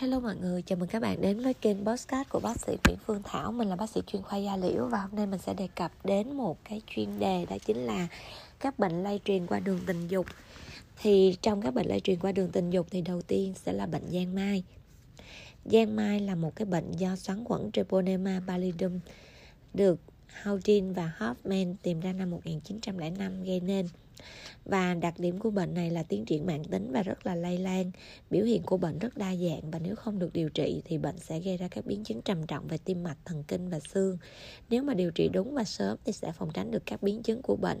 Hello mọi người, chào mừng các bạn đến với kênh Postcard của bác sĩ Nguyễn Phương Thảo. Mình là bác sĩ chuyên khoa da liễu và hôm nay mình sẽ đề cập đến một cái chuyên đề đó chính là các bệnh lây truyền qua đường tình dục. Thì trong các bệnh lây truyền qua đường tình dục thì đầu tiên sẽ là bệnh giang mai. Giang mai là một cái bệnh do xoắn khuẩn Treponema pallidum được Houghton và Hoffman tìm ra năm 1905 gây nên và đặc điểm của bệnh này là tiến triển mạng tính và rất là lây lan. Biểu hiện của bệnh rất đa dạng và nếu không được điều trị thì bệnh sẽ gây ra các biến chứng trầm trọng về tim mạch, thần kinh và xương. Nếu mà điều trị đúng và sớm thì sẽ phòng tránh được các biến chứng của bệnh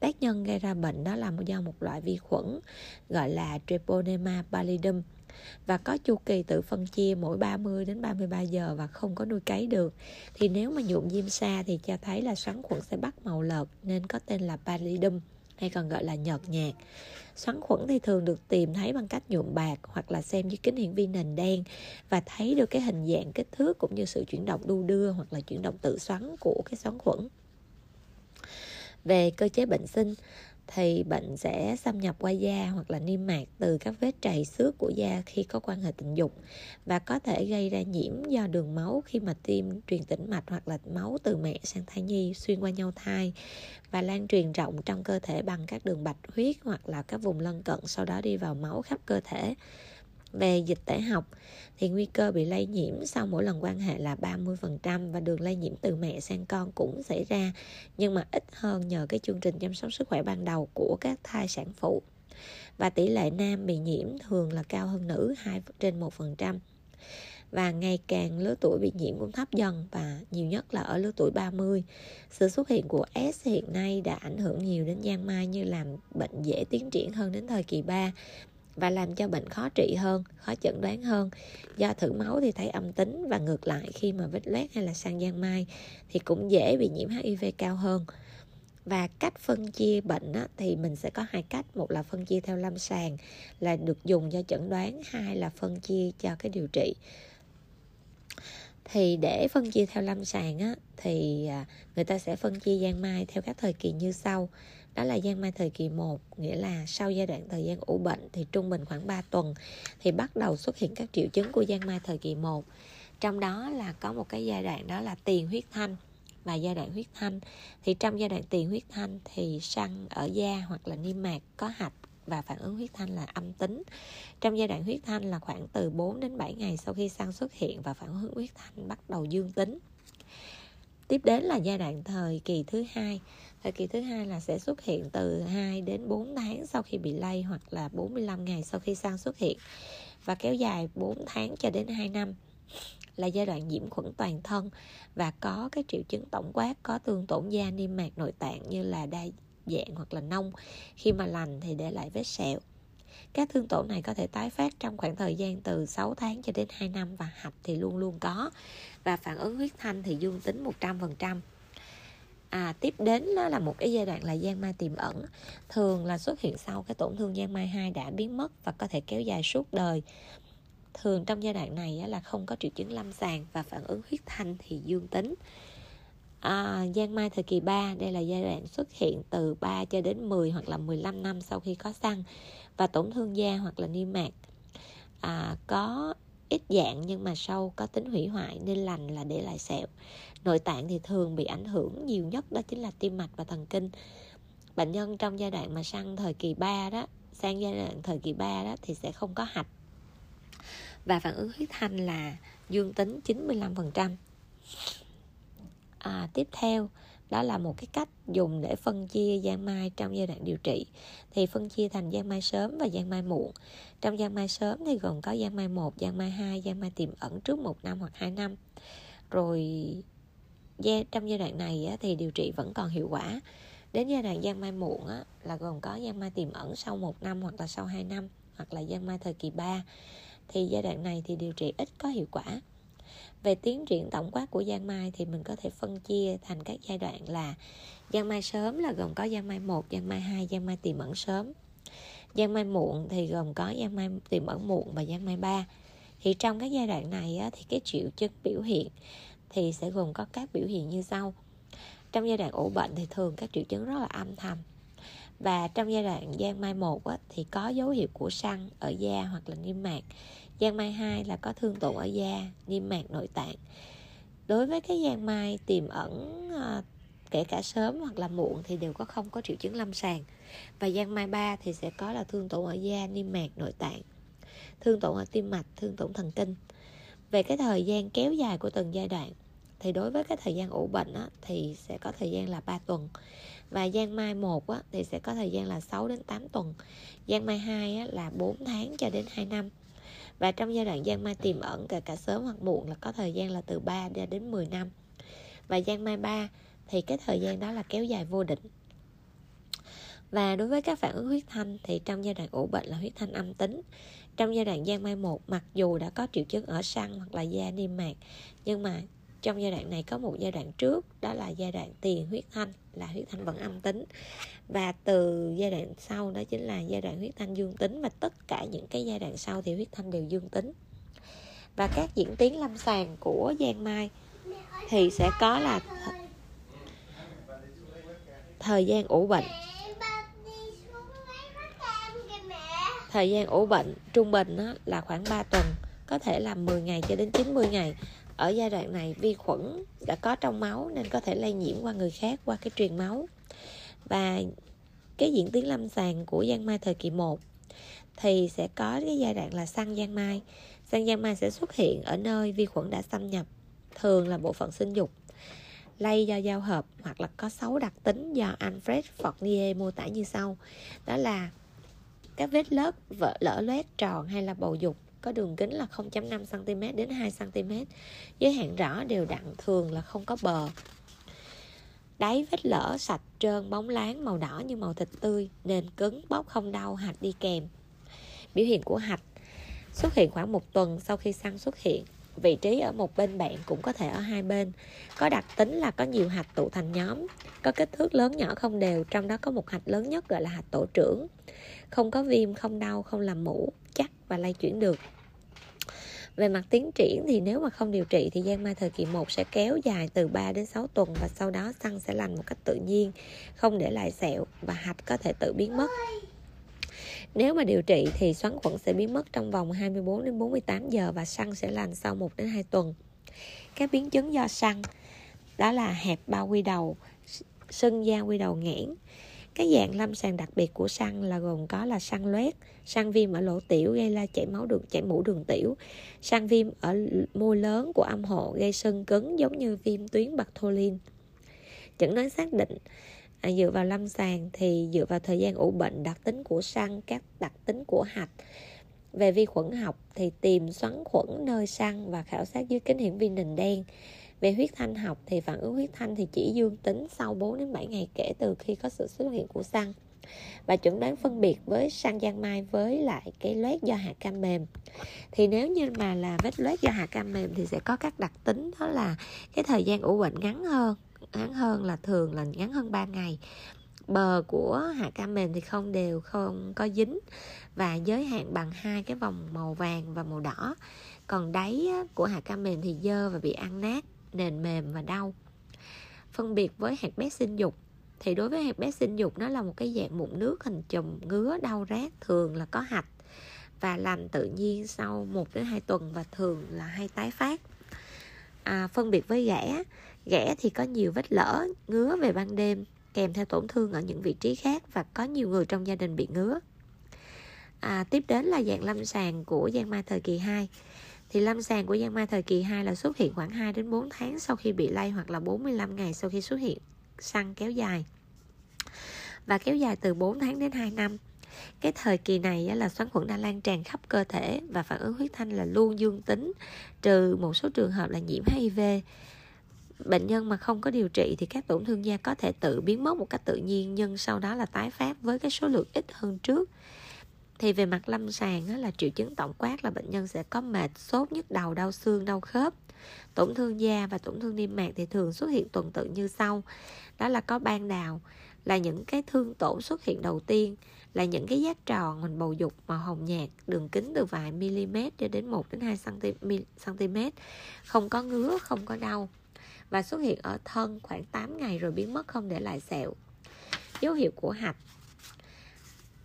tác nhân gây ra bệnh đó là do một loại vi khuẩn, gọi là Treponema pallidum, và có chu kỳ tự phân chia mỗi 30 đến 33 giờ và không có nuôi cấy được. Thì nếu mà nhuộm diêm sa thì cho thấy là xoắn khuẩn sẽ bắt màu lợt nên có tên là pallidum, hay còn gọi là nhợt nhạt. Xoắn khuẩn thì thường được tìm thấy bằng cách nhuộm bạc hoặc là xem dưới kính hiển vi nền đen và thấy được cái hình dạng, kích thước cũng như sự chuyển động đu đưa hoặc là chuyển động tự xoắn của cái xoắn khuẩn về cơ chế bệnh sinh, thì bệnh sẽ xâm nhập qua da hoặc là niêm mạc từ các vết trầy xước của da khi có quan hệ tình dục và có thể gây ra nhiễm do đường máu khi mà tiêm truyền tĩnh mạch hoặc là máu từ mẹ sang thai nhi xuyên qua nhau thai và lan truyền rộng trong cơ thể bằng các đường bạch huyết hoặc là các vùng lân cận, sau đó đi vào máu khắp cơ thể về dịch tễ học thì nguy cơ bị lây nhiễm sau mỗi lần quan hệ là 30% và đường lây nhiễm từ mẹ sang con cũng xảy ra, nhưng mà ít hơn nhờ cái chương trình chăm sóc sức khỏe ban đầu của các thai sản phụ. Và tỷ lệ nam bị nhiễm thường là cao hơn nữ 2 trên 1% và ngày càng lứa tuổi bị nhiễm cũng thấp dần và nhiều nhất là ở lứa tuổi 30. Sự xuất hiện của S hiện nay đã ảnh hưởng nhiều đến giang mai như làm bệnh dễ tiến triển hơn đến thời kỳ 3 và làm cho bệnh khó trị hơn, khó chẩn đoán hơn. Do thử máu thì thấy âm tính và ngược lại khi mà vết loét hay là sang giang mai thì cũng dễ bị nhiễm HIV cao hơn. Và cách phân chia bệnh á, thì mình sẽ có hai cách, một là phân chia theo lâm sàng là được dùng cho chẩn đoán, hai là phân chia cho cái điều trị thì để phân chia theo lâm sàng á, thì à, người ta sẽ phân chia giang mai theo các thời kỳ như sau đó là giang mai thời kỳ 1 nghĩa là sau giai đoạn thời gian ủ bệnh thì trung bình khoảng 3 tuần thì bắt đầu xuất hiện các triệu chứng của giang mai thời kỳ 1 trong đó là có một cái giai đoạn đó là tiền huyết thanh và giai đoạn huyết thanh, thì trong giai đoạn tiền huyết thanh thì săn ở da hoặc là niêm mạc có hạch và phản ứng huyết thanh là âm tính. Trong giai đoạn huyết thanh là khoảng từ 4 đến 7 ngày sau khi săn xuất hiện và phản ứng huyết thanh bắt đầu dương tính. Tiếp đến là giai đoạn thời kỳ thứ hai. Thời kỳ thứ hai là sẽ xuất hiện từ 2 đến 4 tháng sau khi bị lây hoặc là 45 ngày sau khi sang xuất hiện và kéo dài 4 tháng cho đến 2 năm. Là giai đoạn nhiễm khuẩn toàn thân và có cái triệu chứng tổng quát, có tương tổn da niêm mạc nội tạng như là đa dạng hoặc là nông. Khi mà lành thì để lại vết sẹo. Các thương tổn này có thể tái phát trong khoảng thời gian từ 6 tháng cho đến 2 năm và hạch thì luôn luôn có. Và phản ứng huyết thanh thì dương tính 100%. À, tiếp đến đó là một cái giai đoạn là giang mai tiềm ẩn. Thường là xuất hiện sau cái tổn thương giang mai 2 đã biến mất và có thể kéo dài suốt đời. Thường trong giai đoạn này là không có triệu chứng lâm sàng và phản ứng huyết thanh thì dương tính. À, Giang Mai thời kỳ 3 đây là giai đoạn xuất hiện từ 3 cho đến 10 hoặc là 15 năm sau khi có xăng và tổn thương da hoặc là niêm mạc. À, có ít dạng nhưng mà sâu có tính hủy hoại nên lành là để lại sẹo. Nội tạng thì thường bị ảnh hưởng nhiều nhất đó chính là tim mạch và thần kinh. Bệnh nhân trong giai đoạn mà sang thời kỳ 3 đó sang giai đoạn thời kỳ 3 đó thì sẽ không có hạch. Và phản ứng huyết thanh là dương tính 95% à, tiếp theo đó là một cái cách dùng để phân chia giang mai trong giai đoạn điều trị thì phân chia thành giang mai sớm và giang mai muộn trong giang mai sớm thì gồm có giang mai 1, giang mai 2, giang mai tiềm ẩn trước một năm hoặc 2 năm rồi trong giai đoạn này thì điều trị vẫn còn hiệu quả đến giai đoạn giang mai muộn là gồm có giang mai tiềm ẩn sau một năm hoặc là sau 2 năm hoặc là giang mai thời kỳ 3 thì giai đoạn này thì điều trị ít có hiệu quả về tiến triển tổng quát của giang mai thì mình có thể phân chia thành các giai đoạn là giang mai sớm là gồm có giang mai 1, giang mai 2, giang mai tiềm ẩn sớm. Giang mai muộn thì gồm có giang mai tiềm ẩn muộn và giang mai 3 thì trong các giai đoạn này á, thì cái triệu chứng biểu hiện thì sẽ gồm có các biểu hiện như sau. Trong giai đoạn ủ bệnh thì thường các triệu chứng rất là âm thầm. Và trong giai đoạn giang mai 1 á, thì có dấu hiệu của săn ở da hoặc là niêm mạc giang mai 2 là có thương tổn ở da niêm mạc nội tạng. Đối với cái giang mai tiềm ẩn à, kể cả sớm hoặc là muộn thì đều có không có triệu chứng lâm sàng. Và giang mai 3 thì sẽ có là thương tổn ở da niêm mạc nội tạng thương tổn ở tim mạch thương tổn thần kinh. Về cái thời gian kéo dài của từng giai đoạn thì đối với cái thời gian ủ bệnh á, thì sẽ có thời gian là 3 tuần. Và giang mai 1 á, thì sẽ có thời gian là 6 đến 8 tuần. Giang mai 2 á, là 4 tháng cho đến 2 năm và trong giai đoạn giang mai tiềm ẩn kể cả sớm hoặc muộn là có thời gian là từ 3 đến 10 năm. Và giang mai 3 thì cái thời gian đó là kéo dài vô định. Và đối với các phản ứng huyết thanh thì trong giai đoạn ủ bệnh là huyết thanh âm tính. Trong giai đoạn giang mai 1 mặc dù đã có triệu chứng ở săn hoặc là da niêm mạc, nhưng mà trong giai đoạn này có một giai đoạn trước, đó là giai đoạn tiền huyết thanh là huyết thanh vẫn âm tính. Và từ giai đoạn sau đó chính là giai đoạn huyết thanh dương tính và tất cả những cái giai đoạn sau thì huyết thanh đều dương tính. Và các diễn tiến lâm sàng của giang mai thì sẽ có là thời gian ủ bệnh. Thời gian ủ bệnh trung bình đó là khoảng 3 tuần, có thể là 10 ngày cho đến 90 ngày ở giai đoạn này, vi khuẩn đã có trong máu nên có thể lây nhiễm qua người khác, qua cái truyền máu. Và cái diễn tiến lâm sàng của giang mai thời kỳ 1 thì sẽ có cái giai đoạn là săn giang mai. Săn giang mai sẽ xuất hiện ở nơi vi khuẩn đã xâm nhập, thường là bộ phận sinh dục, lây do giao hợp hoặc là có xấu đặc tính do Alfred Fournier mô tả như sau. Đó là các vết lớp vỡ lỡ loét tròn hay là bầu dục có đường kính là 0.5 cm đến 2 cm giới hạn rõ đều đặn thường là không có bờ. Đáy vết lở sạch trơn, bóng láng màu đỏ như màu thịt tươi, nền cứng bóc không đau, hạch đi kèm. Biểu hiện của hạch xuất hiện khoảng một tuần sau khi săn xuất hiện. Vị trí ở một bên bạn cũng có thể ở hai bên. Có đặc tính là có nhiều hạch tụ thành nhóm. Có kích thước lớn nhỏ không đều, trong đó có một hạch lớn nhất gọi là hạch tổ trưởng. Không có viêm, không đau, không làm mũ chắc và lây chuyển được về mặt tiến triển thì nếu mà không điều trị thì giang mai thời kỳ 1 sẽ kéo dài từ 3 đến 6 tuần và sau đó xăng sẽ lành một cách tự nhiên, không để lại sẹo và hạch có thể tự biến mất. Nếu mà điều trị thì xoắn khuẩn sẽ biến mất trong vòng 24 đến 48 giờ và săn sẽ lành sau 1 đến 2 tuần. Các biến chứng do săn đó là hẹp bao quy đầu, sưng da quy đầu nghẽn, cái dạng lâm sàng đặc biệt của săn là gồm có là săn loét, săn viêm ở lỗ tiểu gây ra chảy máu đường chảy mũ đường tiểu, săn viêm ở môi lớn của âm hộ gây sưng cứng giống như viêm tuyến Bartholin. Chẩn đoán xác định à, dựa vào lâm sàng thì dựa vào thời gian ủ bệnh, đặc tính của săn, các đặc tính của hạch. Về vi khuẩn học thì tìm xoắn khuẩn nơi săn và khảo sát dưới kính hiển vi nền đen về huyết thanh học thì phản ứng huyết thanh thì chỉ dương tính sau 4 đến 7 ngày kể từ khi có sự xuất hiện của xăng. Và chuẩn đoán phân biệt với sang giang mai với lại cái loét do hạt cam mềm. Thì nếu như mà là vết loét do hạt cam mềm thì sẽ có các đặc tính, đó là cái thời gian ủ bệnh ngắn hơn ngắn hơn là thường là ngắn hơn 3 ngày. Bờ của hạt cam mềm thì không đều, không có dính và giới hạn bằng hai cái vòng màu vàng và màu đỏ. Còn đáy của hạt cam mềm thì dơ và bị ăn nát nền mềm và đau. Phân biệt với hạt bé sinh dục thì đối với hạt bé sinh dục nó là một cái dạng mụn nước hình chùm ngứa đau rát thường là có hạch và lành tự nhiên sau 1 đến 2 tuần và thường là hay tái phát. À, phân biệt với ghẻ ghẻ thì có nhiều vết lỡ ngứa về ban đêm kèm theo tổn thương ở những vị trí khác và có nhiều người trong gia đình bị ngứa. À, tiếp đến là dạng lâm sàng của giang mai thời kỳ 2 thì lâm sàng của giang mai thời kỳ 2 là xuất hiện khoảng 2 đến 4 tháng sau khi bị lây hoặc là 45 ngày sau khi xuất hiện săn kéo dài. Và kéo dài từ 4 tháng đến 2 năm. Cái thời kỳ này là xoắn khuẩn đã lan tràn khắp cơ thể và phản ứng huyết thanh là luôn dương tính, trừ một số trường hợp là nhiễm HIV bệnh nhân mà không có điều trị thì các tổn thương da có thể tự biến mất một cách tự nhiên, nhưng sau đó là tái phát với cái số lượng ít hơn trước thì về mặt lâm sàng á, là triệu chứng tổng quát là bệnh nhân sẽ có mệt sốt nhức đầu đau xương đau khớp. Tổn thương da và tổn thương niêm mạc thì thường xuất hiện tuần tự như sau. Đó là có ban đào là những cái thương tổn xuất hiện đầu tiên là những cái giác tròn hình bầu dục màu hồng nhạt đường kính từ vài mm cho đến 1 đến 2 cm không có ngứa không có đau. Và xuất hiện ở thân khoảng 8 ngày rồi biến mất không để lại sẹo. Dấu hiệu của hạch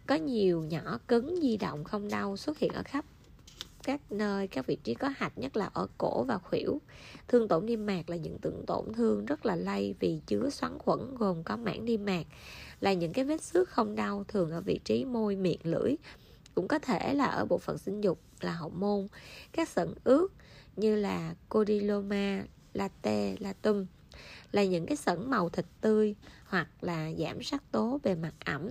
có nhiều nhỏ cứng di động không đau xuất hiện ở khắp các nơi, các vị trí có hạch, nhất là ở cổ và khuỷu. Thương tổn niêm mạc là những tượng tổn thương rất là lây vì chứa xoắn khuẩn gồm có mảng niêm mạc. Là những cái vết xước không đau thường ở vị trí môi, miệng, lưỡi, cũng có thể là ở bộ phận sinh dục, là hậu môn. Các sẩn ướt như là codiloma latte, latum là những cái sẩn màu thịt tươi hoặc là giảm sắc tố bề mặt ẩm,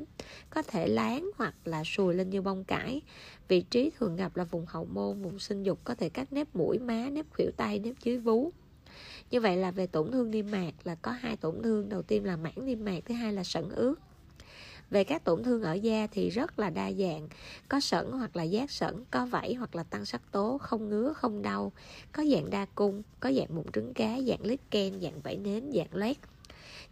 có thể láng hoặc là sùi lên như bông cải. Vị trí thường gặp là vùng hậu môn, vùng sinh dục, có thể các nếp mũi, má, nếp khuỷu tay, nếp dưới vú. Như vậy là về tổn thương niêm mạc là có hai tổn thương. Đầu tiên là mảng niêm mạc, thứ hai là sẩn ướt về các tổn thương ở da thì rất là đa dạng. Có sẩn hoặc là giác sẩn, có vảy hoặc là tăng sắc tố, không ngứa, không đau. Có dạng đa cung, có dạng mụn trứng cá, dạng lít ken, dạng vảy nến, dạng loét.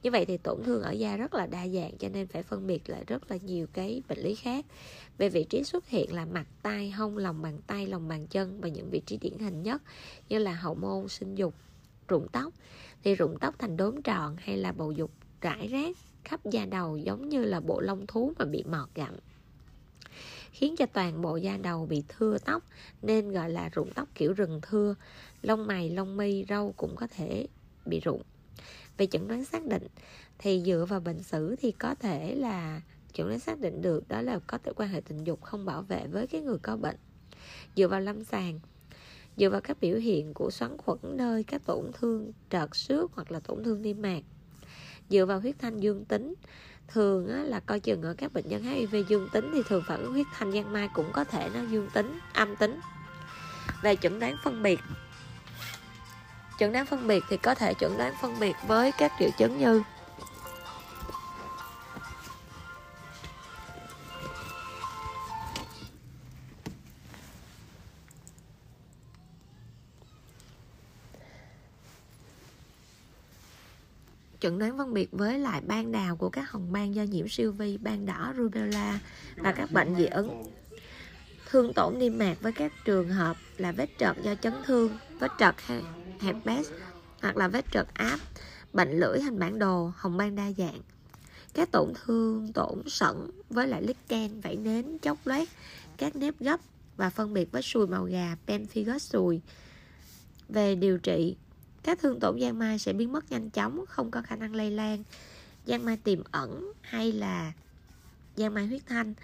Như vậy thì tổn thương ở da rất là đa dạng, cho nên phải phân biệt lại rất là nhiều cái bệnh lý khác. Về vị trí xuất hiện là mặt tay hông, lòng bàn tay, lòng bàn chân và những vị trí điển hình nhất như là hậu môn, sinh dục, rụng tóc. Thì rụng tóc thành đốm tròn hay là bầu dục rải rác khắp da đầu giống như là bộ lông thú mà bị mọt gặm, khiến cho toàn bộ da đầu bị thưa tóc, nên gọi là rụng tóc kiểu rừng thưa. Lông mày, lông mi, râu cũng có thể bị rụng. Về chẩn đoán xác định, thì dựa vào bệnh sử thì có thể là chẩn đoán xác định được đó là có thể quan hệ tình dục không bảo vệ với cái người có bệnh. Dựa vào lâm sàng, dựa vào các biểu hiện của xoắn khuẩn nơi các tổn thương trợt xước hoặc là tổn thương niêm mạc dựa vào huyết thanh dương tính. Thường á, là coi chừng ở các bệnh nhân HIV dương tính thì thường phản ứng huyết thanh gan mai cũng có thể nó dương tính âm tính. Về chẩn đoán phân biệt. Chẩn đoán phân biệt thì có thể chẩn đoán phân biệt với các triệu chứng như chẩn đoán phân biệt với lại ban đào của các hồng ban do nhiễm siêu vi, ban đỏ, rubella và các bệnh dị ứng. Thương tổn niêm mạc với các trường hợp là vết trợt do chấn thương, vết trợt herpes hoặc là vết trợt áp, bệnh lưỡi hình bản đồ, hồng ban đa dạng. Các tổn thương tổn sẩn với lại lichen, vảy nến, chốc loét, các nếp gấp và phân biệt với sùi màu gà, pemphigus sùi. Về điều trị, các thương tổn giang mai sẽ biến mất nhanh chóng không có khả năng lây lan. Giang mai tiềm ẩn hay là giang mai huyết thanh?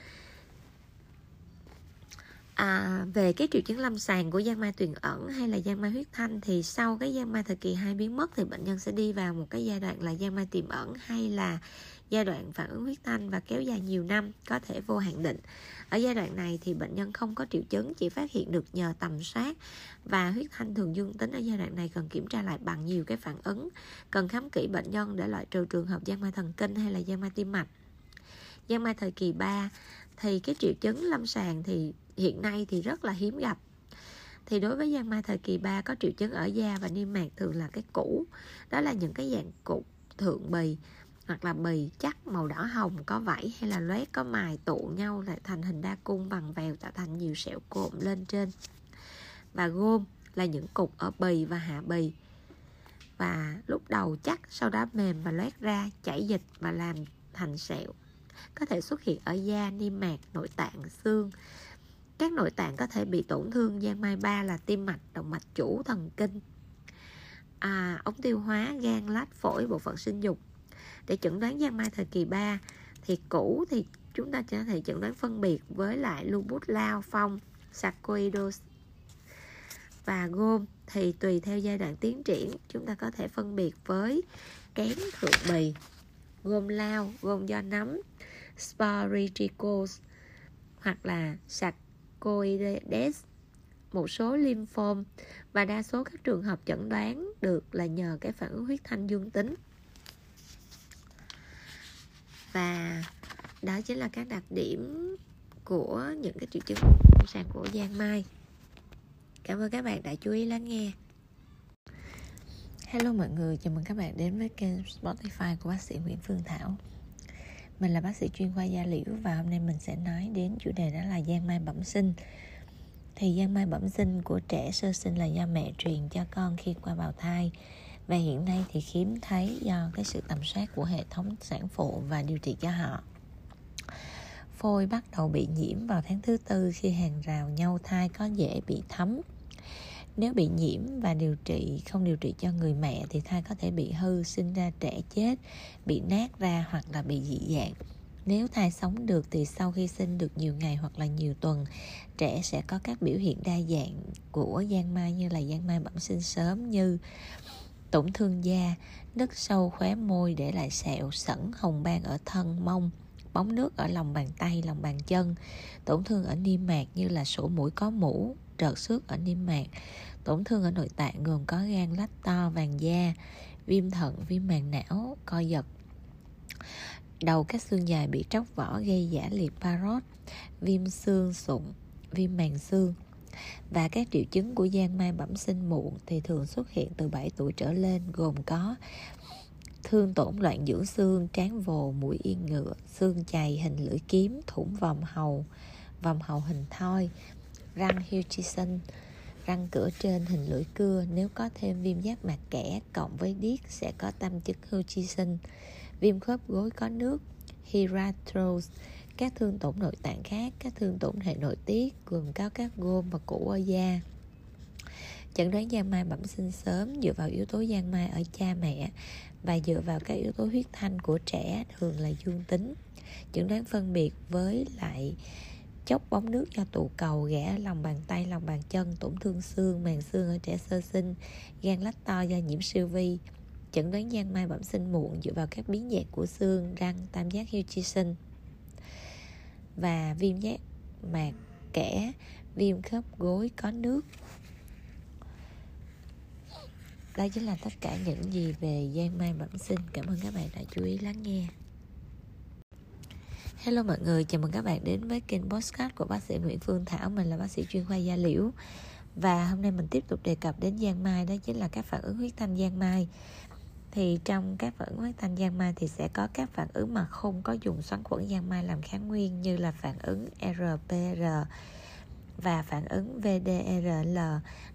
À, về cái triệu chứng lâm sàng của giang mai tuyền ẩn hay là giang mai huyết thanh thì sau cái giang mai thời kỳ 2 biến mất thì bệnh nhân sẽ đi vào một cái giai đoạn là giang mai tiềm ẩn hay là giai đoạn phản ứng huyết thanh và kéo dài nhiều năm có thể vô hạn định ở giai đoạn này thì bệnh nhân không có triệu chứng, chỉ phát hiện được nhờ tầm soát và huyết thanh thường dương tính ở giai đoạn này cần kiểm tra lại bằng nhiều cái phản ứng, cần khám kỹ bệnh nhân để loại trừ trường hợp giang mai thần kinh hay là giang mai tim mạch. Giang mai thời kỳ 3 thì cái triệu chứng lâm sàng thì hiện nay thì rất là hiếm gặp. Thì đối với giang mai thời kỳ 3 có triệu chứng ở da và niêm mạc thường là cái cũ, đó là những cái dạng cục thượng bì hoặc là bì chắc màu đỏ hồng có vảy hay là loét có mài tụ nhau lại thành hình đa cung bằng vèo tạo thành nhiều sẹo cộm lên trên. Và gôm là những cục ở bì và hạ bì. Và lúc đầu chắc sau đó mềm và loét ra chảy dịch và làm thành sẹo. Có thể xuất hiện ở da niêm mạc nội tạng xương. Các nội tạng có thể bị tổn thương gian mai ba là tim mạch động mạch chủ thần kinh. À, ống tiêu hóa gan lách phổi bộ phận sinh dục để chẩn đoán giang mai thời kỳ 3 thì cũ thì chúng ta có thể chẩn đoán phân biệt với lại lupus, lao, phong, sarcoidosis và gom thì tùy theo giai đoạn tiến triển, chúng ta có thể phân biệt với kén thượng bì gom lao gom do nấm sporitricos hoặc là sarcoides. Một số lymphom và đa số các trường hợp chẩn đoán được là nhờ cái phản ứng huyết thanh dương tính và đó chính là các đặc điểm của những cái triệu chứng sàn của Giang Mai. Cảm ơn các bạn đã chú ý lắng nghe. Hello mọi người, chào mừng các bạn đến với kênh Spotify của bác sĩ Nguyễn Phương Thảo. Mình là bác sĩ chuyên khoa da liễu và hôm nay mình sẽ nói đến chủ đề đó là giang mai bẩm sinh. Thì giang mai bẩm sinh của trẻ sơ sinh là do mẹ truyền cho con khi qua bào thai và hiện nay thì hiếm thấy do cái sự tầm soát của hệ thống sản phụ và điều trị cho họ. Phôi bắt đầu bị nhiễm vào tháng thứ tư khi hàng rào nhau thai có dễ bị thấm. Nếu bị nhiễm và điều trị, không điều trị cho người mẹ thì thai có thể bị hư, sinh ra trẻ chết, bị nát ra hoặc là bị dị dạng. Nếu thai sống được thì sau khi sinh được nhiều ngày hoặc là nhiều tuần, trẻ sẽ có các biểu hiện đa dạng của giang mai như là giang mai bẩm sinh sớm như tổn thương da, nứt sâu khóe môi để lại sẹo sẩn hồng ban ở thân, mông, bóng nước ở lòng bàn tay, lòng bàn chân. Tổn thương ở niêm mạc như là sổ mũi có mũ trợt xước ở niêm mạc. Tổn thương ở nội tạng gồm có gan, lách to, vàng da, viêm thận, viêm màng não, co giật. Đầu các xương dài bị tróc vỏ gây giả liệt parot, viêm xương sụn, viêm màng xương và các triệu chứng của gian mai bẩm sinh muộn thì thường xuất hiện từ 7 tuổi trở lên gồm có thương tổn loạn dưỡng xương, trán vồ, mũi yên ngựa, xương chày hình lưỡi kiếm, thủng vòng hầu, vòng hầu hình thoi, răng Hutchison, răng cửa trên hình lưỡi cưa. Nếu có thêm viêm giác mạc kẽ cộng với điếc sẽ có tâm chức Hutchison. Viêm khớp gối có nước Hirathros các thương tổn nội tạng khác, các thương tổn hệ nội tiết gồm có các gôm và củ ở da. Chẩn đoán giang mai bẩm sinh sớm dựa vào yếu tố giang mai ở cha mẹ và dựa vào các yếu tố huyết thanh của trẻ, thường là dương tính. Chẩn đoán phân biệt với lại chốc bóng nước do tụ cầu ghẻ lòng bàn tay, lòng bàn chân, tổn thương xương, màng xương ở trẻ sơ sinh, gan lách to do nhiễm siêu vi. Chẩn đoán giang mai bẩm sinh muộn dựa vào các biến dạng của xương, răng, tam giác Hutchinson và viêm giác mạc kẽ viêm khớp gối có nước. Đó chính là tất cả những gì về giang mai bẩm sinh. Cảm ơn các bạn đã chú ý lắng nghe. Hello mọi người, chào mừng các bạn đến với kênh podcast của bác sĩ Nguyễn Phương Thảo. Mình là bác sĩ chuyên khoa da liễu. Và hôm nay mình tiếp tục đề cập đến giang mai Đó chính là các phản ứng huyết thanh giang mai. Thì trong các phản ứng huyết thanh giang mai Thì sẽ có các phản ứng mà không có dùng xoắn khuẩn giang mai làm kháng nguyên, Như là phản ứng RPR và phản ứng VDRL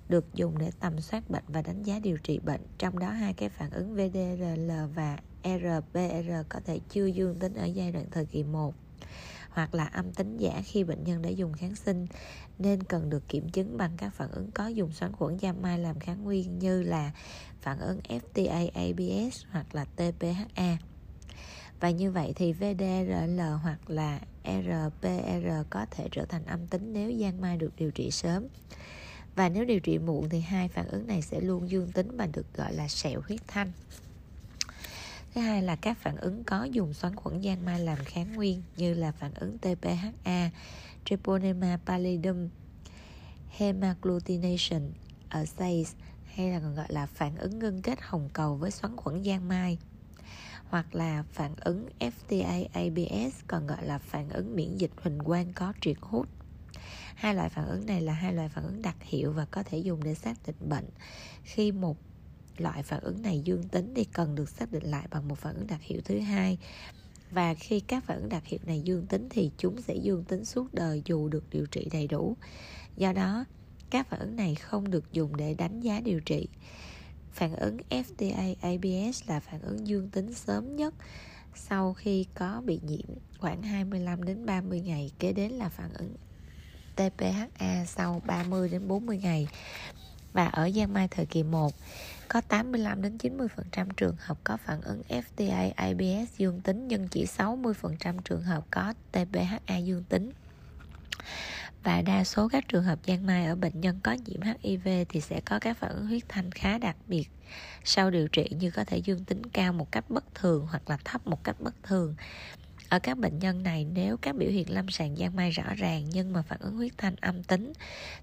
được dùng để tầm soát bệnh và đánh giá điều trị bệnh. Trong đó, hai cái phản ứng VDRL và RPR có thể chưa dương tính ở giai đoạn thời kỳ 1 hoặc là âm tính giả khi bệnh nhân đã dùng kháng sinh nên cần được kiểm chứng bằng các phản ứng có dùng xoắn khuẩn giam mai làm kháng nguyên như là phản ứng FTA ABS hoặc là TPHA. Và như vậy thì VDRL hoặc là RPR có thể trở thành âm tính nếu giang mai được điều trị sớm. Và nếu điều trị muộn thì hai phản ứng này sẽ luôn dương tính và được gọi là sẹo huyết thanh. Thứ hai là các phản ứng có dùng xoắn khuẩn giang mai làm kháng nguyên như là phản ứng TPHA, Treponema pallidum, hemagglutination ở hay là còn gọi là phản ứng ngưng kết hồng cầu với xoắn khuẩn giang mai. Hoặc là phản ứng FTA ABS còn gọi là phản ứng miễn dịch huỳnh quang có triệt hút. Hai loại phản ứng này là hai loại phản ứng đặc hiệu và có thể dùng để xác định bệnh. Khi một loại phản ứng này dương tính thì cần được xác định lại bằng một phản ứng đặc hiệu thứ hai. Và khi các phản ứng đặc hiệu này dương tính thì chúng sẽ dương tính suốt đời dù được điều trị đầy đủ. Do đó, các phản ứng này không được dùng để đánh giá điều trị. Phản ứng FTA ABS là phản ứng dương tính sớm nhất sau khi có bị nhiễm khoảng 25 đến 30 ngày, kế đến là phản ứng TPHA sau 30 đến 40 ngày. Và ở Giang Mai thời kỳ 1 có 85 đến 90% trường hợp có phản ứng FTA ABS dương tính, nhưng chỉ 60% trường hợp có TPHA dương tính. Và đa số các trường hợp giang mai ở bệnh nhân có nhiễm HIV thì sẽ có các phản ứng huyết thanh khá đặc biệt sau điều trị như có thể dương tính cao một cách bất thường hoặc là thấp một cách bất thường ở các bệnh nhân này nếu các biểu hiện lâm sàng giang mai rõ ràng nhưng mà phản ứng huyết thanh âm tính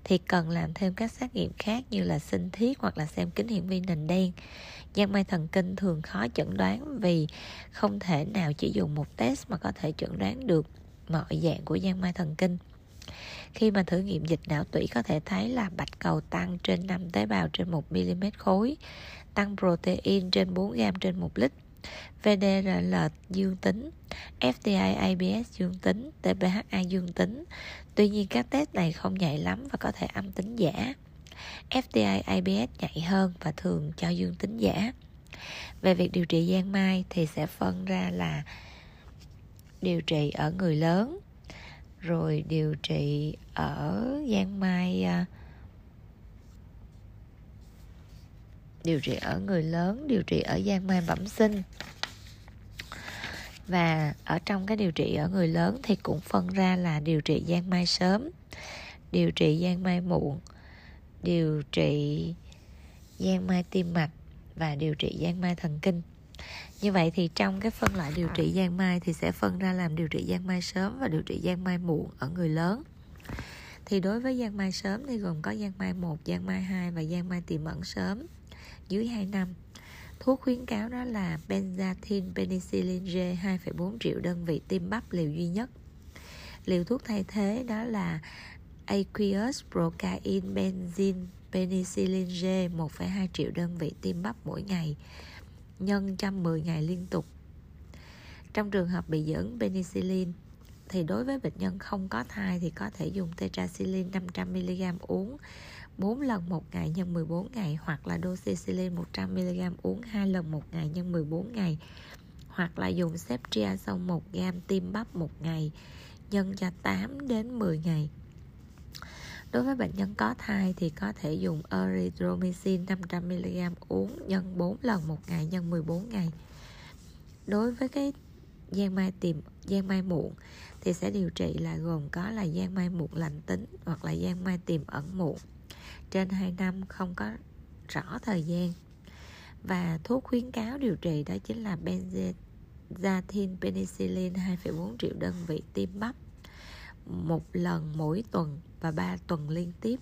thì cần làm thêm các xét nghiệm khác như là sinh thiết hoặc là xem kính hiển vi nền đen. Giang mai thần kinh thường khó chẩn đoán vì không thể nào chỉ dùng một test mà có thể chẩn đoán được mọi dạng của giang mai thần kinh. Khi mà thử nghiệm dịch não tủy có thể thấy là bạch cầu tăng trên 5 tế bào trên 1 mm khối, tăng protein trên 4 gram trên 1 lít VDRL dương tính, FDI ABS dương tính, TPHA dương tính. Tuy nhiên các test này không nhạy lắm và có thể âm tính giả. FDI ABS nhạy hơn và thường cho dương tính giả. Về việc điều trị giang mai thì sẽ phân ra là điều trị ở người lớn rồi điều trị ở giang mai uh, điều trị ở người lớn điều trị ở giang mai bẩm sinh và ở trong cái điều trị ở người lớn thì cũng phân ra là điều trị giang mai sớm điều trị giang mai muộn điều trị giang mai tim mạch và điều trị giang mai thần kinh như vậy thì trong cái phân loại điều trị giang mai thì sẽ phân ra làm điều trị giang mai sớm và điều trị giang mai muộn ở người lớn thì đối với giang mai sớm thì gồm có giang mai 1, giang mai 2 và giang mai tiềm ẩn sớm dưới 2 năm Thuốc khuyến cáo đó là benzathine penicillin G 2,4 triệu đơn vị tiêm bắp liều duy nhất. Liều thuốc thay thế đó là aqueous procaine benzene penicillin G 1,2 triệu đơn vị tiêm bắp mỗi ngày nhân 110 ngày liên tục. Trong trường hợp bị dưỡng penicillin thì đối với bệnh nhân không có thai thì có thể dùng tetracycline 500mg uống 4 lần một ngày nhân 14 ngày, hoặc là doxycycline 100mg uống 2 lần một ngày nhân 14 ngày, hoặc là dùng ceftriaxone 1 g tiêm bắp một ngày nhân cho 8 đến 10 ngày. Đối với bệnh nhân có thai thì có thể dùng erythromycin 500mg uống nhân 4 lần một ngày nhân 14 ngày. Đối với cái gian mai tiềm gian mai muộn thì sẽ điều trị là gồm có là gian mai muộn lành tính hoặc là gian mai tiềm ẩn muộn trên 2 năm không có rõ thời gian và thuốc khuyến cáo điều trị đó chính là benzathine penicillin 2,4 triệu đơn vị tiêm bắp một lần mỗi tuần và 3 tuần liên tiếp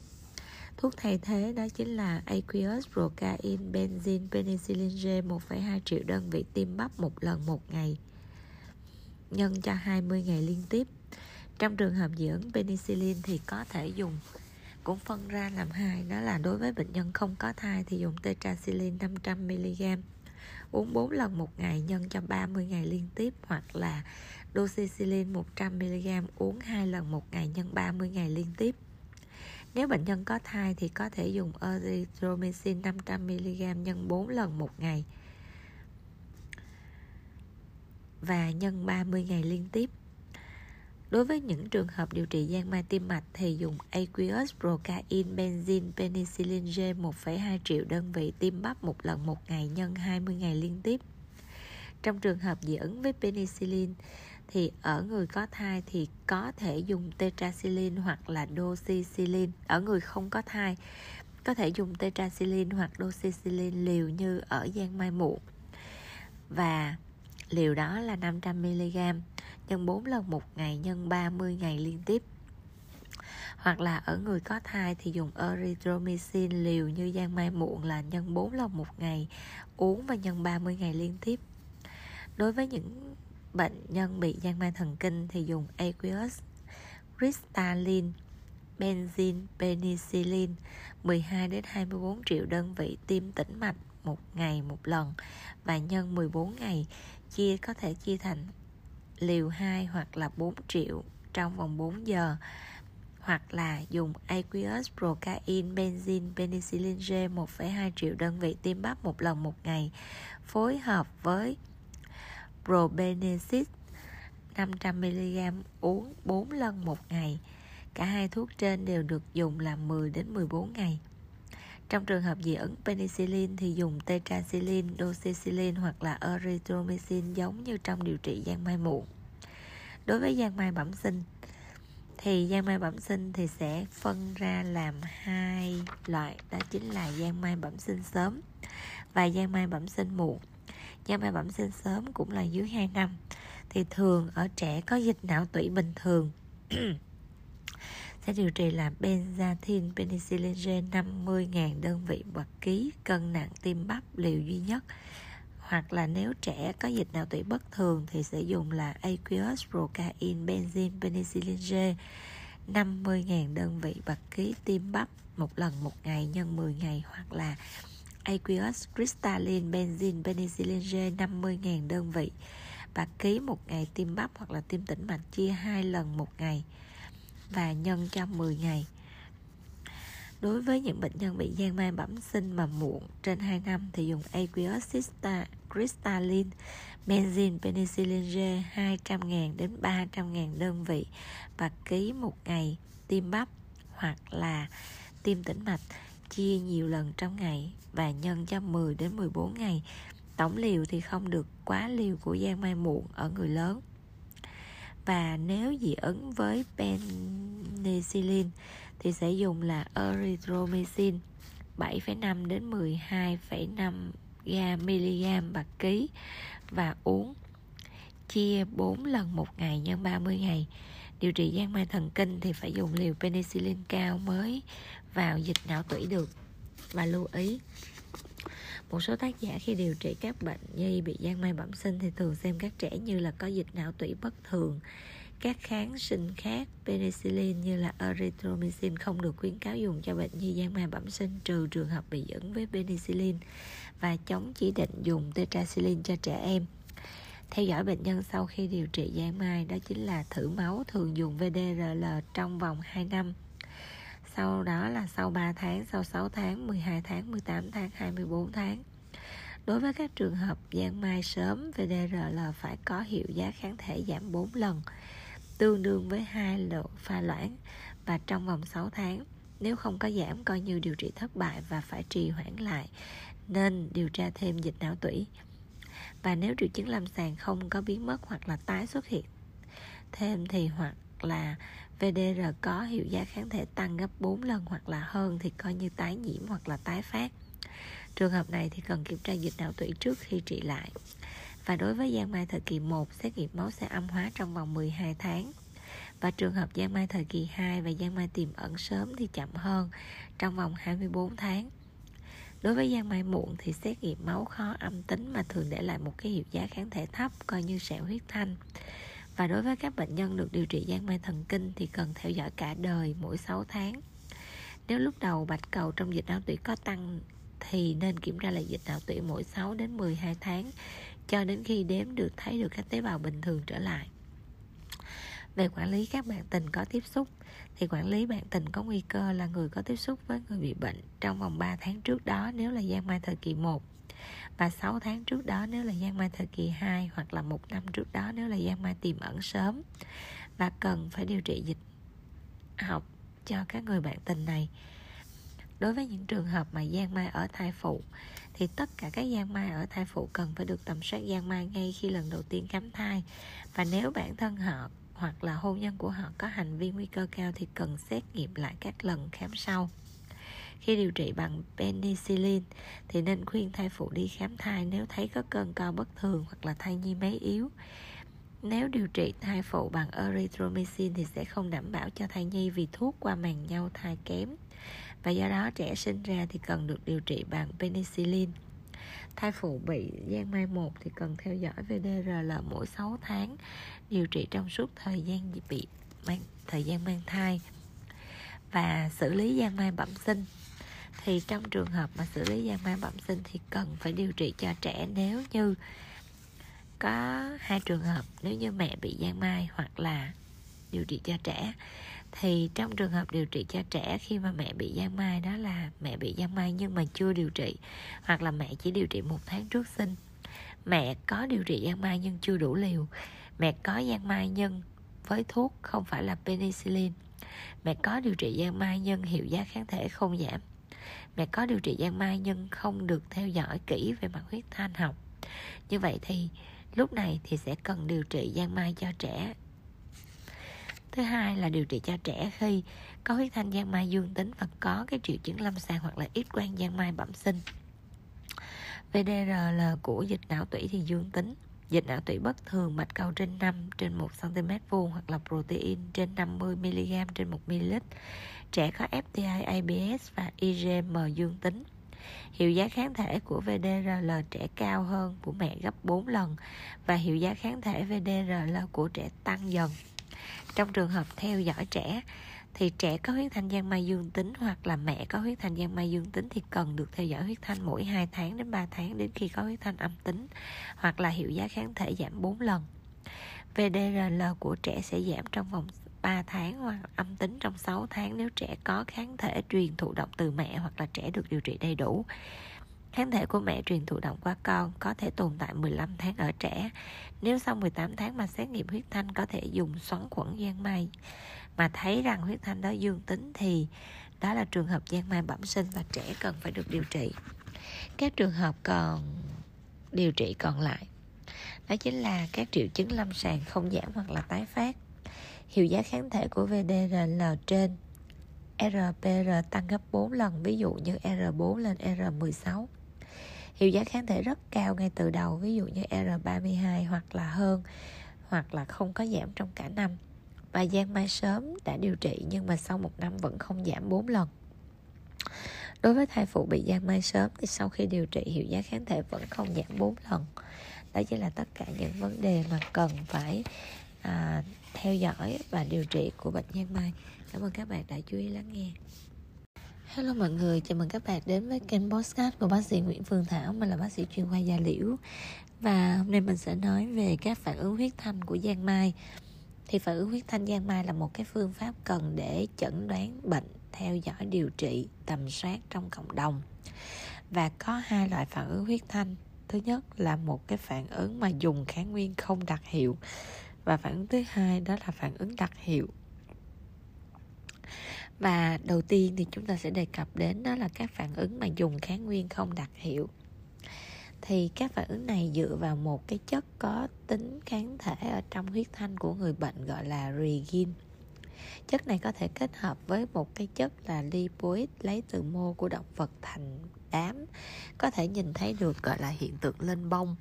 Thuốc thay thế đó chính là aqueous procaine benzene penicillin G 1,2 triệu đơn vị tiêm bắp một lần một ngày nhân cho 20 ngày liên tiếp. Trong trường hợp dưỡng penicillin thì có thể dùng cũng phân ra làm hai, đó là đối với bệnh nhân không có thai thì dùng tetracycline 500mg uống 4 lần một ngày nhân cho 30 ngày liên tiếp, hoặc là doxycycline 100mg uống 2 lần một ngày nhân 30 ngày liên tiếp. Nếu bệnh nhân có thai thì có thể dùng erythromycin 500mg nhân 4 lần một ngày và nhân 30 ngày liên tiếp. Đối với những trường hợp điều trị giang mai tim mạch thì dùng aqueous procaine benzene penicillin G 1,2 triệu đơn vị tiêm bắp một lần một ngày nhân 20 ngày liên tiếp. Trong trường hợp dị ứng với penicillin thì ở người có thai thì có thể dùng tetracycline hoặc là doxycycline. Ở người không có thai có thể dùng tetracycline hoặc doxycycline liều như ở giang mai muộn. Và liều đó là 500mg nhân 4 lần một ngày, nhân 30 ngày liên tiếp. Hoặc là ở người có thai thì dùng erythromycin liều như giang mai muộn là nhân 4 lần một ngày uống và nhân 30 ngày liên tiếp. Đối với những bệnh nhân bị giang mai thần kinh thì dùng aqueous crystalline benzene penicillin 12 đến 24 triệu đơn vị tiêm tĩnh mạch một ngày một lần và nhân 14 ngày chia, có thể chia thành liều 2 hoặc là 4 triệu trong vòng 4 giờ hoặc là dùng aqueous procaine benzene penicillin G 1,2 triệu đơn vị tiêm bắp một lần một ngày phối hợp với probenecid 500mg uống 4 lần một ngày. Cả hai thuốc trên đều được dùng là 10 đến 14 ngày. Trong trường hợp dị ứng penicillin thì dùng tetracycline, doxycycline hoặc là erythromycin giống như trong điều trị giang mai muộn. Đối với giang mai bẩm sinh thì giang mai bẩm sinh thì sẽ phân ra làm hai loại đó chính là giang mai bẩm sinh sớm và giang mai bẩm sinh muộn. Giang mai bẩm sinh sớm cũng là dưới 2 năm thì thường ở trẻ có dịch não tủy bình thường sẽ điều trị là benzathine, penicillin G 50.000 đơn vị bậc ký, cân nặng tim bắp liều duy nhất. Hoặc là nếu trẻ có dịch não tủy bất thường thì sẽ dùng là aqueous procaine benzene penicillin G 50.000 đơn vị bậc ký tim bắp một lần một ngày nhân 10 ngày. Hoặc là aqueous crystalline benzene penicillin G 50.000 đơn vị bạc ký một ngày tim bắp hoặc là tim tĩnh mạch chia hai lần một ngày và nhân cho 10 ngày Đối với những bệnh nhân bị giang mai bẩm sinh mà muộn trên 2 năm thì dùng aqueous crystalline benzene penicillin G 200.000 đến 300.000 đơn vị và ký một ngày tiêm bắp hoặc là tiêm tĩnh mạch, chia nhiều lần trong ngày và nhân cho 10 đến 14 ngày. Tổng liều thì không được quá liều của giang mai muộn ở người lớn. Và nếu dị ứng với penicillin thì sẽ dùng là erythromycin 7,5 đến 12,5 gam mg bạc ký và uống chia 4 lần một ngày nhân 30 ngày. Điều trị giang mai thần kinh thì phải dùng liều penicillin cao mới vào dịch não tủy được. Và lưu ý một số tác giả khi điều trị các bệnh nhi bị giang mai bẩm sinh thì thường xem các trẻ như là có dịch não tủy bất thường. Các kháng sinh khác, penicillin như là erythromycin không được khuyến cáo dùng cho bệnh nhi giang mai bẩm sinh trừ trường hợp bị dẫn với penicillin và chống chỉ định dùng tetracycline cho trẻ em. Theo dõi bệnh nhân sau khi điều trị giang mai đó chính là thử máu thường dùng VDRL trong vòng 2 năm sau đó là sau 3 tháng, sau 6 tháng, 12 tháng, 18 tháng, 24 tháng. Đối với các trường hợp giang mai sớm, VDRL phải có hiệu giá kháng thể giảm 4 lần, tương đương với hai độ pha loãng và trong vòng 6 tháng. Nếu không có giảm coi như điều trị thất bại và phải trì hoãn lại, nên điều tra thêm dịch não tủy. Và nếu triệu chứng lâm sàng không có biến mất hoặc là tái xuất hiện thêm thì hoặc là VDR có hiệu giá kháng thể tăng gấp 4 lần hoặc là hơn thì coi như tái nhiễm hoặc là tái phát. Trường hợp này thì cần kiểm tra dịch não tủy trước khi trị lại. Và đối với giang mai thời kỳ 1, xét nghiệm máu sẽ âm hóa trong vòng 12 tháng. Và trường hợp giang mai thời kỳ 2 và giang mai tiềm ẩn sớm thì chậm hơn trong vòng 24 tháng. Đối với giang mai muộn thì xét nghiệm máu khó âm tính mà thường để lại một cái hiệu giá kháng thể thấp coi như sẹo huyết thanh. Và đối với các bệnh nhân được điều trị giang mai thần kinh thì cần theo dõi cả đời mỗi 6 tháng. Nếu lúc đầu bạch cầu trong dịch não tủy có tăng thì nên kiểm tra lại dịch não tủy mỗi 6 đến 12 tháng cho đến khi đếm được, thấy được các tế bào bình thường trở lại. Về quản lý các bạn tình có tiếp xúc thì quản lý bạn tình có nguy cơ là người có tiếp xúc với người bị bệnh trong vòng 3 tháng trước đó nếu là giang mai thời kỳ 1 và 6 tháng trước đó nếu là gian mai thời kỳ 2 hoặc là một năm trước đó nếu là gian mai tiềm ẩn sớm. Và cần phải điều trị dịch học cho các người bạn tình này. Đối với những trường hợp mà gian mai ở thai phụ, thì tất cả các gian mai ở thai phụ cần phải được tầm soát gian mai ngay khi lần đầu tiên khám thai. Và nếu bản thân họ hoặc là hôn nhân của họ có hành vi nguy cơ cao thì cần xét nghiệm lại các lần khám sau khi điều trị bằng penicillin thì nên khuyên thai phụ đi khám thai nếu thấy có cơn co bất thường hoặc là thai nhi máy yếu. Nếu điều trị thai phụ bằng erythromycin thì sẽ không đảm bảo cho thai nhi vì thuốc qua màng nhau thai kém. Và do đó trẻ sinh ra thì cần được điều trị bằng penicillin. Thai phụ bị giang mai 1 thì cần theo dõi VDRL mỗi 6 tháng, điều trị trong suốt thời gian bị mang, thời gian mang thai và xử lý giang mai bẩm sinh thì trong trường hợp mà xử lý giang mai bẩm sinh thì cần phải điều trị cho trẻ nếu như có hai trường hợp, nếu như mẹ bị giang mai hoặc là điều trị cho trẻ. Thì trong trường hợp điều trị cho trẻ khi mà mẹ bị giang mai đó là mẹ bị giang mai nhưng mà chưa điều trị, hoặc là mẹ chỉ điều trị một tháng trước sinh. Mẹ có điều trị giang mai nhưng chưa đủ liều. Mẹ có giang mai nhưng với thuốc không phải là penicillin. Mẹ có điều trị giang mai nhưng hiệu giá kháng thể không giảm mẹ có điều trị giang mai nhưng không được theo dõi kỹ về mặt huyết thanh học. Như vậy thì lúc này thì sẽ cần điều trị giang mai cho trẻ. Thứ hai là điều trị cho trẻ khi có huyết thanh giang mai dương tính và có cái triệu chứng lâm sàng hoặc là ít quan giang mai bẩm sinh. VDRL của dịch não tủy thì dương tính. Dịch não tủy bất thường, mạch cầu trên 5 trên 1 cm vuông hoặc là protein trên 50 mg trên 1 ml. Trẻ có FTI ABS và IgM dương tính. Hiệu giá kháng thể của VDRL trẻ cao hơn của mẹ gấp 4 lần và hiệu giá kháng thể VDRL của trẻ tăng dần. Trong trường hợp theo dõi trẻ, thì trẻ có huyết thanh giang mai dương tính hoặc là mẹ có huyết thanh giang mai dương tính thì cần được theo dõi huyết thanh mỗi 2 tháng đến 3 tháng đến khi có huyết thanh âm tính hoặc là hiệu giá kháng thể giảm 4 lần. VDRL của trẻ sẽ giảm trong vòng 3 tháng hoặc âm tính trong 6 tháng nếu trẻ có kháng thể truyền thụ động từ mẹ hoặc là trẻ được điều trị đầy đủ. Kháng thể của mẹ truyền thụ động qua con có thể tồn tại 15 tháng ở trẻ. Nếu sau 18 tháng mà xét nghiệm huyết thanh có thể dùng xoắn khuẩn giang mai mà thấy rằng huyết thanh đó dương tính thì đó là trường hợp giang mai bẩm sinh và trẻ cần phải được điều trị. Các trường hợp còn điều trị còn lại đó chính là các triệu chứng lâm sàng không giảm hoặc là tái phát hiệu giá kháng thể của VDRL trên RPR tăng gấp 4 lần ví dụ như R4 lên R16 hiệu giá kháng thể rất cao ngay từ đầu ví dụ như R32 hoặc là hơn hoặc là không có giảm trong cả năm. Và gian mai sớm đã điều trị nhưng mà sau một năm vẫn không giảm 4 lần. Đối với thai phụ bị giang mai sớm thì sau khi điều trị hiệu giá kháng thể vẫn không giảm 4 lần. Đó chính là tất cả những vấn đề mà cần phải à, theo dõi và điều trị của bệnh giang mai. Cảm ơn các bạn đã chú ý lắng nghe. Hello mọi người, chào mừng các bạn đến với kênh podcast của bác sĩ Nguyễn Phương Thảo. Mình là bác sĩ chuyên khoa da liễu. Và hôm nay mình sẽ nói về các phản ứng huyết thanh của Giang Mai. Thì phản ứng huyết thanh Giang Mai là một cái phương pháp cần để chẩn đoán bệnh theo dõi điều trị tầm soát trong cộng đồng. Và có hai loại phản ứng huyết thanh. Thứ nhất là một cái phản ứng mà dùng kháng nguyên không đặc hiệu và phản ứng thứ hai đó là phản ứng đặc hiệu. Và đầu tiên thì chúng ta sẽ đề cập đến đó là các phản ứng mà dùng kháng nguyên không đặc hiệu. Thì các phản ứng này dựa vào một cái chất có tính kháng thể ở trong huyết thanh của người bệnh gọi là regin chất này có thể kết hợp với một cái chất là lipoid lấy từ mô của động vật thành đám, có thể nhìn thấy được gọi là hiện tượng lên bông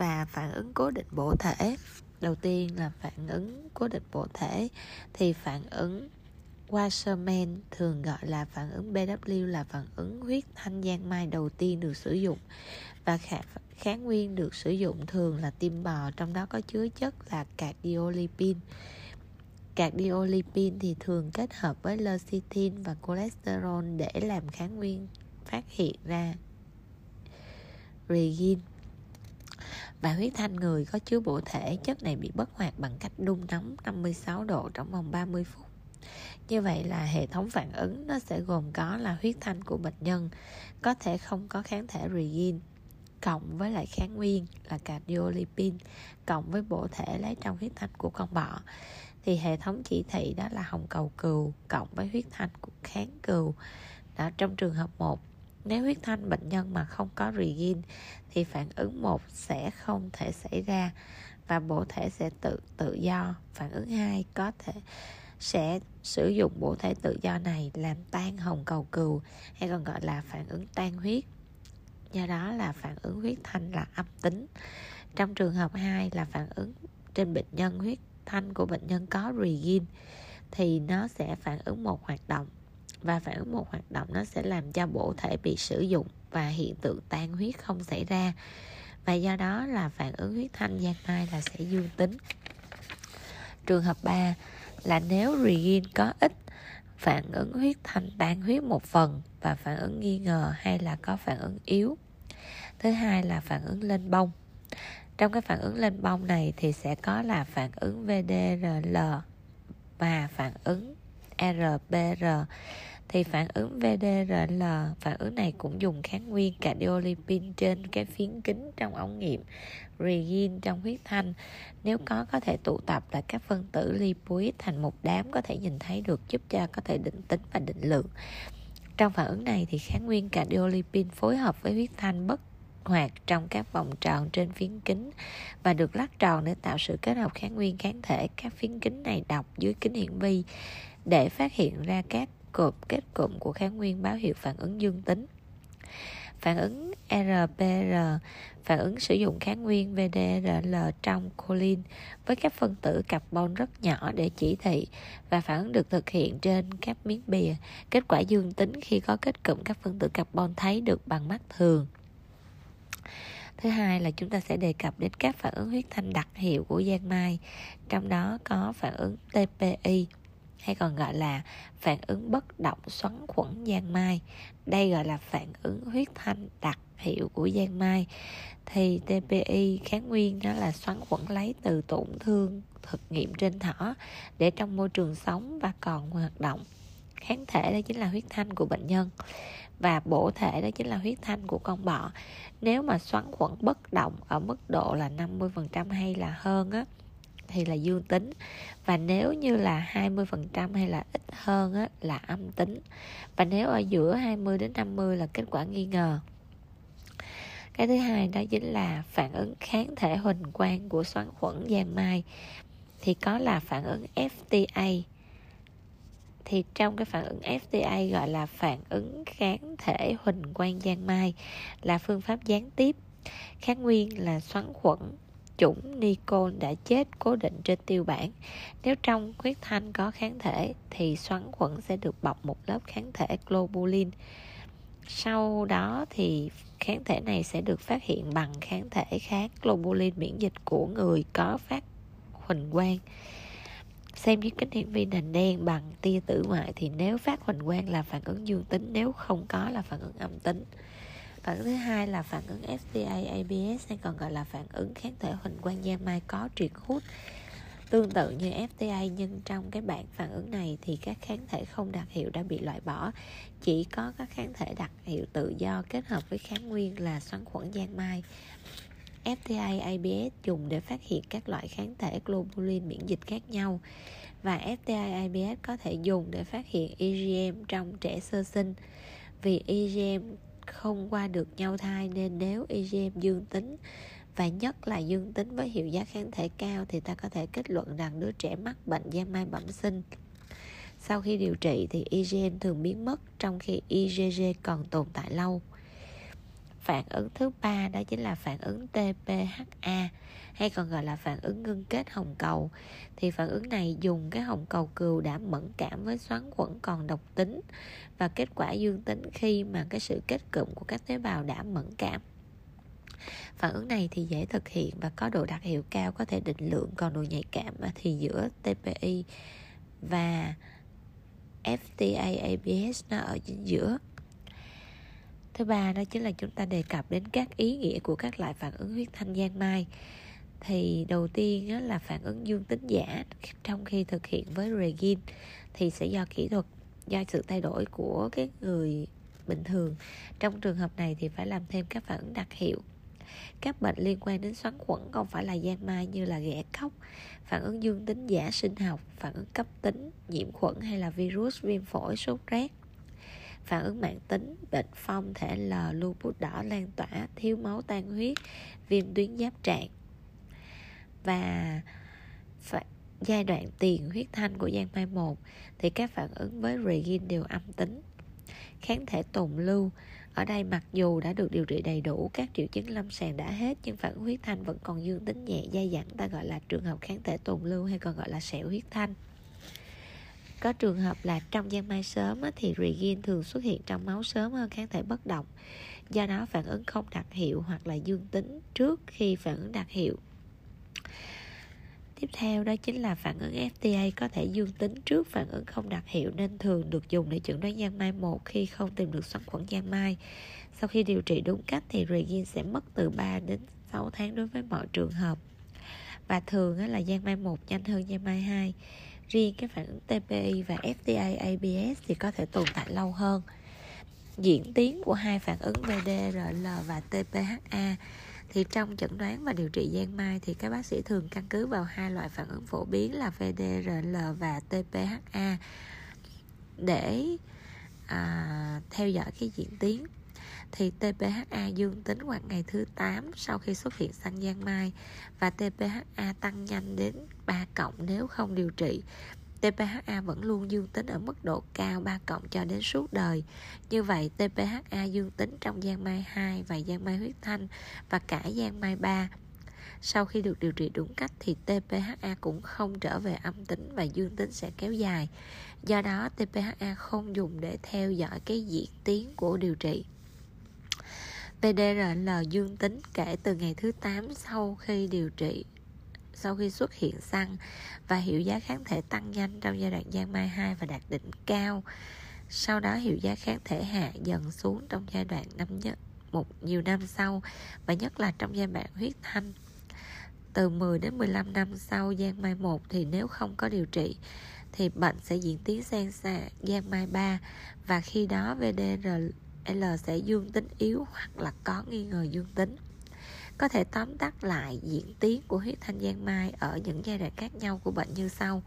và phản ứng cố định bộ thể. Đầu tiên là phản ứng cố định bộ thể, thì phản ứng Wasserman thường gọi là phản ứng BW là phản ứng huyết thanh giang mai đầu tiên được sử dụng và kháng nguyên được sử dụng thường là tim bò, trong đó có chứa chất là cardiolipin. Cardiolipin thì thường kết hợp với lecithin và cholesterol để làm kháng nguyên phát hiện ra. Regin và huyết thanh người có chứa bộ thể, chất này bị bất hoạt bằng cách đun nóng 56 độ trong vòng 30 phút. Như vậy là hệ thống phản ứng nó sẽ gồm có là huyết thanh của bệnh nhân, có thể không có kháng thể regin cộng với lại kháng nguyên là cardiolipin, cộng với bổ thể lấy trong huyết thanh của con bọ. Thì hệ thống chỉ thị đó là hồng cầu cừu cộng với huyết thanh của kháng cừu. Đó, trong trường hợp 1 nếu huyết thanh bệnh nhân mà không có regin thì phản ứng một sẽ không thể xảy ra và bổ thể sẽ tự tự do. Phản ứng hai có thể, sẽ sử dụng bổ thể tự do này làm tan hồng cầu cừu hay còn gọi là phản ứng tan huyết. Do đó là phản ứng huyết thanh là âm tính. Trong trường hợp 2 là phản ứng trên bệnh nhân, huyết thanh của bệnh nhân có regin thì nó sẽ phản ứng một hoạt động và phản ứng một hoạt động nó sẽ làm cho bộ thể bị sử dụng và hiện tượng tan huyết không xảy ra. Và do đó là phản ứng huyết thanh gian mai là sẽ dương tính. Trường hợp 3 là nếu regin có ít phản ứng huyết thanh tan huyết một phần và phản ứng nghi ngờ, hay là có phản ứng yếu. Thứ hai là phản ứng lên bông trong cái phản ứng lên bông này thì sẽ có là phản ứng VDRL và phản ứng rbr phản ứng VDRL phản ứng này cũng dùng kháng nguyên cardiolipin trên cái phiến kính trong ống nghiệm regin trong huyết thanh. Nếu có có thể tụ tập lại các phân tử lipoid thành một đám có thể nhìn thấy được, giúp cho có thể định tính và định lượng. Trong phản ứng này thì kháng nguyên cardiolipin phối hợp với huyết thanh bất hoạt trong các vòng tròn trên phiến kính và được lắc tròn để tạo sự kết hợp kháng nguyên kháng thể. Các phiến kính này đọc dưới kính hiển vi để phát hiện ra các cụm kết cụm của kháng nguyên báo hiệu phản ứng dương tính. Phản ứng RPR phản ứng sử dụng kháng nguyên VDRL trong choline với các phân tử carbon rất nhỏ để chỉ thị và phản ứng được thực hiện trên các miếng bìa. Kết quả dương tính khi có kết cụm các phân tử carbon thấy được bằng mắt thường. Thứ hai là chúng ta sẽ đề cập đến các phản ứng huyết thanh đặc hiệu của giang mai, trong đó có phản ứng TPI hay còn gọi là phản ứng bất động xoắn khuẩn giang mai. Đây gọi là phản ứng huyết thanh đặc hiệu của giang mai. Thì TPI kháng nguyên nó là xoắn khuẩn lấy từ tổn thương thực nghiệm trên thỏ để trong môi trường sống và còn hoạt động. Kháng thể đó chính là huyết thanh của bệnh nhân và bổ thể đó chính là huyết thanh của con bọ. Nếu mà xoắn khuẩn bất động ở mức độ là 50% hay là hơn á thì là dương tính. Và nếu như là 20% hay là ít hơn á, là âm tính. Và nếu ở giữa 20 đến 50 là kết quả nghi ngờ. Cái thứ hai đó chính là phản ứng kháng thể huỳnh quang của xoắn khuẩn giang mai. Thì có là phản ứng FTA thì trong cái phản ứng FTA gọi là phản ứng kháng thể huỳnh quang giang mai là phương pháp gián tiếp. Kháng nguyên là xoắn khuẩn chủng Nikon đã chết cố định trên tiêu bản. Nếu trong huyết thanh có kháng thể thì xoắn khuẩn sẽ được bọc một lớp kháng thể globulin. Sau đó thì kháng thể này sẽ được phát hiện bằng kháng thể kháng globulin miễn dịch của người có phát huỳnh quang. Xem chiếc kính hiển vi nền đen bằng tia tử ngoại thì nếu phát huỳnh quang là phản ứng dương tính, nếu không có là phản ứng âm tính phản ứng thứ hai là phản ứng FTA ABS hay còn gọi là phản ứng kháng thể huỳnh quang giang mai có triệt hút. Tương tự như FTA nhưng trong cái bản phản ứng này thì các kháng thể không đặc hiệu đã bị loại bỏ. Chỉ có các kháng thể đặc hiệu tự do kết hợp với kháng nguyên là xoắn khuẩn giang mai. FTA ABS dùng để phát hiện các loại kháng thể globulin miễn dịch khác nhau. Và FTA ABS có thể dùng để phát hiện IgM trong trẻ sơ sinh. Vì IgM không qua được nhau thai nên nếu IgM dương tính, và nhất là dương tính với hiệu giá kháng thể cao thì ta có thể kết luận rằng đứa trẻ mắc bệnh giang mai bẩm sinh. Sau khi điều trị thì IgM thường biến mất trong khi IgG còn tồn tại lâu. Phản ứng thứ ba, đó chính là phản ứng TPHA hay còn gọi là phản ứng ngưng kết hồng cầu. Thì phản ứng này dùng cái hồng cầu cừu đã mẫn cảm với xoắn khuẩn còn độc tính và kết quả dương tính khi mà cái sự kết cụm của các tế bào đã mẫn cảm. Phản ứng này thì dễ thực hiện và có độ đặc hiệu cao, có thể định lượng còn độ nhạy cảm thì giữa TPI và FTA ABS nó ở chính giữa thứ ba đó chính là chúng ta đề cập đến các ý nghĩa của các loại phản ứng huyết thanh giang mai. Thì đầu tiên là phản ứng dương tính giả trong khi thực hiện với regin, thì sẽ do kỹ thuật, do sự thay đổi của cái người bình thường. Trong trường hợp này thì phải làm thêm các phản ứng đặc hiệu. Các bệnh liên quan đến xoắn khuẩn không phải là giang mai như là ghẻ cốc phản ứng dương tính giả sinh học, phản ứng cấp tính, nhiễm khuẩn hay là virus viêm phổi sốt rét phản ứng mạng tính, bệnh phong thể L lupus đỏ lan tỏa, thiếu máu tan huyết, viêm tuyến giáp trạng và giai đoạn tiền huyết thanh của giang mai 1 thì các phản ứng với regin đều âm tính. Kháng thể tồn lưu, ở đây mặc dù đã được điều trị đầy đủ, các triệu chứng lâm sàng đã hết, nhưng phản ứng huyết thanh vẫn còn dương tính nhẹ dai dẳng ta gọi là trường hợp kháng thể tồn lưu hay còn gọi là sẹo huyết thanh có trường hợp là trong giang mai sớm thì regin thường xuất hiện trong máu sớm hơn kháng thể bất động do đó phản ứng không đặc hiệu hoặc là dương tính trước khi phản ứng đặc hiệu Tiếp theo đó chính là phản ứng FTA có thể dương tính trước phản ứng không đặc hiệu nên thường được dùng để chẩn đoán giang mai một khi không tìm được xoắn khuẩn giang mai. Sau khi điều trị đúng cách thì regin sẽ mất từ 3 đến 6 tháng đối với mọi trường hợp. Và thường là giang mai 1 nhanh hơn giang mai 2. Riêng cái phản ứng TPI và FTA ABS thì có thể tồn tại lâu hơn. Diễn tiến của hai phản ứng VDRL và TPHA thì trong chẩn đoán và điều trị giang mai thì các bác sĩ thường căn cứ vào hai loại phản ứng phổ biến là VDRL và TPHA để à, theo dõi cái diễn tiến thì TPHA dương tính vào ngày thứ 8 sau khi xuất hiện xanh giang mai và TPHA tăng nhanh đến 3 cộng nếu không điều trị TPHA vẫn luôn dương tính ở mức độ cao 3 cộng cho đến suốt đời. Như vậy TPHA dương tính trong giang mai 2 và giang mai huyết thanh và cả giang mai 3. Sau khi được điều trị đúng cách thì TPHA cũng không trở về âm tính và dương tính sẽ kéo dài. Do đó TPHA không dùng để theo dõi cái diễn tiến của điều trị. PDRL dương tính kể từ ngày thứ 8 sau khi điều trị, sau khi xuất hiện xăng và hiệu giá kháng thể tăng nhanh trong giai đoạn giang mai 2 và đạt đỉnh cao. Sau đó, hiệu giá kháng thể hạ dần xuống trong giai đoạn năm nhất, một nhiều năm sau, và nhất là trong giai đoạn huyết thanh. từ 10 đến 15 năm sau giang mai 1 thì nếu không có điều trị, thì bệnh sẽ diễn tiến sang giang mai 3 và khi đó l sẽ dương tính yếu hoặc là có nghi ngờ dương tính. Có thể tóm tắt lại diễn tiến của huyết thanh giang mai ở những giai đoạn khác nhau của bệnh như sau.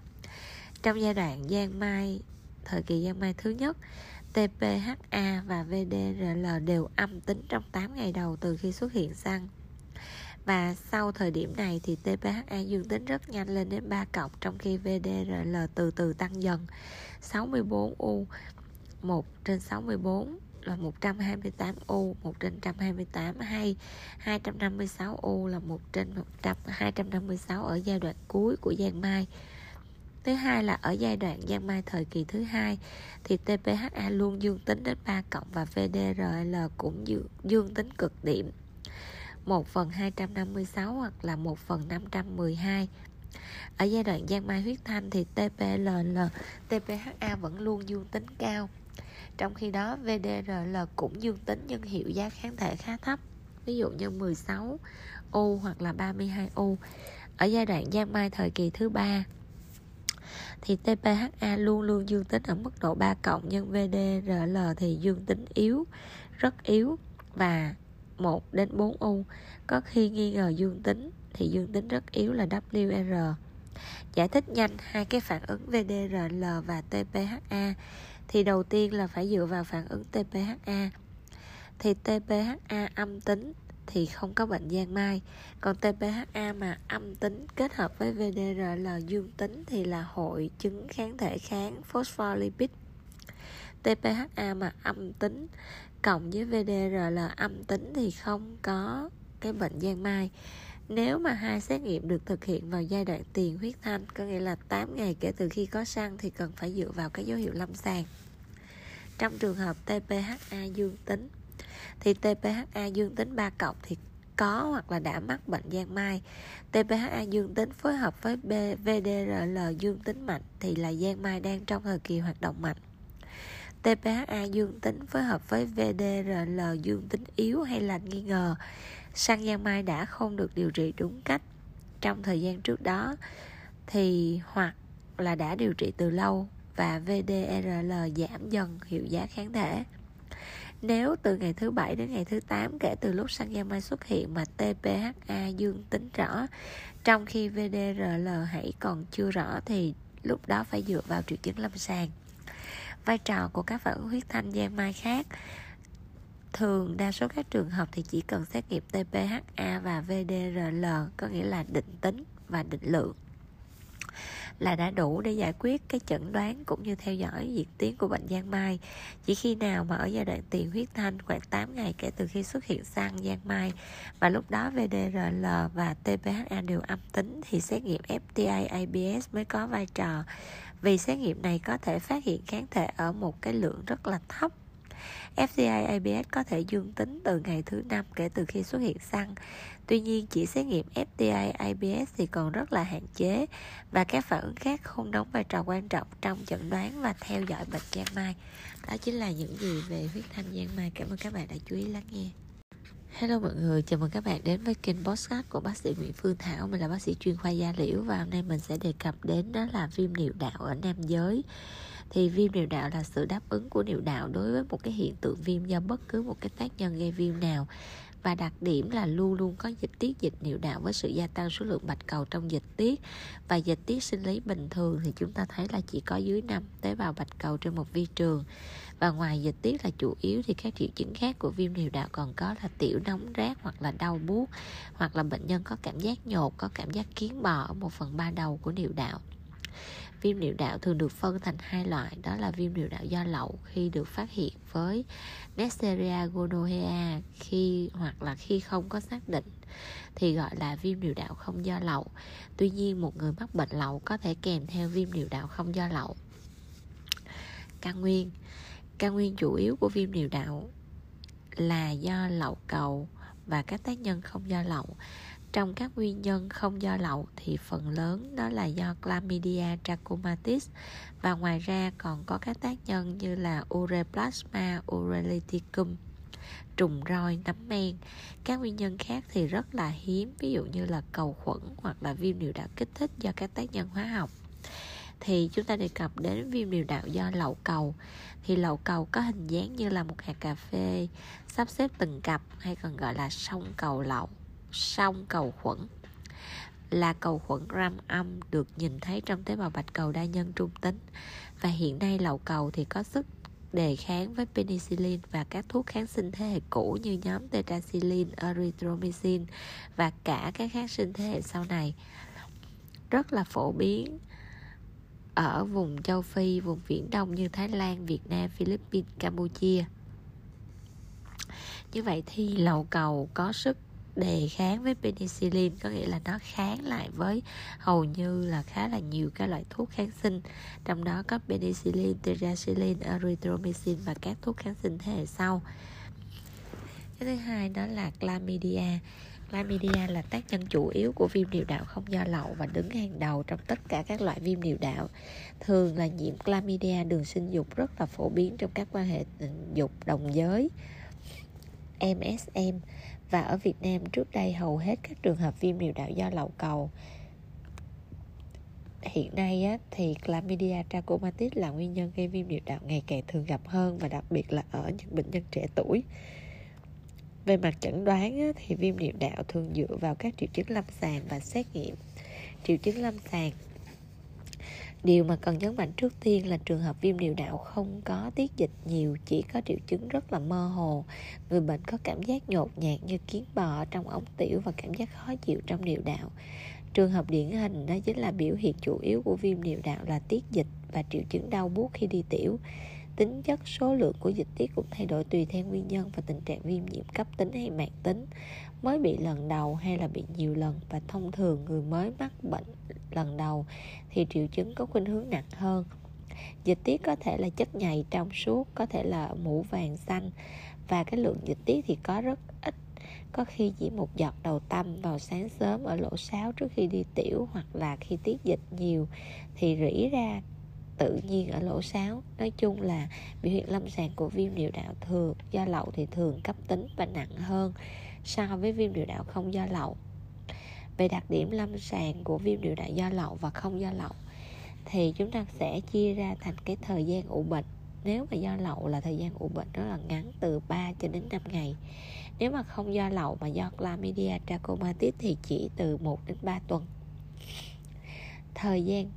Trong giai đoạn giang mai, thời kỳ giang mai thứ nhất, TPHA và VDRL đều âm tính trong 8 ngày đầu từ khi xuất hiện xăng. Và sau thời điểm này thì TPHA dương tính rất nhanh lên đến 3 cộng trong khi VDRL từ từ tăng dần 64U 1 trên 64 là 128 U 1 trên 128 hay 256 U là 1 trên 100, 256 ở giai đoạn cuối của giang mai. Thứ hai là ở giai đoạn giang mai thời kỳ thứ hai thì TPHA luôn dương tính đến 3 cộng và VDRL cũng dương, dương tính cực điểm. 1 phần 256 hoặc là 1 phần 512 ở giai đoạn giang mai huyết thanh thì TPLL, TPHA vẫn luôn dương tính cao trong khi đó VDRL cũng dương tính nhưng hiệu giá kháng thể khá thấp, ví dụ như 16 U hoặc là 32 U. Ở giai đoạn giang mai thời kỳ thứ ba, thì TPHA luôn luôn dương tính ở mức độ 3 cộng, nhưng VDRL thì dương tính yếu, rất yếu và 1 đến 4 U. Có khi nghi ngờ dương tính thì dương tính rất yếu là WR giải thích nhanh hai cái phản ứng VDRL và TPHA thì đầu tiên là phải dựa vào phản ứng TPHA thì TPHA âm tính thì không có bệnh giang mai. Còn TPHA mà âm tính kết hợp với VDRL dương tính thì là hội chứng kháng thể kháng phospholipid TPHA mà âm tính cộng với VDRL âm tính thì không có cái bệnh giang mai. Nếu mà hai xét nghiệm được thực hiện vào giai đoạn tiền huyết thanh, có nghĩa là 8 ngày kể từ khi có sang thì cần phải dựa vào cái dấu hiệu lâm sàng trong trường hợp TPHA dương tính, thì TPHA dương tính 3 cộng thì có hoặc là đã mắc bệnh giang mai. TPHA dương tính phối hợp với VDRL dương tính mạnh thì là giang mai đang trong thời kỳ hoạt động mạnh. TPHA dương tính phối hợp với VDRL dương tính yếu hay là nghi ngờ, sang giang mai đã không được điều trị đúng cách. Trong thời gian trước đó thì hoặc là đã điều trị từ lâu và VDRL giảm dần hiệu giá kháng thể. Nếu từ ngày thứ bảy đến ngày thứ 8 kể từ lúc sang giang mai xuất hiện mà TPHA dương tính rõ, trong khi VDRL hãy còn chưa rõ thì lúc đó phải dựa vào triệu chứng lâm sàng. Vai trò của các phản ứng huyết thanh giang mai khác. Thường đa số các trường hợp thì chỉ cần xét nghiệm TPHA và VDRL có nghĩa là định tính và định lượng là đã đủ để giải quyết cái chẩn đoán cũng như theo dõi diễn tiến của bệnh giang mai. Chỉ khi nào mà ở giai đoạn tiền huyết thanh khoảng 8 ngày kể từ khi xuất hiện sang giang mai và lúc đó VDRL và TPHA đều âm tính thì xét nghiệm FTA ABS mới có vai trò vì xét nghiệm này có thể phát hiện kháng thể ở một cái lượng rất là thấp FCI ABS có thể dương tính từ ngày thứ năm kể từ khi xuất hiện xăng. Tuy nhiên, chỉ xét nghiệm FTA-ABS thì còn rất là hạn chế và các phản ứng khác không đóng vai trò quan trọng trong chẩn đoán và theo dõi bệnh giang mai. Đó chính là những gì về huyết thanh giang mai. Cảm ơn các bạn đã chú ý lắng nghe. Hello mọi người, chào mừng các bạn đến với kênh podcast của bác sĩ Nguyễn Phương Thảo Mình là bác sĩ chuyên khoa da liễu và hôm nay mình sẽ đề cập đến đó là viêm niệu đạo ở nam giới Thì viêm niệu đạo là sự đáp ứng của niệu đạo đối với một cái hiện tượng viêm do bất cứ một cái tác nhân gây viêm nào và đặc điểm là luôn luôn có dịch tiết dịch niệu đạo với sự gia tăng số lượng bạch cầu trong dịch tiết. Và dịch tiết sinh lý bình thường thì chúng ta thấy là chỉ có dưới 5 tế bào bạch cầu trên một vi trường. Và ngoài dịch tiết là chủ yếu thì các triệu chứng khác của viêm niệu đạo còn có là tiểu nóng rát hoặc là đau buốt, hoặc là bệnh nhân có cảm giác nhột, có cảm giác kiến bò ở một phần ba đầu của niệu đạo viêm niệu đạo thường được phân thành hai loại, đó là viêm niệu đạo do lậu khi được phát hiện với Neisseria gonorrhea khi hoặc là khi không có xác định, thì gọi là viêm niệu đạo không do lậu. Tuy nhiên, một người mắc bệnh lậu có thể kèm theo viêm niệu đạo không do lậu. Căn nguyên. Căn nguyên chủ yếu của viêm niệu đạo là do lậu cầu và các tác nhân không do lậu trong các nguyên nhân không do lậu thì phần lớn đó là do chlamydia trachomatis và ngoài ra còn có các tác nhân như là ureplasma ureliticum trùng roi, nấm men. Các nguyên nhân khác thì rất là hiếm, ví dụ như là cầu khuẩn hoặc là viêm niệu đạo kích thích do các tác nhân hóa học. Thì chúng ta đề cập đến viêm niệu đạo do lậu cầu. Thì lậu cầu có hình dáng như là một hạt cà phê sắp xếp từng cặp hay còn gọi là sông cầu lậu song cầu khuẩn. Là cầu khuẩn gram âm được nhìn thấy trong tế bào bạch cầu đa nhân trung tính. Và hiện nay lậu cầu thì có sức đề kháng với penicillin và các thuốc kháng sinh thế hệ cũ như nhóm tetracycline, erythromycin và cả các kháng sinh thế hệ sau này. Rất là phổ biến ở vùng châu Phi, vùng Viễn Đông như Thái Lan, Việt Nam, Philippines, Campuchia. Như vậy thì lậu cầu có sức đề kháng với penicillin có nghĩa là nó kháng lại với hầu như là khá là nhiều các loại thuốc kháng sinh. Trong đó có penicillin, tetracycline, erythromycin và các thuốc kháng sinh thế hệ sau. Cái thứ hai đó là chlamydia. Chlamydia là tác nhân chủ yếu của viêm niệu đạo không do lậu và đứng hàng đầu trong tất cả các loại viêm niệu đạo. Thường là nhiễm chlamydia đường sinh dục rất là phổ biến trong các quan hệ tình dục đồng giới. MSM và ở Việt Nam trước đây hầu hết các trường hợp viêm niệu đạo do lậu cầu. Hiện nay á, thì chlamydia trachomatis là nguyên nhân gây viêm niệu đạo ngày càng thường gặp hơn và đặc biệt là ở những bệnh nhân trẻ tuổi. Về mặt chẩn đoán á, thì viêm niệu đạo thường dựa vào các triệu chứng lâm sàng và xét nghiệm. Triệu chứng lâm sàng Điều mà cần nhấn mạnh trước tiên là trường hợp viêm niệu đạo không có tiết dịch nhiều, chỉ có triệu chứng rất là mơ hồ. Người bệnh có cảm giác nhột nhạt như kiến bò trong ống tiểu và cảm giác khó chịu trong niệu đạo. Trường hợp điển hình đó chính là biểu hiện chủ yếu của viêm niệu đạo là tiết dịch và triệu chứng đau buốt khi đi tiểu. Tính chất số lượng của dịch tiết cũng thay đổi tùy theo nguyên nhân và tình trạng viêm nhiễm cấp tính hay mãn tính mới bị lần đầu hay là bị nhiều lần? Và thông thường người mới mắc bệnh lần đầu thì triệu chứng có khuynh hướng nặng hơn. Dịch tiết có thể là chất nhầy trong suốt, có thể là mũ vàng xanh. Và cái lượng dịch tiết thì có rất ít. Có khi chỉ một giọt đầu tâm vào sáng sớm ở lỗ sáo trước khi đi tiểu hoặc là khi tiết dịch nhiều thì rỉ ra tự nhiên ở lỗ sáo nói chung là biểu hiện lâm sàng của viêm niệu đạo thường do lậu thì thường cấp tính và nặng hơn so với viêm niệu đạo không do lậu. Về đặc điểm lâm sàng của viêm niệu đạo do lậu và không do lậu, thì chúng ta sẽ chia ra thành cái thời gian ủ bệnh. Nếu mà do lậu là thời gian ủ bệnh rất là ngắn, từ 3 cho đến 5 ngày. Nếu mà không do lậu mà do chlamydia, trachomatis thì chỉ từ 1 đến 3 tuần. Thời gian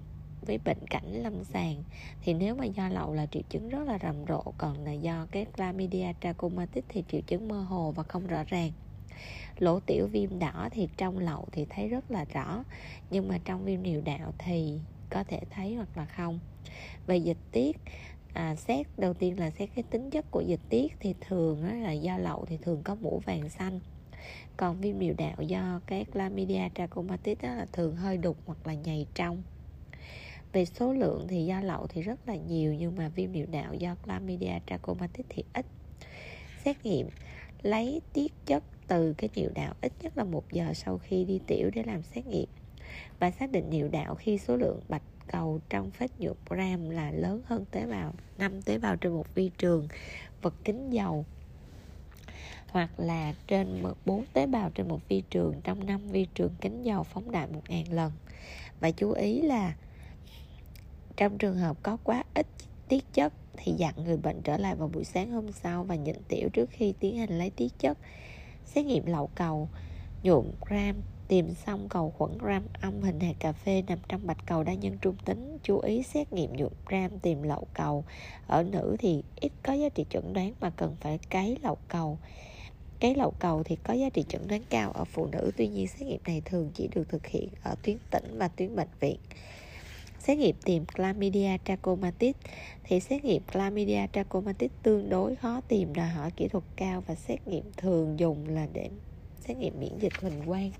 với bệnh cảnh lâm sàng, thì nếu mà do lậu là triệu chứng rất là rầm rộ, còn là do cái chlamydia, trachomatis thì triệu chứng mơ hồ và không rõ ràng lỗ tiểu viêm đỏ thì trong lậu thì thấy rất là rõ nhưng mà trong viêm niệu đạo thì có thể thấy hoặc là không. Về dịch tiết à, xét đầu tiên là xét cái tính chất của dịch tiết thì thường á, là do lậu thì thường có mũ vàng xanh. Còn viêm niệu đạo do cái chlamydia trachomatis đó là thường hơi đục hoặc là nhầy trong. Về số lượng thì do lậu thì rất là nhiều nhưng mà viêm niệu đạo do chlamydia trachomatis thì ít. Xét nghiệm lấy tiết chất từ cái niệu đạo ít nhất là một giờ sau khi đi tiểu để làm xét nghiệm. Và xác định niệu đạo khi số lượng bạch cầu trong phết nhuộm gram là lớn hơn tế bào 5 tế bào trên một vi trường vật kính dầu, hoặc là trên 4 tế bào trên một vi trường trong 5 vi trường kính dầu phóng đại 1.000 lần. Và chú ý là trong trường hợp có quá ít tiết chất thì dặn người bệnh trở lại vào buổi sáng hôm sau và nhịn tiểu trước khi tiến hành lấy tiết chất xét nghiệm lậu cầu, nhuộm gram tìm xong cầu khuẩn gram âm hình hạt cà phê nằm trong bạch cầu đa nhân trung tính. Chú ý xét nghiệm nhuộm gram tìm lậu cầu. Ở nữ thì ít có giá trị chẩn đoán mà cần phải cấy lậu cầu. Cái lậu cầu thì có giá trị chẩn đoán cao. Ở phụ nữ, tuy nhiên xét nghiệm này thường chỉ được thực hiện ở tuyến tỉnh và tuyến bệnh viện xét nghiệm tìm chlamydia trachomatis thì xét nghiệm chlamydia trachomatis tương đối khó tìm đòi hỏi kỹ thuật cao và xét nghiệm thường dùng là để xét nghiệm miễn dịch huỳnh quang.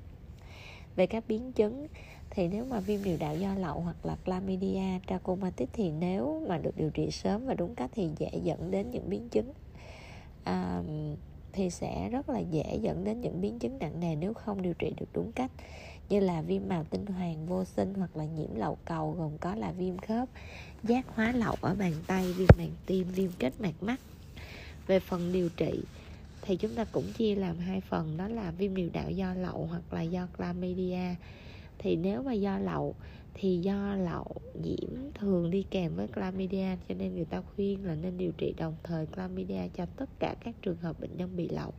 Về các biến chứng thì nếu mà viêm điều đạo do lậu hoặc là chlamydia trachomatis thì nếu mà được điều trị sớm và đúng cách thì dễ dẫn đến những biến chứng. À, thì sẽ rất là dễ dẫn đến những biến chứng nặng nề nếu không điều trị được đúng cách như là viêm màu tinh hoàn vô sinh hoặc là nhiễm lậu cầu, gồm có là viêm khớp, giác hóa lậu ở bàn tay, viêm màng tim, viêm kết mạc mắt. Về phần điều trị, thì chúng ta cũng chia làm hai phần, đó là viêm điều đạo do lậu hoặc là do chlamydia. Thì nếu mà do lậu, thì do lậu nhiễm thường đi kèm với chlamydia, cho nên người ta khuyên là nên điều trị đồng thời chlamydia cho tất cả các trường hợp bệnh nhân bị lậu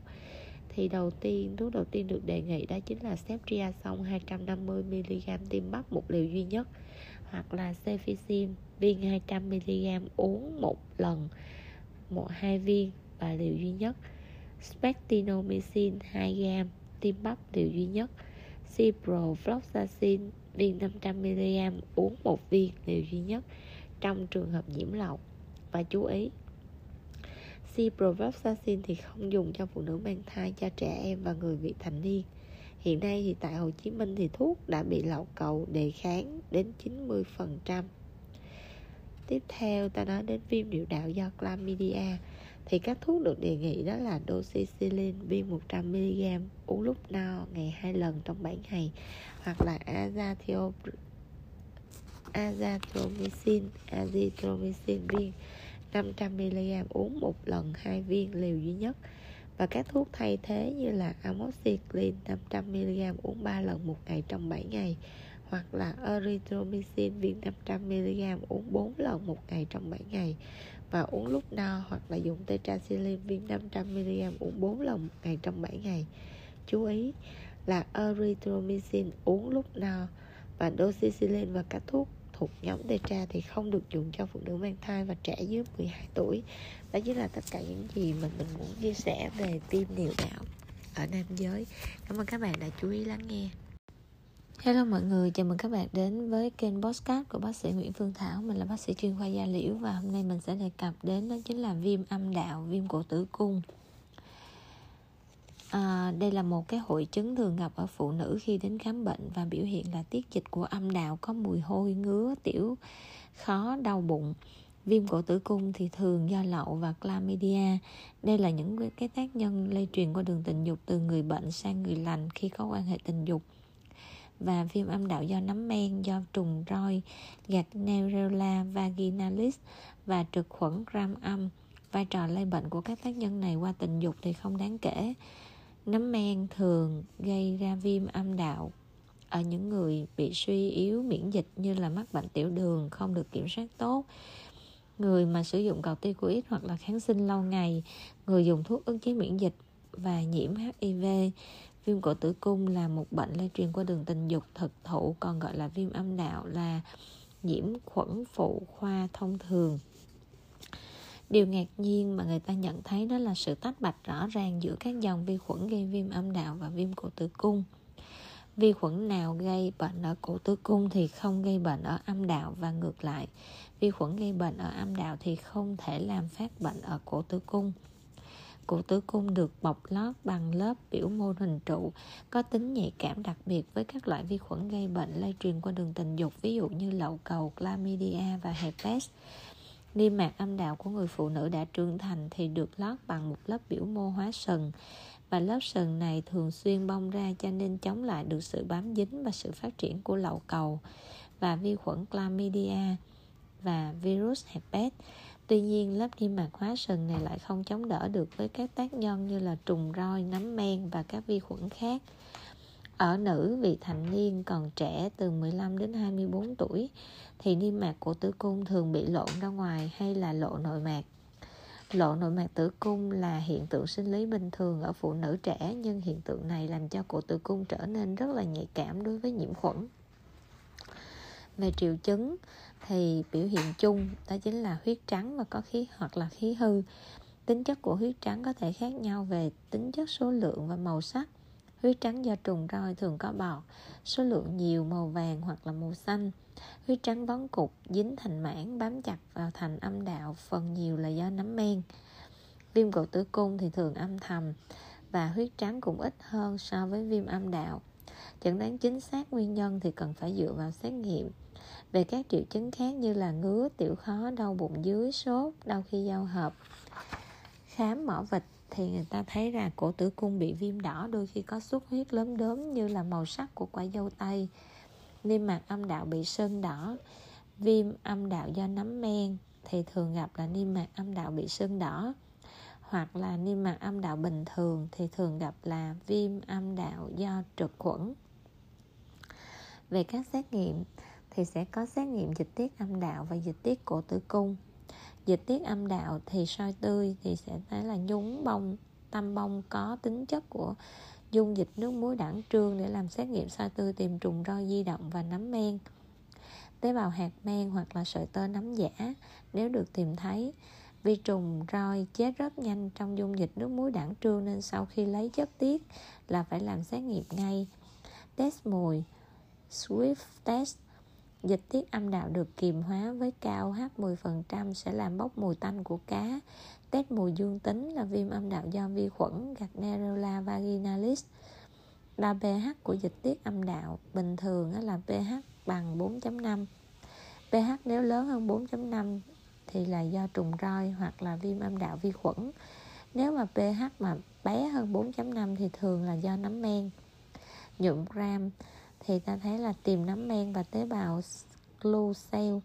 thì đầu tiên, thuốc đầu tiên được đề nghị đó chính là ceftriaxone 250mg tiêm bắp một liều duy nhất, hoặc là cefixim viên 200mg uống một lần, một hai viên và liều duy nhất. Spectinomycin 2g tiêm bắp liều duy nhất. Ciprofloxacin, viên 500mg uống một viên liều duy nhất trong trường hợp nhiễm lậu. Và chú ý ciprofloxacin thì không dùng cho phụ nữ mang thai, cho trẻ em và người vị thành niên. Hiện nay thì tại Hồ Chí Minh thì thuốc đã bị lậu cầu đề kháng đến 90% tiếp theo ta nói đến viêm niệu đạo do chlamydia. Thì các thuốc được đề nghị đó là doxycycline viên 100mg uống lúc no ngày hai lần trong 7 ngày, hoặc là azithromycin azithromycin viên 500mg uống một lần hai viên liều duy nhất và các thuốc thay thế như là amoxicillin 500mg uống 3 lần một ngày trong 7 ngày, hoặc là erythromycin viên 500mg uống 4 lần một ngày trong 7 ngày và uống lúc no hoặc là dùng tetracycline viên 500mg uống 4 lần một ngày trong 7 ngày. Chú ý là erythromycin uống lúc no và doxycycline và các thuốc thuộc nhóm tetra thì không được dùng cho phụ nữ mang thai và trẻ dưới 12 tuổi. Đó chính là tất cả những gì mà mình muốn chia sẻ về tim niệu đạo ở nam giới. Cảm ơn các bạn đã chú ý lắng nghe. Hello mọi người, chào mừng các bạn đến với kênh Postcard của bác sĩ Nguyễn Phương Thảo Mình là bác sĩ chuyên khoa da liễu và hôm nay mình sẽ đề cập đến đó chính là viêm âm đạo, viêm cổ tử cung à, Đây là một cái hội chứng thường gặp ở phụ nữ khi đến khám bệnh và biểu hiện là tiết dịch của âm đạo có mùi hôi, ngứa, tiểu, khó, đau bụng. Viêm cổ tử cung thì thường do lậu và chlamydia. Đây là những cái tác nhân lây truyền qua đường tình dục từ người bệnh sang người lành khi có quan hệ tình dục. Và viêm âm đạo do nấm men do trùng roi gạch Neurella vaginalis và trực khuẩn gram âm. Vai trò lây bệnh của các tác nhân này qua tình dục thì không đáng kể nấm men thường gây ra viêm âm đạo ở những người bị suy yếu miễn dịch như là mắc bệnh tiểu đường không được kiểm soát tốt, người mà sử dụng corticoid hoặc là kháng sinh lâu ngày, người dùng thuốc ức chế miễn dịch và nhiễm HIV Viêm cổ tử cung là một bệnh lây truyền qua đường tình dục thực thụ, còn gọi là viêm âm đạo là nhiễm khuẩn phụ khoa thông thường. Điều ngạc nhiên mà người ta nhận thấy đó là sự tách bạch rõ ràng giữa các dòng vi khuẩn gây viêm âm đạo và viêm cổ tử cung. Vi khuẩn nào gây bệnh ở cổ tử cung thì không gây bệnh ở âm đạo và ngược lại. Vi khuẩn gây bệnh ở âm đạo thì không thể làm phát bệnh ở cổ tử cung. Cổ tử cung được bọc lót bằng lớp biểu mô hình trụ có tính nhạy cảm đặc biệt với các loại vi khuẩn gây bệnh lây truyền qua đường tình dục ví dụ như lậu cầu, chlamydia và herpes. Niêm mạc âm đạo của người phụ nữ đã trưởng thành thì được lót bằng một lớp biểu mô hóa sừng và lớp sừng này thường xuyên bong ra cho nên chống lại được sự bám dính và sự phát triển của lậu cầu và vi khuẩn chlamydia và virus herpes Tuy nhiên, lớp niêm mạc hóa sừng này lại không chống đỡ được với các tác nhân như là trùng roi, nấm men và các vi khuẩn khác. Ở nữ vị thành niên còn trẻ từ 15 đến 24 tuổi, thì niêm mạc của tử cung thường bị lộn ra ngoài hay là lộ nội mạc. Lộ nội mạc tử cung là hiện tượng sinh lý bình thường ở phụ nữ trẻ, nhưng hiện tượng này làm cho cổ tử cung trở nên rất là nhạy cảm đối với nhiễm khuẩn. Về triệu chứng thì biểu hiện chung, đó chính là huyết trắng và có khí hoặc là khí hư tính chất của huyết trắng có thể khác nhau về tính chất số lượng và màu sắc huyết trắng do trùng roi thường có bọt số lượng nhiều màu vàng hoặc là màu xanh. Huyết trắng vón cục dính thành mảng bám chặt vào thành âm đạo phần nhiều là do nấm men. Viêm cổ tử cung thì thường âm thầm và huyết trắng cũng ít hơn so với viêm âm đạo. Chẩn đoán chính xác nguyên nhân thì cần phải dựa vào xét nghiệm. Về các triệu chứng khác như là ngứa, tiểu khó, đau bụng dưới, sốt, đau khi giao hợp. Khám mỏ vịt thì người ta thấy là cổ tử cung bị viêm đỏ đôi khi có xuất huyết lớn đốm như là màu sắc của quả dâu tây. Niêm mạc âm đạo bị sưng đỏ, viêm âm đạo do nấm men thì thường gặp là niêm mạc âm đạo bị sưng đỏ. hoặc là niêm mạc âm đạo bình thường thì thường gặp là viêm âm đạo do trực khuẩn về các xét nghiệm thì sẽ có xét nghiệm dịch tiết âm đạo và dịch tiết cổ tử cung dịch tiết âm đạo thì soi tươi thì sẽ thấy là nhúng bông, tâm bông có tính chất của dung dịch nước muối đẳng trương để làm xét nghiệm soi tươi, tìm trùng roi di động và nấm men, tế bào hạt men hoặc là sợi tơ nấm giả. Nếu được tìm thấy, vi trùng roi chết rất nhanh trong dung dịch nước muối đẳng trương nên sau khi lấy chất tiết là phải làm xét nghiệm ngay. Test mùi, Swift test Dịch tiết âm đạo được kiềm hóa với cao H 10% sẽ làm bốc mùi tanh của cá. Test mùi dương tính là viêm âm đạo do vi khuẩn Gardnerella vaginalis. Đo pH của dịch tiết âm đạo bình thường là pH bằng 4.5. pH nếu lớn hơn 4.5 thì là do trùng roi hoặc là viêm âm đạo vi khuẩn. Nếu mà pH mà bé hơn 4.5 thì thường là do nấm men. Nhuộm gram thì ta thấy là tìm nấm men và tế bào glue cell,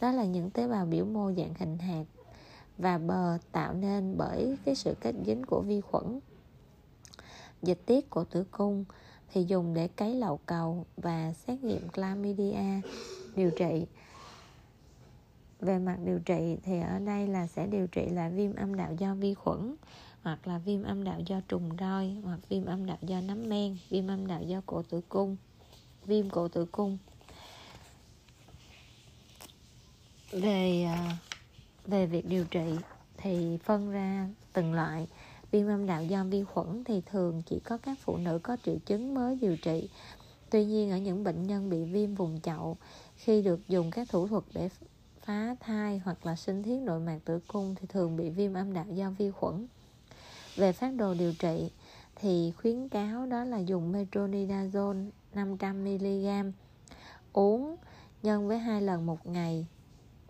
đó là những tế bào biểu mô dạng hình hạt và bờ tạo nên bởi cái sự kết dính của vi khuẩn. Dịch tiết của tử cung thì dùng để cấy lậu cầu và xét nghiệm chlamydia điều trị. Về mặt điều trị thì ở đây là sẽ điều trị là viêm âm đạo do vi khuẩn hoặc là viêm âm đạo do trùng roi hoặc viêm âm đạo do nấm men, viêm âm đạo do cổ tử cung viêm cổ tử cung. Về à, về việc điều trị thì phân ra từng loại. Viêm âm đạo do vi khuẩn thì thường chỉ có các phụ nữ có triệu chứng mới điều trị. Tuy nhiên, ở những bệnh nhân bị viêm vùng chậu, khi được dùng các thủ thuật để phá thai hoặc là sinh thiết nội mạc tử cung thì thường bị viêm âm đạo do vi khuẩn. Về phát đồ điều trị thì khuyến cáo đó là dùng metronidazole 500mg uống nhân với hai lần một ngày,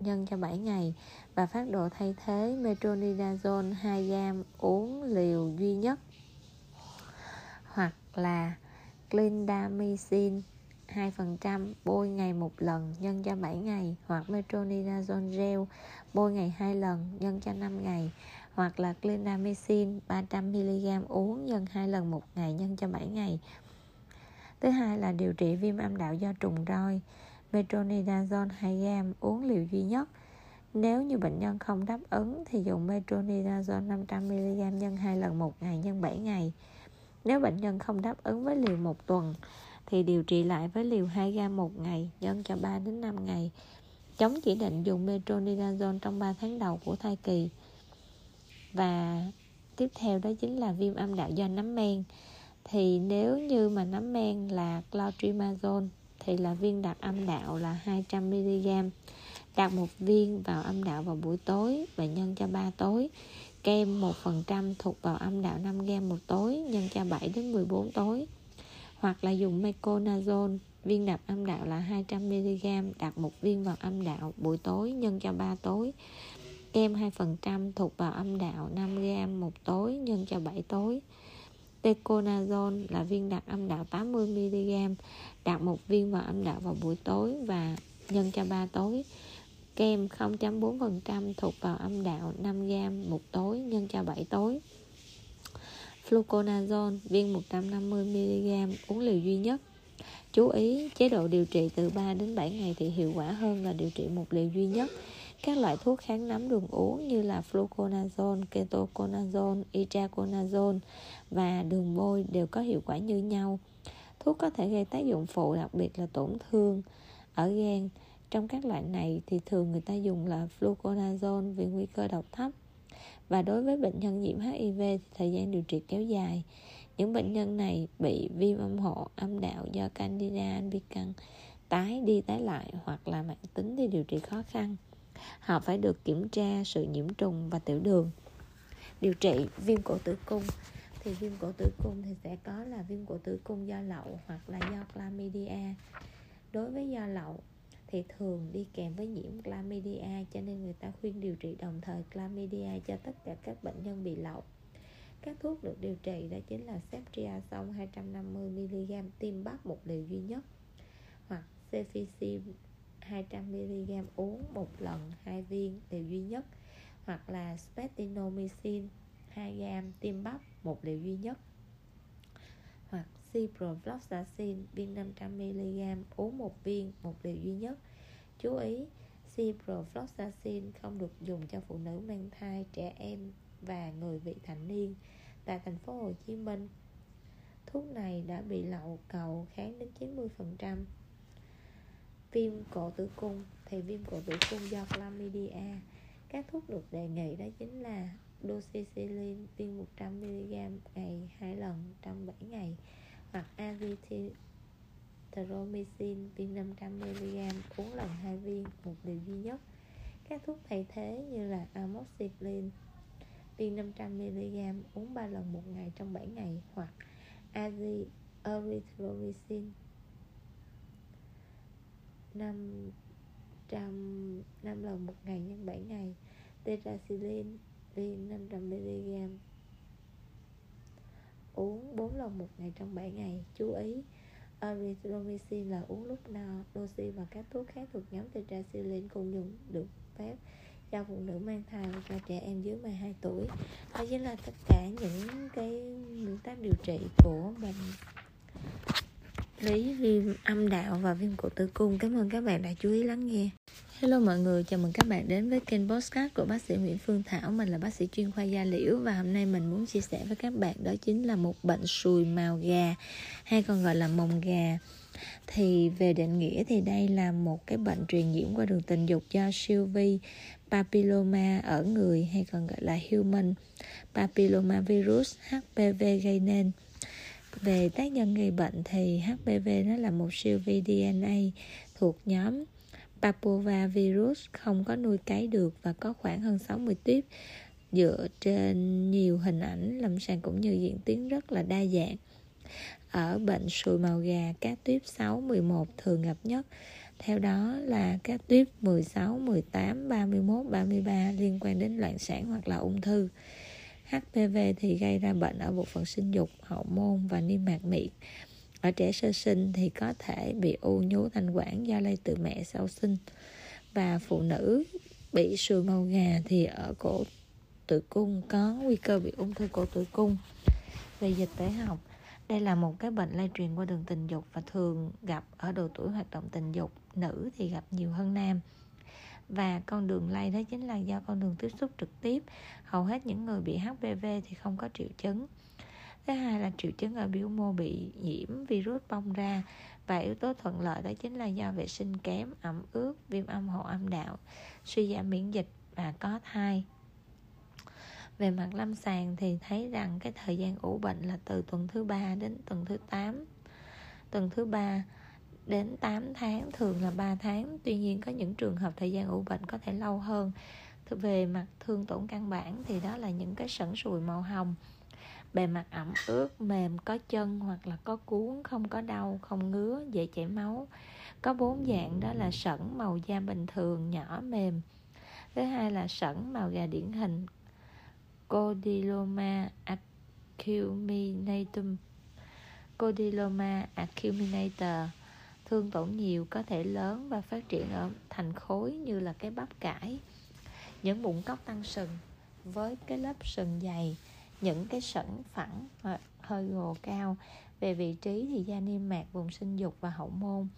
nhân cho 7 ngày. Và phát độ thay thế metronidazole 2g uống liều duy nhất. Hoặc là clindamycin 2% bôi ngày một lần, nhân cho 7 ngày. Hoặc metronidazole gel bôi ngày 2 lần, nhân cho 5 ngày. Hoặc là clindamycin 300mg uống nhân 2 lần một ngày, nhân cho 7 ngày. Thứ hai là điều trị viêm âm đạo do trùng roi, Metronidazole 2 gam uống liều duy nhất. Nếu như bệnh nhân không đáp ứng thì dùng metronidazole 500mg nhân 2 lần một ngày nhân 7 ngày. Nếu bệnh nhân không đáp ứng với liều một tuần thì điều trị lại với liều 2 gam một ngày nhân cho 3 đến 5 ngày. Chống chỉ định dùng metronidazole trong 3 tháng đầu của thai kỳ. Và tiếp theo đó chính là viêm âm đạo do nấm men thì nếu như mà nấm men là clotrimazole, thì là viên đặt âm đạo là 200mg đặt một viên vào âm đạo vào buổi tối và nhân cho 3 tối. Kem 1% thuộc vào âm đạo 5g một tối, nhân cho 7 đến 14 tối. Hoặc là dùng meconazole, viên đạp âm đạo là 200mg đặt một viên vào âm đạo buổi tối, nhân cho 3 tối. Kem 2% thuộc vào âm đạo 5g một tối, nhân cho 7 tối. Teconazole là viên đặt âm đạo 80mg đặt một viên vào âm đạo vào buổi tối và nhân cho 3 tối. Kem 0.4% thuộc vào âm đạo 5g một tối, nhân cho 7 tối. Fluconazole, viên 150mg uống liều duy nhất. Chú ý, chế độ điều trị từ 3 đến 7 ngày thì hiệu quả hơn là điều trị một liều duy nhất các loại thuốc kháng nấm đường uống như là fluconazole, ketoconazole, itraconazole và đường bôi đều có hiệu quả như nhau. Thuốc có thể gây tác dụng phụ đặc biệt là tổn thương ở gan. Trong các loại này thì thường người ta dùng là fluconazole vì nguy cơ độc thấp. Và đối với bệnh nhân nhiễm HIV thì thời gian điều trị kéo dài. Những bệnh nhân này bị viêm âm hộ, âm đạo do Candida albicans tái đi tái lại hoặc là mạng tính thì điều trị khó khăn họ phải được kiểm tra sự nhiễm trùng và tiểu đường. Điều trị viêm cổ tử cung, thì viêm cổ tử cung thì sẽ có là viêm cổ tử cung do lậu hoặc là do chlamydia. Đối với do lậu thì thường đi kèm với nhiễm chlamydia, cho nên người ta khuyên điều trị đồng thời chlamydia cho tất cả các bệnh nhân bị lậu. Các thuốc được điều trị đó chính là ceftriaxone 250mg tiêm bắp một liều duy nhất hoặc cefixime 200mg uống một lần hai viên liều duy nhất, hoặc là spetinomycin 2 gram tiêm bắp một liều duy nhất. Hoặc ciprofloxacin viên 500mg uống một viên một liều duy nhất. Chú ý, ciprofloxacin không được dùng cho phụ nữ mang thai, trẻ em và người vị thành niên tại thành phố Hồ Chí Minh. Thuốc này đã bị lậu cầu kháng đến 90% viêm cổ tử cung. Thì viêm cổ tử cung do chlamydia các thuốc được đề nghị, đó chính là doxycycline viên 100mg ngày 2 lần trong 7 ngày, hoặc azithromycin viên 500mg uống lần 2 viên, một liều duy nhất. Các thuốc thay thế như là amoxicillin viên 500mg uống 3 lần một ngày trong 7 ngày, hoặc azithromycin 500 5 lần một ngày nhân 7 ngày. Tetracycline viên 500mg uống 4 lần một ngày trong 7 ngày. Chú ý, erythromycin là uống lúc nào, doxy và các thuốc khác thuộc nhóm tetracycline cũng dùng được phép cho phụ nữ mang thai và cho trẻ em dưới 12 tuổi. Đó chính là tất cả những cái nguyên tắc điều trị của bệnh lý viêm âm đạo và viêm cổ tử cung. Cảm ơn các bạn đã chú ý lắng nghe. Hello mọi người, chào mừng các bạn đến với kênh Postcard của bác sĩ Nguyễn Phương Thảo. Mình là bác sĩ chuyên khoa da liễu Và hôm nay mình muốn chia sẻ với các bạn Đó chính là một bệnh sùi màu gà Hay còn gọi là mồng gà. Thì về định nghĩa thì đây là một cái bệnh truyền nhiễm qua đường tình dục do siêu vi papilloma ở người hay còn gọi là human papilloma virus HPV gây nên về tác nhân gây bệnh thì HPV nó là một siêu vi DNA thuộc nhóm Papova virus không có nuôi cấy được và có khoảng hơn 60 tuyếp dựa trên nhiều hình ảnh lâm sàng cũng như diễn tiến rất là đa dạng. Ở bệnh sùi màu gà, các tuyếp 6, 11 thường gặp nhất. Theo đó là các tuyếp 16, 18, 31, 33 liên quan đến loạn sản hoặc là ung thư. HPV thì gây ra bệnh ở bộ phận sinh dục, hậu môn và niêm mạc miệng. Ở trẻ sơ sinh thì có thể bị u nhú thanh quản do lây từ mẹ sau sinh. Và phụ nữ bị sùi màu gà thì ở cổ tử cung có nguy cơ bị ung thư cổ tử cung. Về dịch tễ học, đây là một cái bệnh lây truyền qua đường tình dục và thường gặp ở độ tuổi hoạt động tình dục. Nữ thì gặp nhiều hơn nam và con đường lây đó chính là do con đường tiếp xúc trực tiếp. Hầu hết những người bị HPV thì không có triệu chứng. Thứ hai là triệu chứng ở biểu mô bị nhiễm virus bong ra. Và yếu tố thuận lợi đó chính là do vệ sinh kém, ẩm ướt, viêm âm hộ âm đạo, suy giảm miễn dịch và có thai. Về mặt lâm sàng thì thấy rằng cái thời gian ủ bệnh là từ tuần thứ ba đến tuần thứ 8 tuần thứ ba đến 8 tháng, thường là 3 tháng. Tuy nhiên có những trường hợp thời gian ủ bệnh có thể lâu hơn. Về mặt thương tổn căn bản thì đó là những cái sẩn sùi màu hồng. Bề mặt ẩm ướt, mềm, có chân hoặc là có cuốn, không có đau, không ngứa, dễ chảy máu. Có bốn dạng, đó là sẩn màu da bình thường, nhỏ, mềm. Thứ hai là sẩn màu gà điển hình Codiloma acuminatum Codiloma acuminator thương tổn nhiều, có thể lớn và phát triển ở thành khối như là cái bắp cải, những bụng cóc tăng sừng. Với cái lớp sừng dày, những cái sẩn phẳng ờ, hơi gồ cao, về vị trí thì da niêm mạc, vùng sinh dục và hậu môn,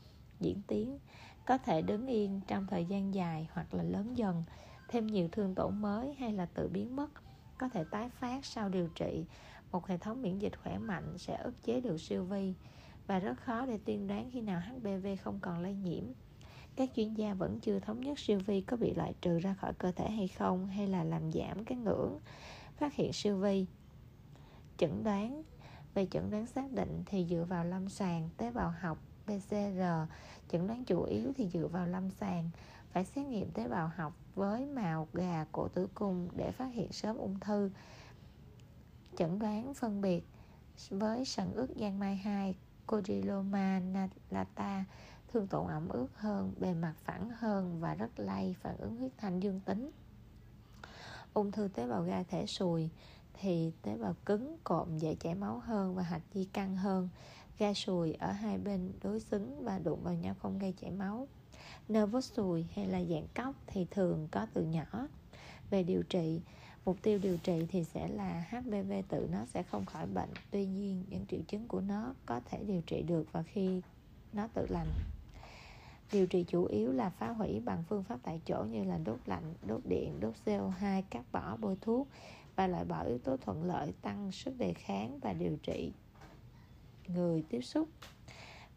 diễn tiến, có thể đứng yên trong thời gian dài hoặc là lớn dần. Thêm nhiều thương tổn mới hay là tự biến mất, có thể tái phát sau điều trị. Một hệ thống miễn dịch khỏe mạnh sẽ ức chế được siêu vi và rất khó để tiên đoán khi nào HPV không còn lây nhiễm. Các chuyên gia vẫn chưa thống nhất siêu vi có bị loại trừ ra khỏi cơ thể hay không, hay là làm giảm cái ngưỡng phát hiện siêu vi. Chẩn đoán, về chẩn đoán xác định thì dựa vào lâm sàng, tế bào học PCR chẩn đoán chủ yếu thì dựa vào lâm sàng. Phải xét nghiệm tế bào học với màu gà cổ tử cung để phát hiện sớm ung thư. Chẩn đoán phân biệt với sẩn ức giang mai 2 Codyloma lata thương tổn ẩm ướt hơn, bề mặt phẳng hơn và rất lây phản ứng huyết thanh dương tính. Ung thư tế bào gai thể sùi thì tế bào cứng, cộm, dễ chảy máu hơn và hạch di căng hơn. Gai sùi ở hai bên đối xứng và đụng vào nhau không gây chảy máu. Nervous sùi hay là dạng cốc thì thường có từ nhỏ. Về điều trị mục tiêu điều trị thì sẽ là HPV tự nó sẽ không khỏi bệnh. Tuy nhiên, những triệu chứng của nó có thể điều trị được và khi nó tự lành. Điều trị chủ yếu là phá hủy bằng phương pháp tại chỗ như là đốt lạnh, đốt điện, đốt CO2 cắt bỏ bôi thuốc và loại bỏ yếu tố thuận lợi, tăng sức đề kháng và điều trị người tiếp xúc.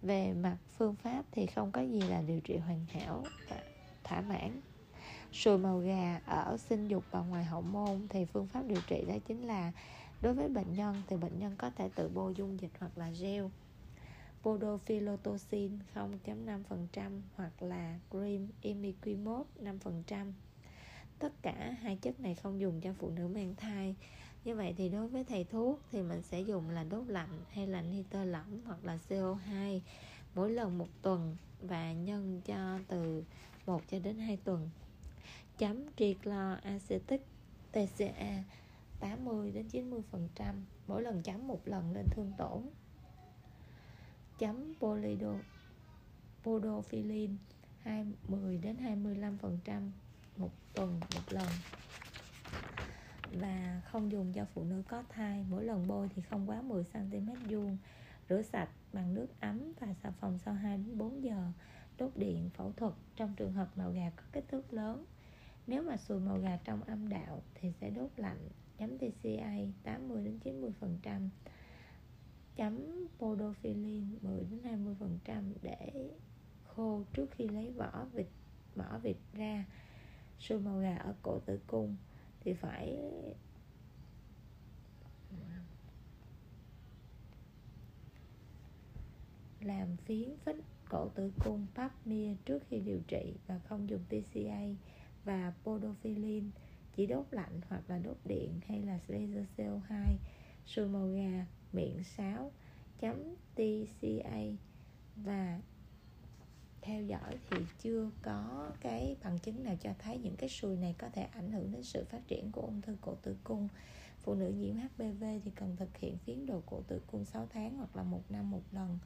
Về mặt phương pháp thì không có gì là điều trị hoàn hảo và thỏa mãn sùi màu gà ở sinh dục và ngoài hậu môn thì phương pháp điều trị đó chính là đối với bệnh nhân thì bệnh nhân có thể tự bôi dung dịch hoặc là gel. Podophyllotoxin 0.5% hoặc là cream imiquimod 5% tất cả hai chất này không dùng cho phụ nữ mang thai. Như vậy thì đối với thầy thuốc thì mình sẽ dùng là đốt lạnh hay là nitơ lỏng hoặc là CO2 mỗi lần một tuần và nhân cho từ 1 cho đến 2 tuần chấm tricloacetic TCA 80 đến 90 phần trăm, mỗi lần chấm một lần lên thương tổn. Chấm polido podophilin 20 đến 25 phần trăm một tuần một lần. Và không dùng cho phụ nữ có thai, mỗi lần bôi thì không quá 10 cm vuông. Rửa sạch bằng nước ấm và xà phòng sau 2 đến 4 giờ. Đốt điện, phẫu thuật, trong trường hợp màu gà có kích thước lớn nếu mà sùi màu gà trong âm đạo thì sẽ đốt lạnh, chấm TCA 80 đến 90 phần trăm, chấm podophyllin 10 đến 20 phần trăm để khô trước khi lấy vỏ vịt, mỏ vịt ra. Sùi màu gà ở cổ tử cung thì phải làm phiến phích cổ tử cung pap smear trước khi điều trị và không dùng TCA và podophyllin chỉ đốt lạnh hoặc là đốt điện hay là laser CO2 sùi màu gà, miệng sáo, chấm TCA và theo dõi thì chưa có cái bằng chứng nào cho thấy những cái sùi này có thể ảnh hưởng đến sự phát triển của ung thư cổ tử cung. Phụ nữ nhiễm HPV thì cần thực hiện phiến đồ cổ tử cung 6 tháng hoặc là một năm một lần.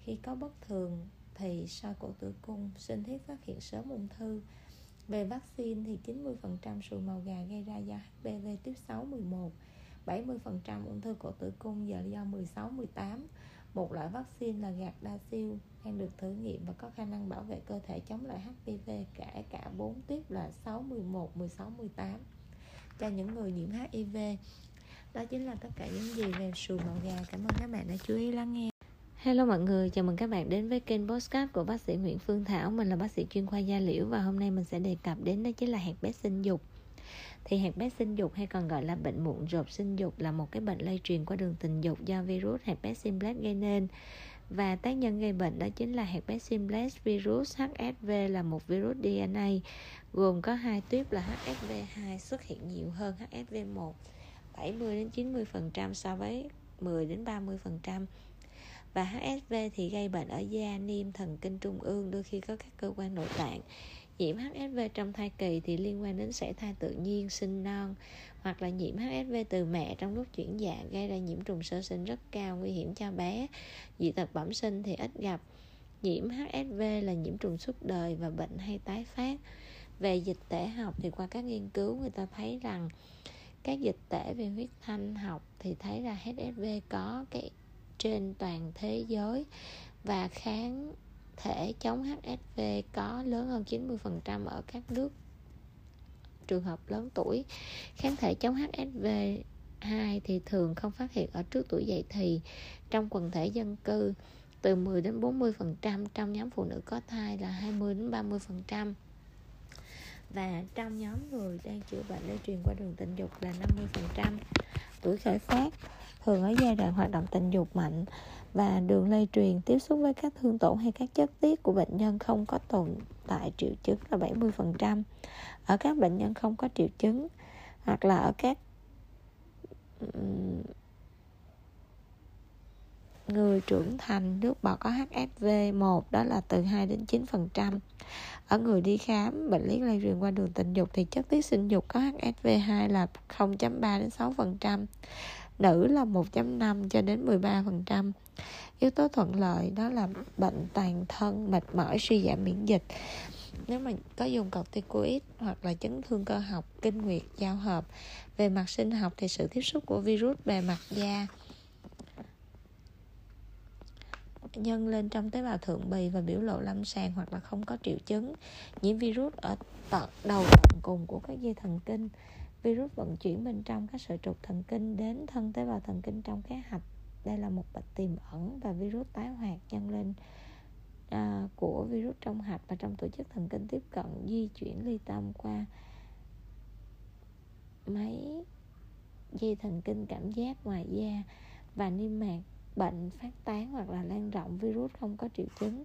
Khi có bất thường thì soi cổ tử cung, sinh thiết phát hiện sớm ung thư về vaccine thì 90% sùi màu gà gây ra do HPV tiếp 6 11 70% ung thư cổ tử cung giờ do 16 18 một loại vaccine là gạt đa siêu đang được thử nghiệm và có khả năng bảo vệ cơ thể chống lại HPV cả cả 4 tiếp là 6, 11, 16, 18 cho những người nhiễm HIV. Đó chính là tất cả những gì về sùi màu gà. Cảm ơn các bạn đã chú ý lắng nghe. Hello mọi người, chào mừng các bạn đến với kênh Postcard của bác sĩ Nguyễn Phương Thảo. Mình là bác sĩ chuyên khoa da liễu và hôm nay mình sẽ đề cập đến đó chính là hẹp bé sinh dục. Thì hẹp bé sinh dục hay còn gọi là bệnh mụn rộp sinh dục là một cái bệnh lây truyền qua đường tình dục do virus herpes simplex gây nên. Và tác nhân gây bệnh đó chính là herpes simplex virus HSV là một virus DNA gồm có hai tuyếp là HSV2 xuất hiện nhiều hơn HSV1 70 đến 90% so với 10 đến 30% và HSV thì gây bệnh ở da, niêm, thần kinh trung ương, đôi khi có các cơ quan nội tạng. Nhiễm HSV trong thai kỳ thì liên quan đến sảy thai tự nhiên sinh non hoặc là nhiễm HSV từ mẹ trong lúc chuyển dạ gây ra nhiễm trùng sơ sinh rất cao nguy hiểm cho bé. Dị tật bẩm sinh thì ít gặp. Nhiễm HSV là nhiễm trùng suốt đời và bệnh hay tái phát. Về dịch tễ học thì qua các nghiên cứu người ta thấy rằng các dịch tễ về huyết thanh học thì thấy là HSV có cái trên toàn thế giới và kháng thể chống HSV có lớn hơn 90% ở các nước trường hợp lớn tuổi. Kháng thể chống HSV 2 thì thường không phát hiện ở trước tuổi dậy thì. Trong quần thể dân cư, từ 10 đến 40% trong nhóm phụ nữ có thai là 20 đến 30% và trong nhóm người đang chữa bệnh, lây truyền qua đường tình dục là 50% tuổi khởi phát thường ở giai đoạn hoạt động tình dục mạnh và đường lây truyền tiếp xúc với các thương tổn hay các chất tiết của bệnh nhân không có tồn tại triệu chứng là 70%. Ở các bệnh nhân không có triệu chứng hoặc là ở các người trưởng thành, nước bọt có HSV1 đó là từ 2 đến 9%. Ở người đi khám, bệnh lý lây truyền qua đường tình dục thì chất tiết sinh dục có HSV2 là 0.3 đến 6% nữ là 1.5 cho đến 13%. Yếu tố thuận lợi đó là bệnh toàn thân, mệt mỏi, suy giảm miễn dịch. nếu mà có dùng corticoid hoặc là chấn thương cơ học kinh nguyệt giao hợp về mặt sinh học thì sự tiếp xúc của virus bề mặt da nhân lên trong tế bào thượng bì và biểu lộ lâm sàng hoặc là không có triệu chứng nhiễm virus ở tận đầu tận cùng của các dây thần kinh virus vận chuyển bên trong các sợi trục thần kinh đến thân tế bào thần kinh trong cái hạch. Đây là một bệnh tiềm ẩn và virus tái hoạt nhân lên à, của virus trong hạch và trong tổ chức thần kinh tiếp cận di chuyển ly tâm qua máy dây thần kinh cảm giác ngoài da và niêm mạc bệnh phát tán hoặc là lan rộng virus không có triệu chứng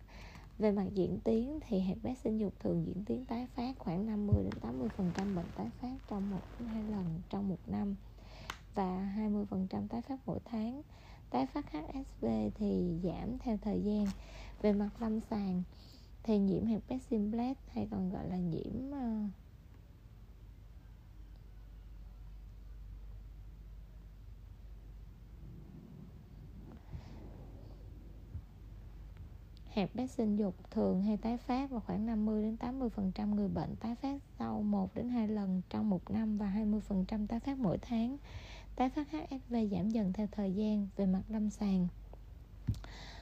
về mặt diễn tiến thì hẹp herpes sinh dục thường diễn tiến tái phát khoảng 50 đến 80 phần trăm bệnh tái phát trong một hai lần trong một năm và 20 phần trăm tái phát mỗi tháng. Tái phát HSV thì giảm theo thời gian. Về mặt lâm sàng thì nhiễm hẹp herpes simplex hay còn gọi là nhiễm ờ, hẹp herpes sinh dục thường hay tái phát và khoảng 50 đến 80% người bệnh tái phát sau 1 đến 2 lần trong một năm và 20% tái phát mỗi tháng. Tái phát HSV giảm dần theo thời gian về mặt lâm sàng.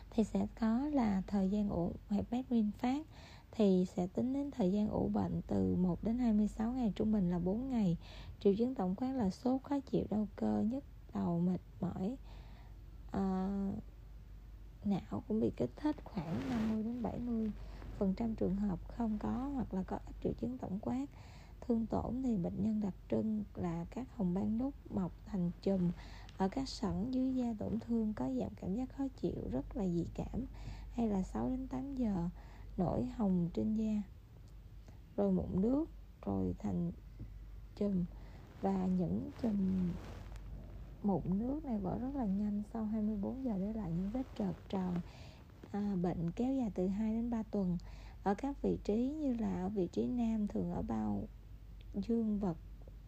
Thì sẽ có là thời gian ủ hẹp herpes nguyên phát thì sẽ tính đến thời gian ủ bệnh từ 1 đến 26 ngày trung bình là 4 ngày. Triệu chứng tổng quát là sốt khó chịu đau cơ nhức đầu mệt mỏi. Uh, não cũng bị kích thích khoảng 50 đến 70 phần trăm trường hợp không có hoặc là có ít triệu chứng tổng quát. Thương tổn thì bệnh nhân đặc trưng là các hồng ban nút mọc thành chùm ở các sẩn dưới da tổn thương có giảm cảm giác khó chịu rất là dị cảm, hay là 6 đến 8 giờ nổi hồng trên da, rồi mụn nước, rồi thành chùm và những chùm mụn nước này vỡ rất là nhanh. Sau 24 giờ để lại những vết trợt tròn à, bệnh kéo dài từ 2 đến 3 tuần. Ở các vị trí như là ở vị trí nam thường ở bao dương vật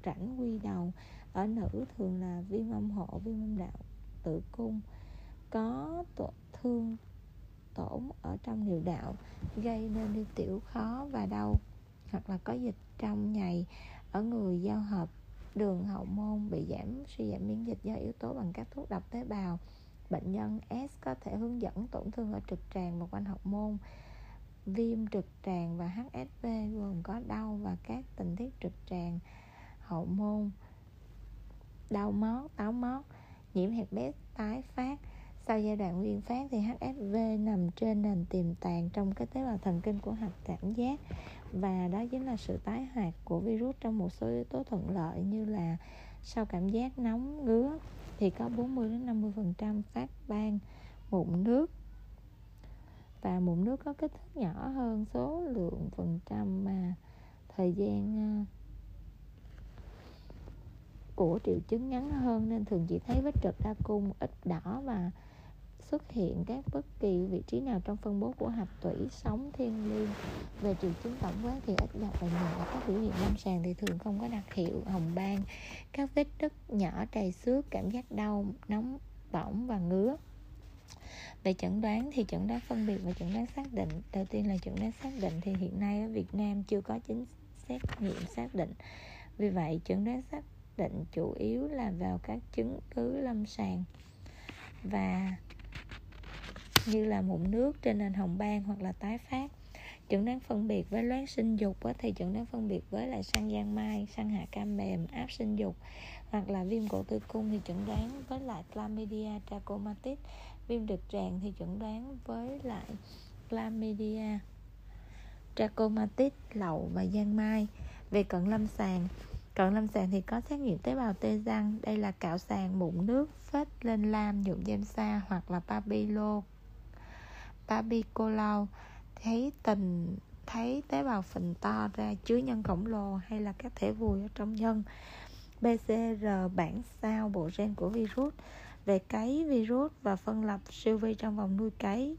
rãnh quy đầu. Ở nữ thường là viêm âm hộ viêm âm đạo tử cung. Có tổn thương tổn ở trong niệu đạo gây nên đi tiểu khó và đau hoặc là có dịch trong nhầy. Ở người giao hợp đường hậu môn bị giảm, suy giảm miễn dịch do yếu tố bằng các thuốc độc tế bào. Bệnh nhân S có thể hướng dẫn tổn thương ở trực tràng và quanh hậu môn. Viêm trực tràng và HSV gồm có đau và các tình tiết trực tràng hậu môn. Đau mót, táo mót, nhiễm herpes tái phát. Sau giai đoạn nguyên phát thì HSV nằm trên nền tiềm tàng trong cái tế bào thần kinh của hạch cảm giác và đó chính là sự tái hoạt của virus trong một số yếu tố thuận lợi như là sau cảm giác nóng, ngứa thì có 40 đến 50% phát ban mụn nước. Và mụn nước có kích thước nhỏ hơn số lượng phần trăm mà thời gian ờ, của triệu chứng ngắn hơn, nên thường chỉ thấy vết trượt đa cung, ít đỏ và xuất hiện các bất kỳ vị trí nào trong phân bố của hạch tủy sống thiên liêng. Về triệu chứng tổng quát thì ít gặp và nhẹ các biểu hiện lâm sàng thì thường không có đặc hiệu hồng ban các vết đứt nhỏ trầy xước, cảm giác đau, nóng bỏng và ngứa. Về chẩn đoán thì chẩn đoán phân biệt và chẩn đoán xác định. Đầu tiên là chẩn đoán xác định thì hiện nay ở Việt Nam chưa có chính xét nghiệm xác định. Vì vậy, chẩn đoán xác định chủ yếu là vào các chứng cứ lâm sàng và như là mụn nước trên nền hồng ban hoặc là tái phát. Chẩn đoán phân biệt với loét sinh dục thì chẩn đoán phân biệt với lại sang giang mai sang hạ cam mềm, áp sinh dục hoặc là viêm cổ tử cung thì chẩn đoán với lại chlamydia trachomatis viêm trực tràng thì chẩn đoán với lại chlamydia trachomatis lậu và giang mai. Về cận lâm sàng, cận lâm sàng thì có xét nghiệm tế bào tê răng. Đây là cạo sàng mụn nước phết lên lam nhuộm giam sa hoặc là papillo papicolau thấy tình, thấy tế bào phình to ra chứa nhân khổng lồ hay là các thể vùi ở trong nhân. PCR bản sao bộ gen của virus. Về cấy virus và phân lập siêu vi trong vòng nuôi cấy.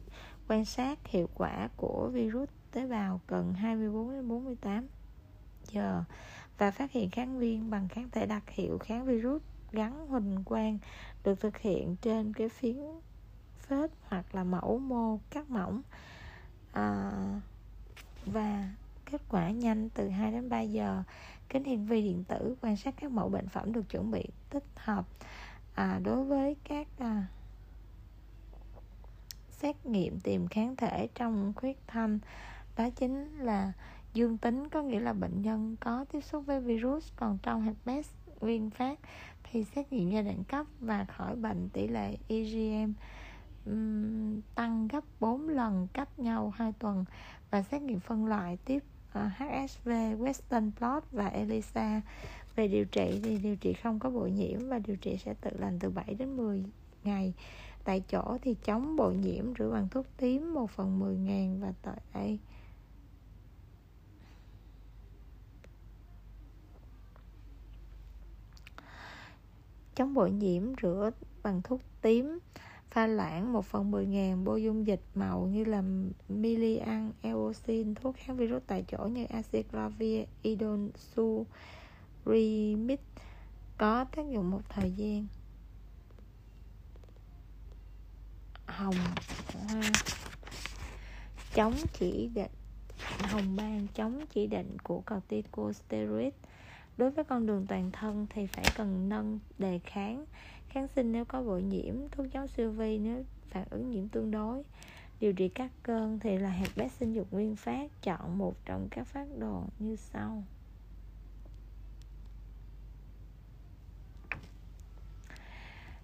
Quan sát hiệu quả của virus tế bào cần 24 đến 48 giờ và phát hiện kháng nguyên bằng kháng thể đặc hiệu kháng virus gắn huỳnh quang được thực hiện trên cái phiến phết hoặc là mẫu mô cắt mỏng. À, và kết quả nhanh từ 2 đến 3 giờ. Kính hiển vi điện tử quan sát các mẫu bệnh phẩm được chuẩn bị tích hợp. À, đối với các à, xét nghiệm tìm kháng thể trong huyết thanh đó chính là dương tính có nghĩa là bệnh nhân có tiếp xúc với virus. Còn trong herpes nguyên phát thì xét nghiệm giai đoạn cấp và khỏi bệnh tỷ lệ IgM tăng gấp 4 lần cách nhau 2 tuần. Và xét nghiệm phân loại tiếp ờ, HSV, Western blot và ELISA. Về điều trị thì điều trị không có bội nhiễm và điều trị sẽ tự lành từ 7 đến 10 ngày. Tại chỗ thì chống bội nhiễm rửa bằng thuốc tím 1 phần 10 ngàn và tại đây chống bội nhiễm rửa bằng thuốc tím pha loãng 1 phần 10 ngàn bôi dung dịch màu như là milian, eosin, thuốc kháng virus tại chỗ như acyclovir, idonsurimid có tác dụng một thời gian. Hồng hoa. Chống chỉ định hồng ban chống chỉ định của corticosteroid. Đối với con đường toàn thân thì phải cần nâng đề kháng kháng sinh nếu có bội nhiễm, thuốc chống siêu vi nếu phản ứng nhiễm tương đối. Điều trị các cơn thì là hẹp bé sinh dục nguyên phát, chọn một trong các phát đồ như sau.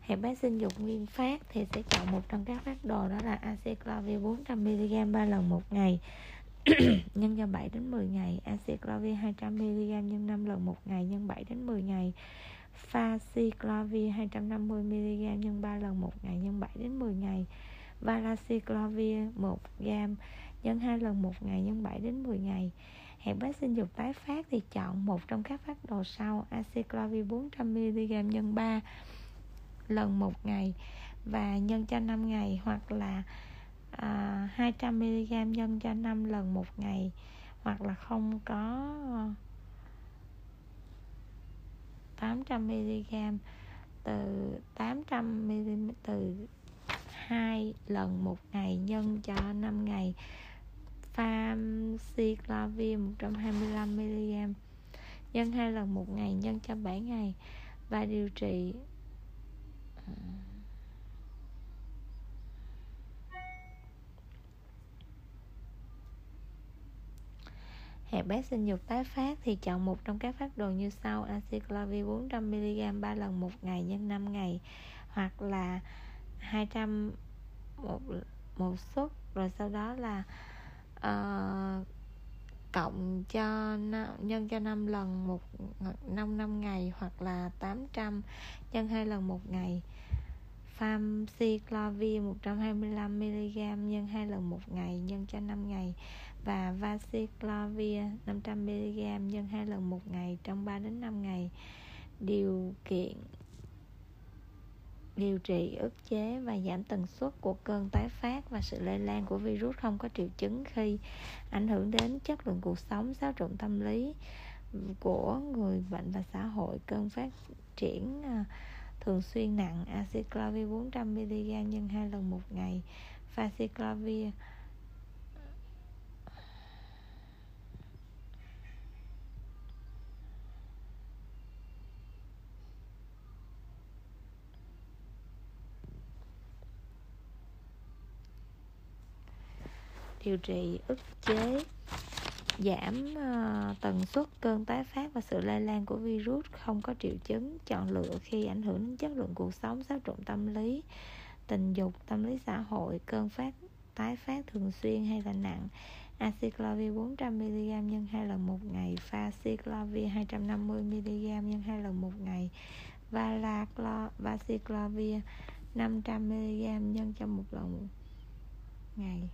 Hẹp bé sinh dục nguyên phát thì sẽ chọn một trong các phát đồ đó là aciclovir 400mg 3 lần một ngày, nhân cho 7 đến 10 ngày. Aciclovir 200mg nhân 5 lần một ngày, nhân 7 đến 10 ngày. Faciclovir 250mg nhân 3 lần một ngày nhân 7 đến 10 ngày Valaciclovir 1 g nhân 2 lần một ngày nhân 7 đến 10 ngày. Hẹn bác sinh dục tái phát thì chọn một trong các phát đồ sau aciclovir 400mg nhân 3 lần một ngày và nhân cho 5 ngày hoặc là à, 200mg nhân cho 5 lần một ngày hoặc là không có 800mg từ 800ml từ 2 lần một ngày nhân cho 5 ngày. Famciclovir 125mg nhân 2 lần một ngày nhân cho 7 ngày. Và điều trị ờ, hẹp bé sinh dục tái phát thì chọn một trong các phát đồ như sau aciclovir 400mg 3 lần một ngày nhân 5 ngày hoặc là 200 một, một suất. Rồi sau đó là uh, cộng cho nhân cho 5 lần một năm năm ngày hoặc là 800 nhân hai lần một ngày. Famciclovir 125mg nhân 2 lần một ngày nhân cho 5 ngày và Vasiclovir 500mg nhân 2 lần một ngày trong 3 đến 5 ngày. Điều kiện điều trị, ức chế và giảm tần suất của cơn tái phát và sự lây lan của virus không có triệu chứng khi ảnh hưởng đến chất lượng cuộc sống, xáo trộn tâm lý của người bệnh và xã hội. Cơn phát triển à, thường xuyên nặng aciclovir 400mg nhân 2 lần một ngày Faciclovir điều trị ức chế giảm uh, tần suất cơn tái phát và sự lây lan của virus không có triệu chứng chọn lựa khi ảnh hưởng đến chất lượng cuộc sống xáo trộn tâm lý tình dục tâm lý xã hội cơn phát tái phát thường xuyên hay là nặng. Aciclovir 400mg nhân 2 lần một ngày faciclovir 250mg nhân 2 lần một ngày valaciclovir 500mg nhân cho một lần một ngày.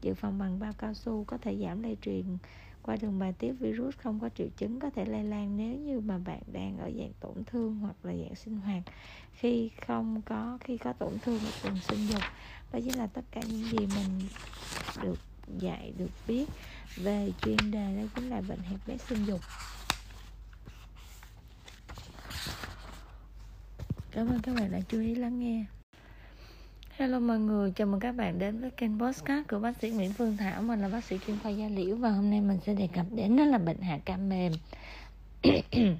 Dự phòng bằng bao cao su có thể giảm lây truyền qua đường bài tiết virus, không có triệu chứng, có thể lây lan nếu như mà bạn đang ở dạng tổn thương hoặc là dạng sinh hoạt. Khi không có, khi có tổn thương ở vùng sinh dục, đó chính là tất cả những gì mình được dạy, được biết về chuyên đề đó chính là bệnh hẹp bé sinh dục. Cảm ơn các bạn đã chú ý lắng nghe. Hello mọi người, chào mừng các bạn đến với kênh Postcard của bác sĩ Nguyễn Phương Thảo. Mình là bác sĩ chuyên khoa da liễu và hôm nay mình sẽ đề cập đến đó là bệnh hạ cam mềm.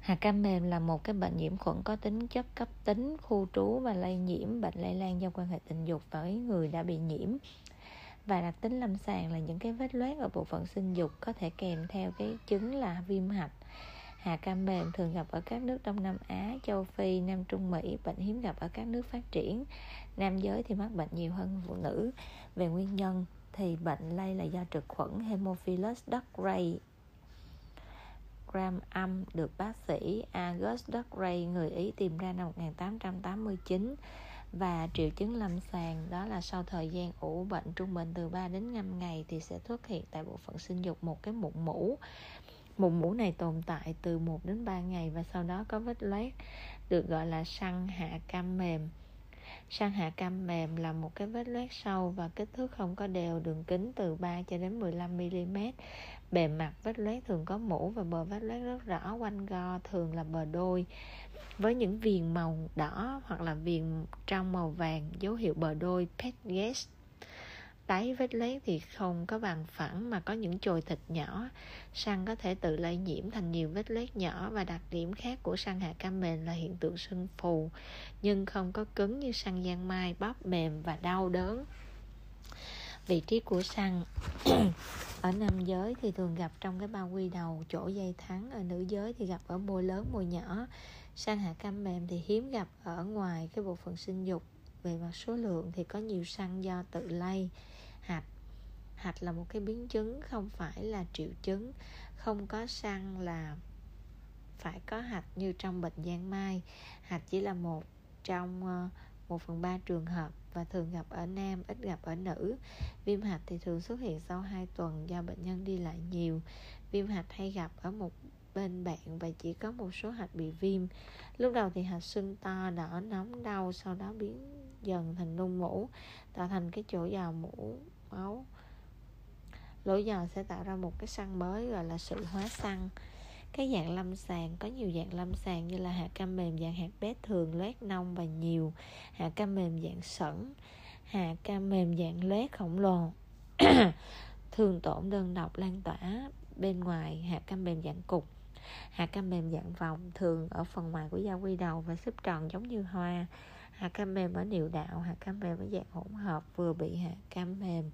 Hạ cam mềm là một cái bệnh nhiễm khuẩn có tính chất cấp tính, khu trú và lây nhiễm bệnh lây lan do quan hệ tình dục với người đã bị nhiễm. Và đặc tính lâm sàng là những cái vết loét ở bộ phận sinh dục có thể kèm theo cái chứng là viêm hạch. Hạ cam mềm thường gặp ở các nước Đông Nam Á, châu Phi, Nam Trung Mỹ, bệnh hiếm gặp ở các nước phát triển. Nam giới thì mắc bệnh nhiều hơn phụ nữ. Về nguyên nhân thì bệnh lây là do trực khuẩn Haemophilus ducreyi gram âm được bác sĩ August Ducrey người Ý tìm ra năm 1889 và triệu chứng lâm sàng đó là sau thời gian ủ bệnh trung bình từ 3 đến 5 ngày thì sẽ xuất hiện tại bộ phận sinh dục một cái mụn mũ mụn mũ này tồn tại từ 1 đến 3 ngày và sau đó có vết loét, được gọi là săn hạ cam mềm Săn hạ cam mềm là một cái vết loét sâu và kích thước không có đều, đường kính từ 3 cho đến 15 mm. Bề mặt vết loét thường có mũ và bờ vết loét rất rõ, quanh go thường là bờ đôi với những viền màu đỏ hoặc là viền trong màu vàng, dấu hiệu bờ đôi, pet Đáy vết lét thì không có bằng phẳng mà có những chồi thịt nhỏ. Săn có thể tự lây nhiễm thành nhiều vết lét nhỏ và đặc điểm khác của săn hạ cam mềm là hiện tượng sưng phù nhưng không có cứng như săn giang mai, bóp mềm và đau đớn. Vị trí của săn ở nam giới thì thường gặp trong cái bao quy đầu chỗ dây thắng ở nữ giới thì gặp ở môi lớn môi nhỏ săn hạ cam mềm thì hiếm gặp ở ngoài cái bộ phận sinh dục về mặt số lượng thì có nhiều săn do tự lây hạch. Hạch là một cái biến chứng, không phải là triệu chứng. Không có săn là phải có hạch như trong bệnh giang mai. Hạch chỉ là một trong ờ, một phần ba trường hợp và thường gặp ở nam, ít gặp ở nữ. Viêm hạch thì thường xuất hiện sau 2 tuần do bệnh nhân đi lại nhiều. Viêm hạch hay gặp ở một bên bạn và chỉ có một số hạch bị viêm. Lúc đầu thì hạch sưng to, đỏ nóng, đau, sau đó biến dần thành nung mũ, tạo thành cái chỗ vào mũ máu. Lỗ dò sẽ tạo ra một cái xăng mới, gọi là sự hóa xăng cái dạng lâm sàng, có nhiều dạng lâm sàng như là hạt cam mềm, dạng hạt bé thường, loét nông và nhiều. Hạt cam mềm, dạng sẩn. Hạt cam mềm, dạng loét khổng lồ. Thường tổn đơn độc, lan tỏa bên ngoài. Hạt cam mềm, dạng cục. Hạt cam mềm, dạng vòng, thường ở phần ngoài của da quy đầu và xếp tròn giống như hoa hạt cam mềm ở niệu đạo hạt cam mềm ở dạng hỗn hợp vừa bị hạt cam mềm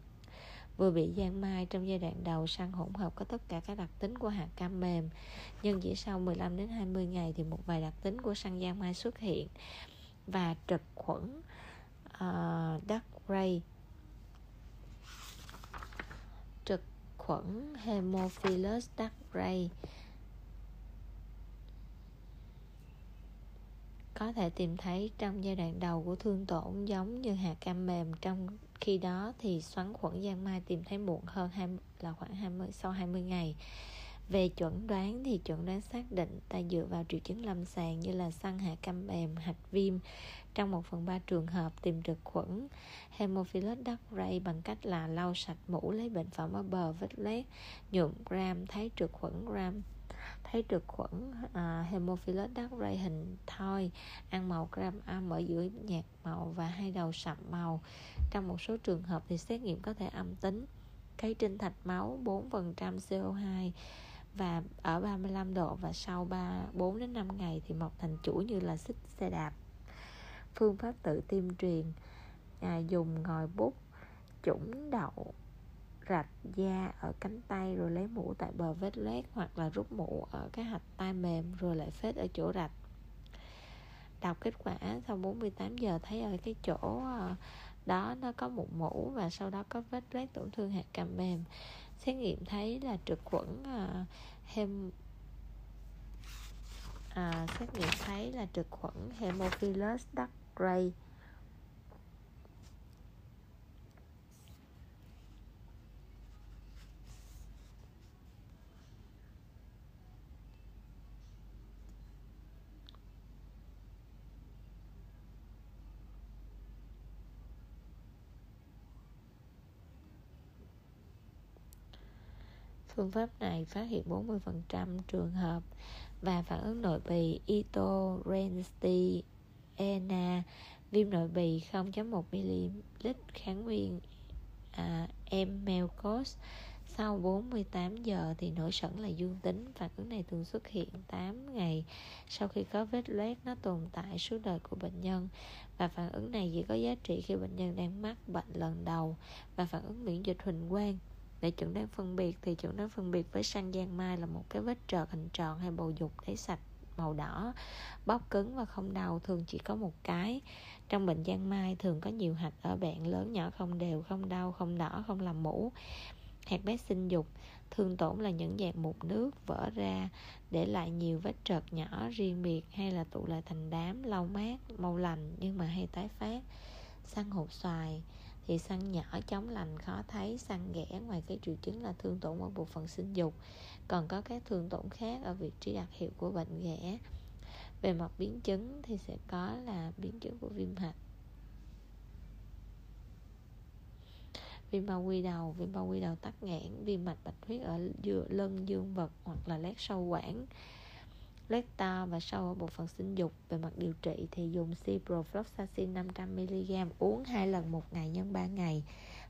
vừa bị giang mai trong giai đoạn đầu sang hỗn hợp có tất cả các đặc tính của hạt cam mềm. Nhưng chỉ sau 15 đến 20 ngày thì một vài đặc tính của săn giang mai xuất hiện và trực khuẩn ờ, uh, dark ray trực khuẩn hemophilus dark có thể tìm thấy trong giai đoạn đầu của thương tổn giống như hạt cam mềm trong khi đó thì xoắn khuẩn giang mai tìm thấy muộn hơn 20, là khoảng 20 sau 20 ngày. Về chuẩn đoán thì chuẩn đoán xác định ta dựa vào triệu chứng lâm sàng như là săn hạ cam mềm, hạch viêm. Trong một phần ba trường hợp tìm được khuẩn Haemophilus ducreyi bằng cách là lau sạch mũ lấy bệnh phẩm ở bờ vết loét nhuộm gram thấy trực khuẩn gram thấy được khuẩn à, uh, Haemophilus ducreyi hình thoi ăn màu gram âm à, ở giữa nhạt màu và hai đầu sậm màu. Trong một số trường hợp thì xét nghiệm có thể âm tính. Cái trên thạch máu 4% CO2 và ở 35 độ và sau 3 4 đến 5 ngày thì mọc thành chuỗi như là xích xe đạp. Phương pháp tự tiêm truyền à, dùng ngòi bút chủng đậu rạch da ở cánh tay rồi lấy mũ tại bờ vết loét hoặc là rút mũ ở cái hạch tay mềm rồi lại phết ở chỗ rạch. Đọc kết quả sau 48 giờ thấy ở cái chỗ ờ, đó nó có một mũ và sau đó có vết loét tổn thương hạt cằm mềm. Ờ, ờ, xét nghiệm thấy là trực khuẩn hem à, xét nghiệm thấy là trực khuẩn Haemophilus ducreyi Phương pháp này phát hiện 40% trường hợp và phản ứng nội bì Ito Rensti ENA viêm nội bì 0.1 ml kháng nguyên à, Emelcos sau 48 giờ thì nổi sẩn là dương tính. Phản ứng này thường xuất hiện 8 ngày sau khi có vết loét nó tồn tại suốt đời của bệnh nhân. Và phản ứng này chỉ có giá trị khi bệnh nhân đang mắc bệnh lần đầu và phản ứng miễn dịch huỳnh quang để chuẩn đoán phân biệt thì chuẩn đoán phân biệt với sang giang mai là một cái vết trợt hình tròn hay bầu dục đáy sạch màu đỏ bóc cứng và không đau, thường chỉ có một cái. Trong bệnh giang mai thường có nhiều hạch ở bạn lớn nhỏ không đều, không đau, không đỏ, không làm mũ. Hạt bé sinh dục thường tổn là những dạng mụn nước vỡ ra để lại nhiều vết trợt nhỏ riêng biệt hay là tụ lại thành đám, lau mát mau lành nhưng mà hay tái phát. Săn hột xoài thì săn nhỏ chống lành khó thấy, săn ghẻ ngoài cái triệu chứng là thương tổn ở bộ phận sinh dục. Còn có các thương tổn khác ở vị trí đặc hiệu của bệnh ghẻ. Về mặt biến chứng thì sẽ có là biến chứng của viêm hạch. Viêm bao quy đầu, viêm bao quy đầu tắc nghẽn, viêm mạch bạch huyết ở giữa lưng, dương vật hoặc là lét sâu quản lét to và sâu ở bộ phận sinh dục về mặt điều trị thì dùng ciprofloxacin 500mg uống hai lần một ngày nhân 3 ngày,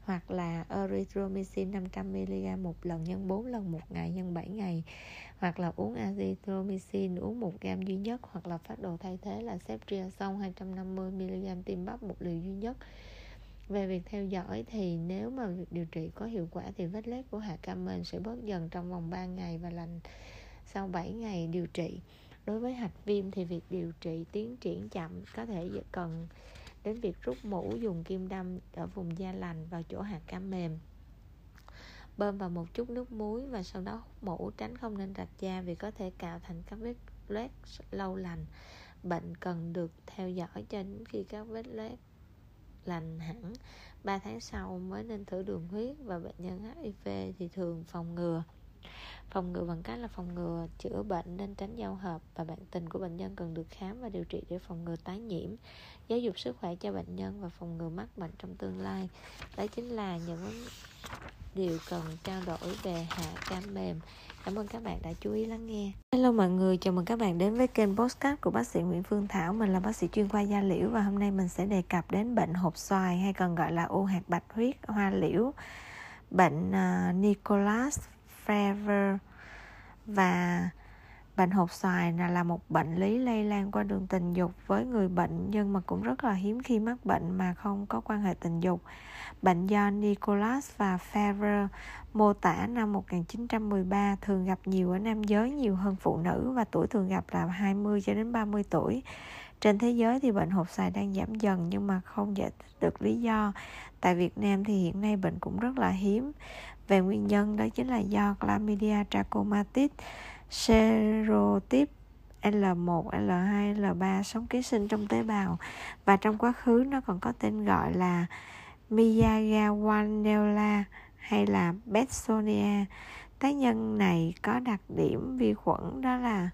hoặc là erythromycin 500mg một lần nhân 4 lần một ngày nhân 7 ngày, hoặc là uống azithromycin uống một gam duy nhất, hoặc là phát đồ thay thế là ceftriaxone 250mg tiêm bắp một liều duy nhất. Về việc theo dõi thì nếu mà việc điều trị có hiệu quả thì vết lết của hạ cam mình sẽ bớt dần trong vòng 3 ngày và lành sau 7 ngày điều trị. Đối với hạch viêm thì việc điều trị tiến triển chậm có thể cần đến việc rút mũ, dùng kim đâm ở vùng da lành vào chỗ hạt cá mềm. Bơm vào một chút nước muối và sau đó hút mũ, tránh không nên rạch da vì có thể cạo thành các vết loét lâu lành. Bệnh cần được theo dõi cho đến khi các vết loét lành hẳn. 3 tháng sau mới nên thử đường huyết và bệnh nhân HIV thì thường phòng ngừa phòng ngừa bằng cách là phòng ngừa chữa bệnh nên tránh giao hợp và bạn tình của bệnh nhân cần được khám và điều trị để phòng ngừa tái nhiễm giáo dục sức khỏe cho bệnh nhân và phòng ngừa mắc bệnh trong tương lai đó chính là những điều cần trao đổi về hạ cam mềm Cảm ơn các bạn đã chú ý lắng nghe. Hello mọi người, chào mừng các bạn đến với kênh postcard của bác sĩ Nguyễn Phương Thảo. Mình là bác sĩ chuyên khoa da liễu và hôm nay mình sẽ đề cập đến bệnh hộp xoài hay còn gọi là u hạt bạch huyết hoa liễu, bệnh à, Nicholas Fever và bệnh hột xoài là, là một bệnh lý lây lan qua đường tình dục với người bệnh nhưng mà cũng rất là hiếm khi mắc bệnh mà không có quan hệ tình dục. Bệnh do Nicholas và Fever mô tả năm 1913 thường gặp nhiều ở nam giới nhiều hơn phụ nữ và tuổi thường gặp là 20 cho đến 30 tuổi. Trên thế giới thì bệnh hột xoài đang giảm dần nhưng mà không giải thích được lý do. Tại Việt Nam thì hiện nay bệnh cũng rất là hiếm. Về nguyên nhân đó chính là do Chlamydia trachomatis serotip, L1, L2, L3 sống ký sinh trong tế bào và trong quá khứ nó còn có tên gọi là Miyagawanella hay là Betsonia. Tác nhân này có đặc điểm vi khuẩn đó là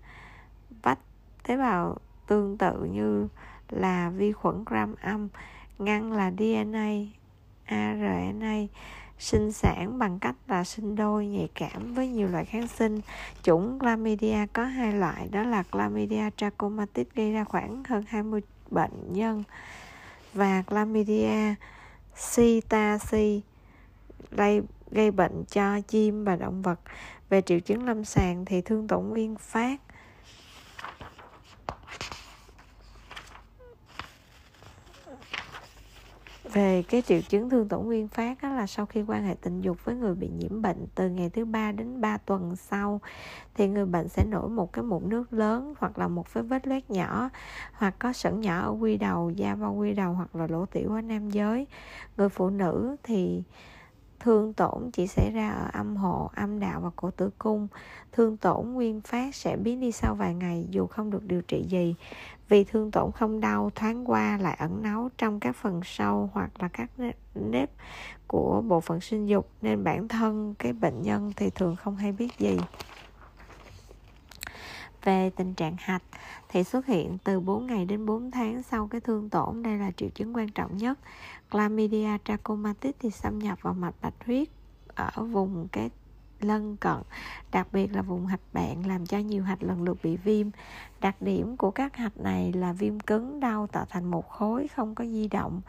vách tế bào tương tự như là vi khuẩn gram âm ngăn là DNA, RNA sinh sản bằng cách là sinh đôi nhạy cảm với nhiều loại kháng sinh. Chủng chlamydia có hai loại đó là chlamydia trachomatis gây ra khoảng hơn 20 bệnh nhân và chlamydia psittaci gây, gây bệnh cho chim và động vật. Về triệu chứng lâm sàng thì thương tổn nguyên phát về cái triệu chứng thương tổn nguyên phát đó là sau khi quan hệ tình dục với người bị nhiễm bệnh từ ngày thứ ba đến 3 tuần sau, thì người bệnh sẽ nổi một cái mụn nước lớn hoặc là một cái vết loét nhỏ, hoặc có sẩn nhỏ ở quy đầu, da bao quy đầu hoặc là lỗ tiểu ở nam giới. Người phụ nữ thì thương tổn chỉ xảy ra ở âm hộ, âm đạo và cổ tử cung. Thương tổn nguyên phát sẽ biến đi sau vài ngày dù không được điều trị gì. Vì thương tổn không đau thoáng qua lại ẩn náu trong các phần sâu hoặc là các nếp của bộ phận sinh dục nên bản thân cái bệnh nhân thì thường không hay biết gì. Về tình trạng hạch thì xuất hiện từ 4 ngày đến 4 tháng sau cái thương tổn đây là triệu chứng quan trọng nhất. Chlamydia trachomatis thì xâm nhập vào mạch bạch huyết ở vùng cái lân cận, đặc biệt là vùng hạch bạn làm cho nhiều hạch lần lượt bị viêm. Đặc điểm của các hạch này là viêm cứng, đau tạo thành một khối không có di động.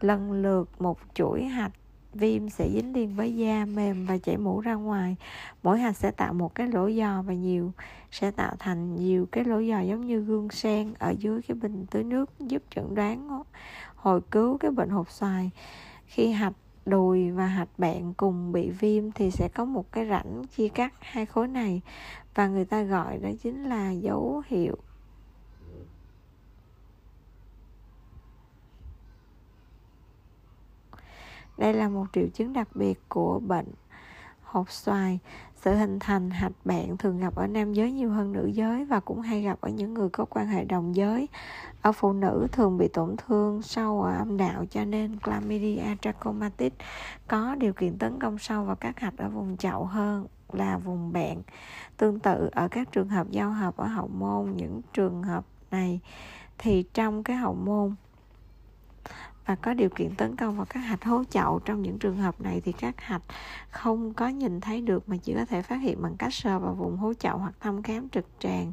Lần lượt một chuỗi hạch viêm sẽ dính liền với da mềm và chảy mũ ra ngoài. Mỗi hạch sẽ tạo một cái lỗ giò và nhiều, sẽ tạo thành nhiều cái lỗ giò giống như gương sen ở dưới cái bình tưới nước giúp chẩn đoán hồi cứu cái bệnh hột xoài. Khi hạch đùi và hạch bạn cùng bị viêm thì sẽ có một cái rãnh chia cắt hai khối này và người ta gọi đó chính là dấu hiệu. Đây là một triệu chứng đặc biệt của bệnh hột xoài sự hình thành hạch bạn thường gặp ở nam giới nhiều hơn nữ giới và cũng hay gặp ở những người có quan hệ đồng giới. Ở phụ nữ thường bị tổn thương sâu ở âm đạo cho nên chlamydia trachomatis có điều kiện tấn công sâu vào các hạch ở vùng chậu hơn là vùng bạn. Tương tự ở các trường hợp giao hợp ở hậu môn, những trường hợp này thì trong cái hậu môn và có điều kiện tấn công vào các hạch hố chậu trong những trường hợp này thì các hạch không có nhìn thấy được mà chỉ có thể phát hiện bằng cách sờ vào vùng hố chậu hoặc thăm khám trực tràng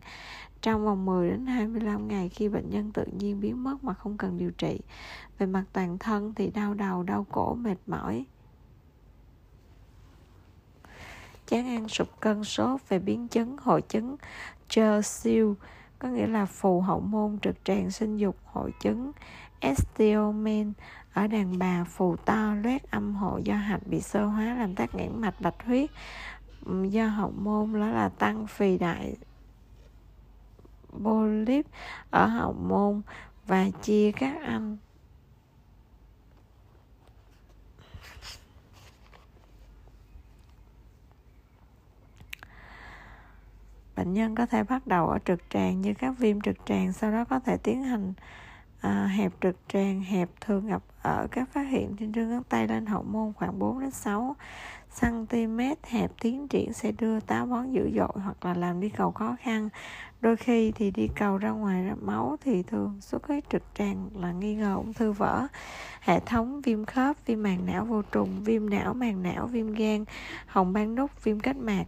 trong vòng 10 đến 25 ngày khi bệnh nhân tự nhiên biến mất mà không cần điều trị. Về mặt toàn thân thì đau đầu, đau cổ, mệt mỏi, chán ăn sụp cân sốt về biến chứng hội chứng Chơ siêu có nghĩa là phù hậu môn trực tràng sinh dục hội chứng Estiomen ở đàn bà phù to, loét âm hộ do hạch bị sơ hóa làm tắc nghẽn mạch bạch huyết. Do hậu môn đó là tăng phì đại polyp ở hậu môn và chia các anh bệnh nhân có thể bắt đầu ở trực tràng như các viêm trực tràng, sau đó có thể tiến hành à, hẹp trực tràng hẹp thường gặp ở các phát hiện trên trương ngón tay lên hậu môn khoảng 4 đến 6 cm hẹp tiến triển sẽ đưa táo bón dữ dội hoặc là làm đi cầu khó khăn đôi khi thì đi cầu ra ngoài ra máu thì thường xuất huyết trực tràng là nghi ngờ ung thư vỡ. Hệ thống viêm khớp, viêm màng não vô trùng, viêm não màng não, viêm gan, hồng ban nút viêm kết mạc.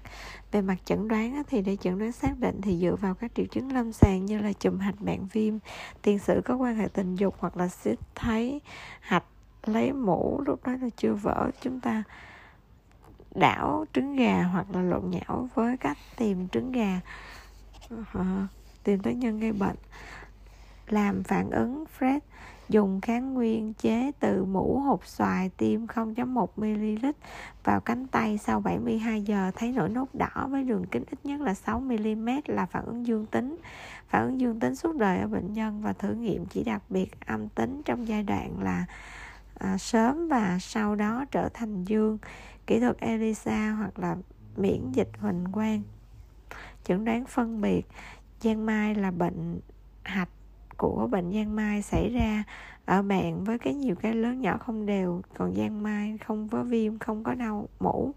Về mặt chẩn đoán thì để chẩn đoán xác định thì dựa vào các triệu chứng lâm sàng như là chùm hạch mạng viêm, tiền sử có quan hệ tình dục hoặc là xích thấy, hạch lấy mũ, lúc đó là chưa vỡ. Chúng ta đảo trứng gà hoặc là lộn nhão với cách tìm trứng gà uh, tìm tới nhân gây bệnh làm phản ứng Fred dùng kháng nguyên chế từ mũ hột xoài tiêm 0.1 ml vào cánh tay sau 72 giờ thấy nổi nốt đỏ với đường kính ít nhất là 6 mm là phản ứng dương tính. Phản ứng dương tính suốt đời ở bệnh nhân và thử nghiệm chỉ đặc biệt âm tính trong giai đoạn là à, sớm và sau đó trở thành dương. Kỹ thuật ELISA hoặc là miễn dịch huỳnh quang. Chẩn đoán phân biệt. Giang mai là bệnh hạch của bệnh giang mai xảy ra ở bạn với cái nhiều cái lớn nhỏ không đều. Còn giang mai không có viêm, không có đau mũ.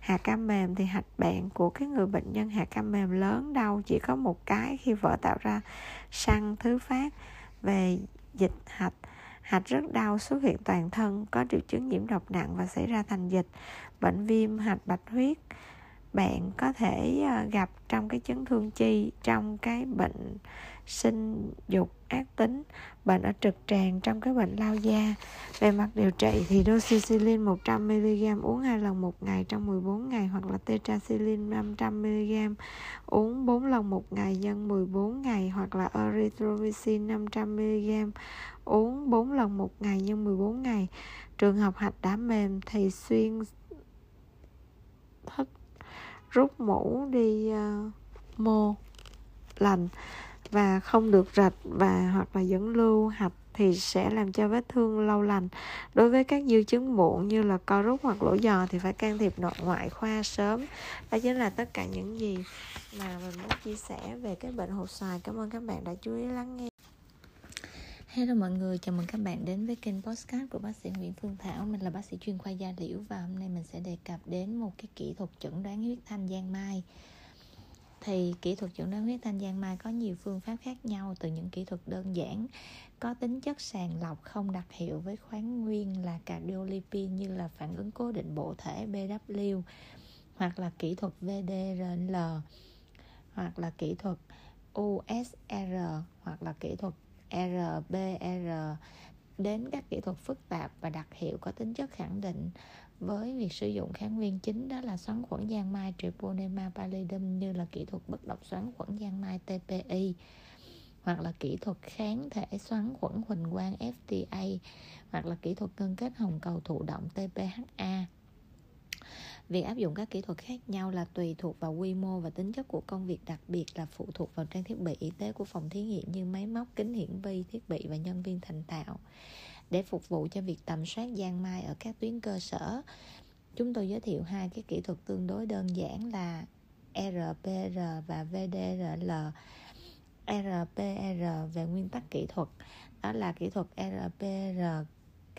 Hạt cam mềm thì hạch bạn của cái người bệnh nhân hạt cam mềm lớn đau. Chỉ có một cái khi vỡ tạo ra săn thứ phát về dịch hạch. Hạch rất đau, xuất hiện toàn thân, có triệu chứng nhiễm độc nặng và xảy ra thành dịch. Bệnh viêm hạch bạch huyết bạn có thể à, gặp trong cái chấn thương chi, trong cái bệnh sinh dục ác tính, bệnh ở trực tràng trong cái bệnh lao da. Về mặt điều trị thì doxycycline 100mg uống hai lần một ngày trong 14 ngày hoặc là tetracycline 500mg uống 4 lần một ngày nhân 14 ngày hoặc là erythromycin 500mg uống 4 lần một ngày nhân 14 ngày. Trường hợp hạch đã mềm thì xuyên thích rút mũ đi uh, mô lành và không được rạch và hoặc là dẫn lưu hạch thì sẽ làm cho vết thương lâu lành. Đối với các dư chứng muộn như là co rút hoặc lỗ giò thì phải can thiệp nội ngoại khoa sớm. Đó chính là tất cả những gì mà mình muốn chia sẻ về cái bệnh hột xoài. Cảm ơn các bạn đã chú ý lắng nghe Hello mọi người, chào mừng các bạn đến với kênh podcast của bác sĩ Nguyễn Phương Thảo. Mình là bác sĩ chuyên khoa da liễu và hôm nay mình sẽ đề cập đến một cái kỹ thuật chẩn đoán huyết thanh giang mai. Thì kỹ thuật chẩn đoán huyết thanh giang mai có nhiều phương pháp khác nhau từ những kỹ thuật đơn giản có tính chất sàng lọc không đặc hiệu với khoáng nguyên là cardiolipin như là phản ứng cố định bộ thể BW hoặc là kỹ thuật VDRL hoặc là kỹ thuật USR hoặc là kỹ thuật RBR đến các kỹ thuật phức tạp và đặc hiệu có tính chất khẳng định với việc sử dụng kháng nguyên chính đó là xoắn khuẩn giang mai Treponema pallidum như là kỹ thuật bất động xoắn khuẩn giang mai TPI hoặc là kỹ thuật kháng thể xoắn khuẩn huỳnh quang FTA hoặc là kỹ thuật ngân kết hồng cầu thụ động TPHA Việc áp dụng các kỹ thuật khác nhau là tùy thuộc vào quy mô và tính chất của công việc đặc biệt là phụ thuộc vào trang thiết bị y tế của phòng thí nghiệm như máy móc, kính hiển vi, thiết bị và nhân viên thành tạo Để phục vụ cho việc tầm soát giang mai ở các tuyến cơ sở, chúng tôi giới thiệu hai cái kỹ thuật tương đối đơn giản là RPR và VDRL. RPR về nguyên tắc kỹ thuật đó là kỹ thuật RPR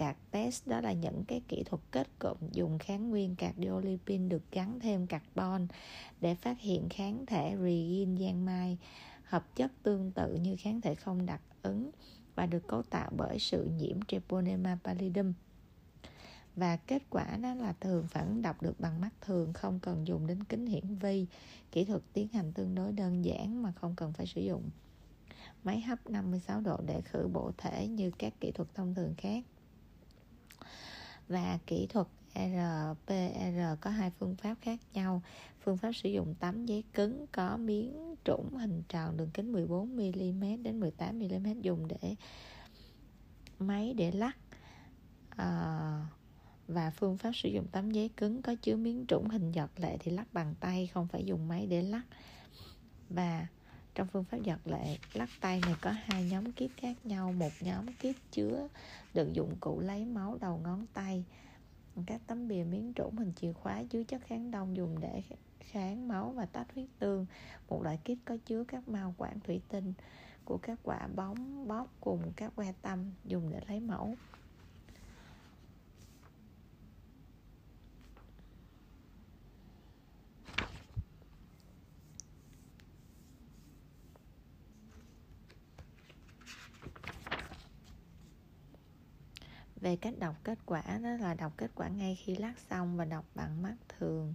cạc test, đó là những cái kỹ thuật kết cụm dùng kháng nguyên cardiolipin được gắn thêm carbon để phát hiện kháng thể regin giang mai, hợp chất tương tự như kháng thể không đặc ứng và được cấu tạo bởi sự nhiễm Treponema pallidum và kết quả đó là thường phản đọc được bằng mắt thường, không cần dùng đến kính hiển vi. Kỹ thuật tiến hành tương đối đơn giản mà không cần phải sử dụng. Máy hấp 56 độ để khử bộ thể như các kỹ thuật thông thường khác và kỹ thuật RPR có hai phương pháp khác nhau. Phương pháp sử dụng tấm giấy cứng có miếng trũng hình tròn đường kính 14 mm đến 18 mm dùng để máy để lắc. À, và phương pháp sử dụng tấm giấy cứng có chứa miếng trũng hình giọt lệ thì lắc bằng tay không phải dùng máy để lắc. Và trong phương pháp giật lệ, lắc tay này có hai nhóm kiếp khác nhau. Một nhóm kiếp chứa đựng dụng cụ lấy máu đầu ngón tay. Các tấm bìa miếng trũng hình chìa khóa chứa chất kháng đông dùng để kháng máu và tách huyết tương. Một loại kit có chứa các mao quản thủy tinh của các quả bóng bóp cùng các que tâm dùng để lấy mẫu về cách đọc kết quả đó là đọc kết quả ngay khi lát xong và đọc bằng mắt thường.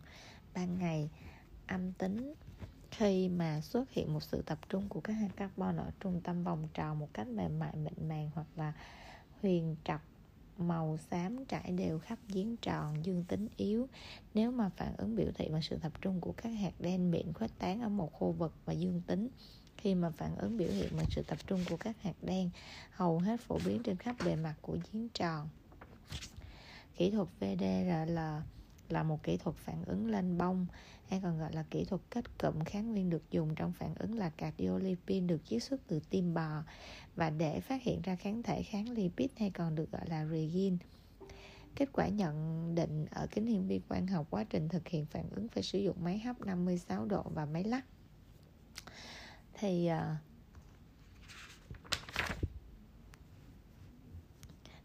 Ban ngày, âm tính. Khi mà xuất hiện một sự tập trung của các hạt carbon ở trung tâm vòng tròn một cách mềm mại, mịn màng hoặc là huyền trọc, màu xám trải đều khắp giếng tròn, dương tính yếu. Nếu mà phản ứng biểu thị bằng sự tập trung của các hạt đen miệng khuếch tán ở một khu vực và dương tính khi mà phản ứng biểu hiện bằng sự tập trung của các hạt đen, hầu hết phổ biến trên khắp bề mặt của giếng tròn. Kỹ thuật VDRL là một kỹ thuật phản ứng lên bông, hay còn gọi là kỹ thuật kết cụm kháng nguyên được dùng trong phản ứng là cardiolipin được chiết xuất từ tim bò và để phát hiện ra kháng thể kháng lipid hay còn được gọi là regin Kết quả nhận định ở kính hiển vi quang học quá trình thực hiện phản ứng phải sử dụng máy hấp 56 độ và máy lắc thì à,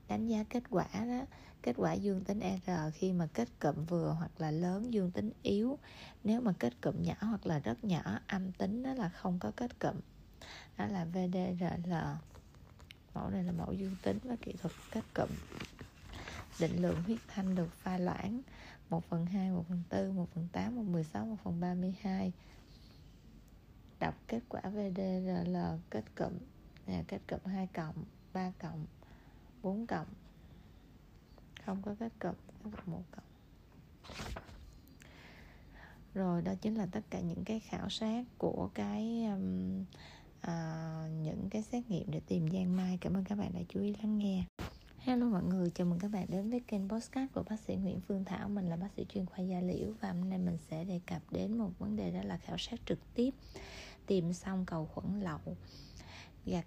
đánh giá kết quả đó kết quả dương tính R khi mà kết cụm vừa hoặc là lớn dương tính yếu. Nếu mà kết cụm nhỏ hoặc là rất nhỏ âm tính đó là không có kết cụm. Đó là VDRL mẫu này là mẫu dương tính và kỹ thuật kết cụm. Định lượng huyết thanh được pha loãng 1 phần 2, 1 phần 4, 1 phần 8, 1 phần 16, 1 phần 32 đọc kết quả VDRL kết cụm là kết cụm 2 cộng 3 cộng 4 cộng. Không có kết cụm kết cụm 1 cộng. Rồi đó chính là tất cả những cái khảo sát của cái um, à, những cái xét nghiệm để tìm giang mai. Cảm ơn các bạn đã chú ý lắng nghe. Hello mọi người, chào mừng các bạn đến với kênh Postcard của bác sĩ Nguyễn Phương Thảo. Mình là bác sĩ chuyên khoa da liễu Và hôm nay mình sẽ đề cập đến một vấn đề đó là khảo sát trực tiếp. Tìm xong cầu khuẩn lậu gặt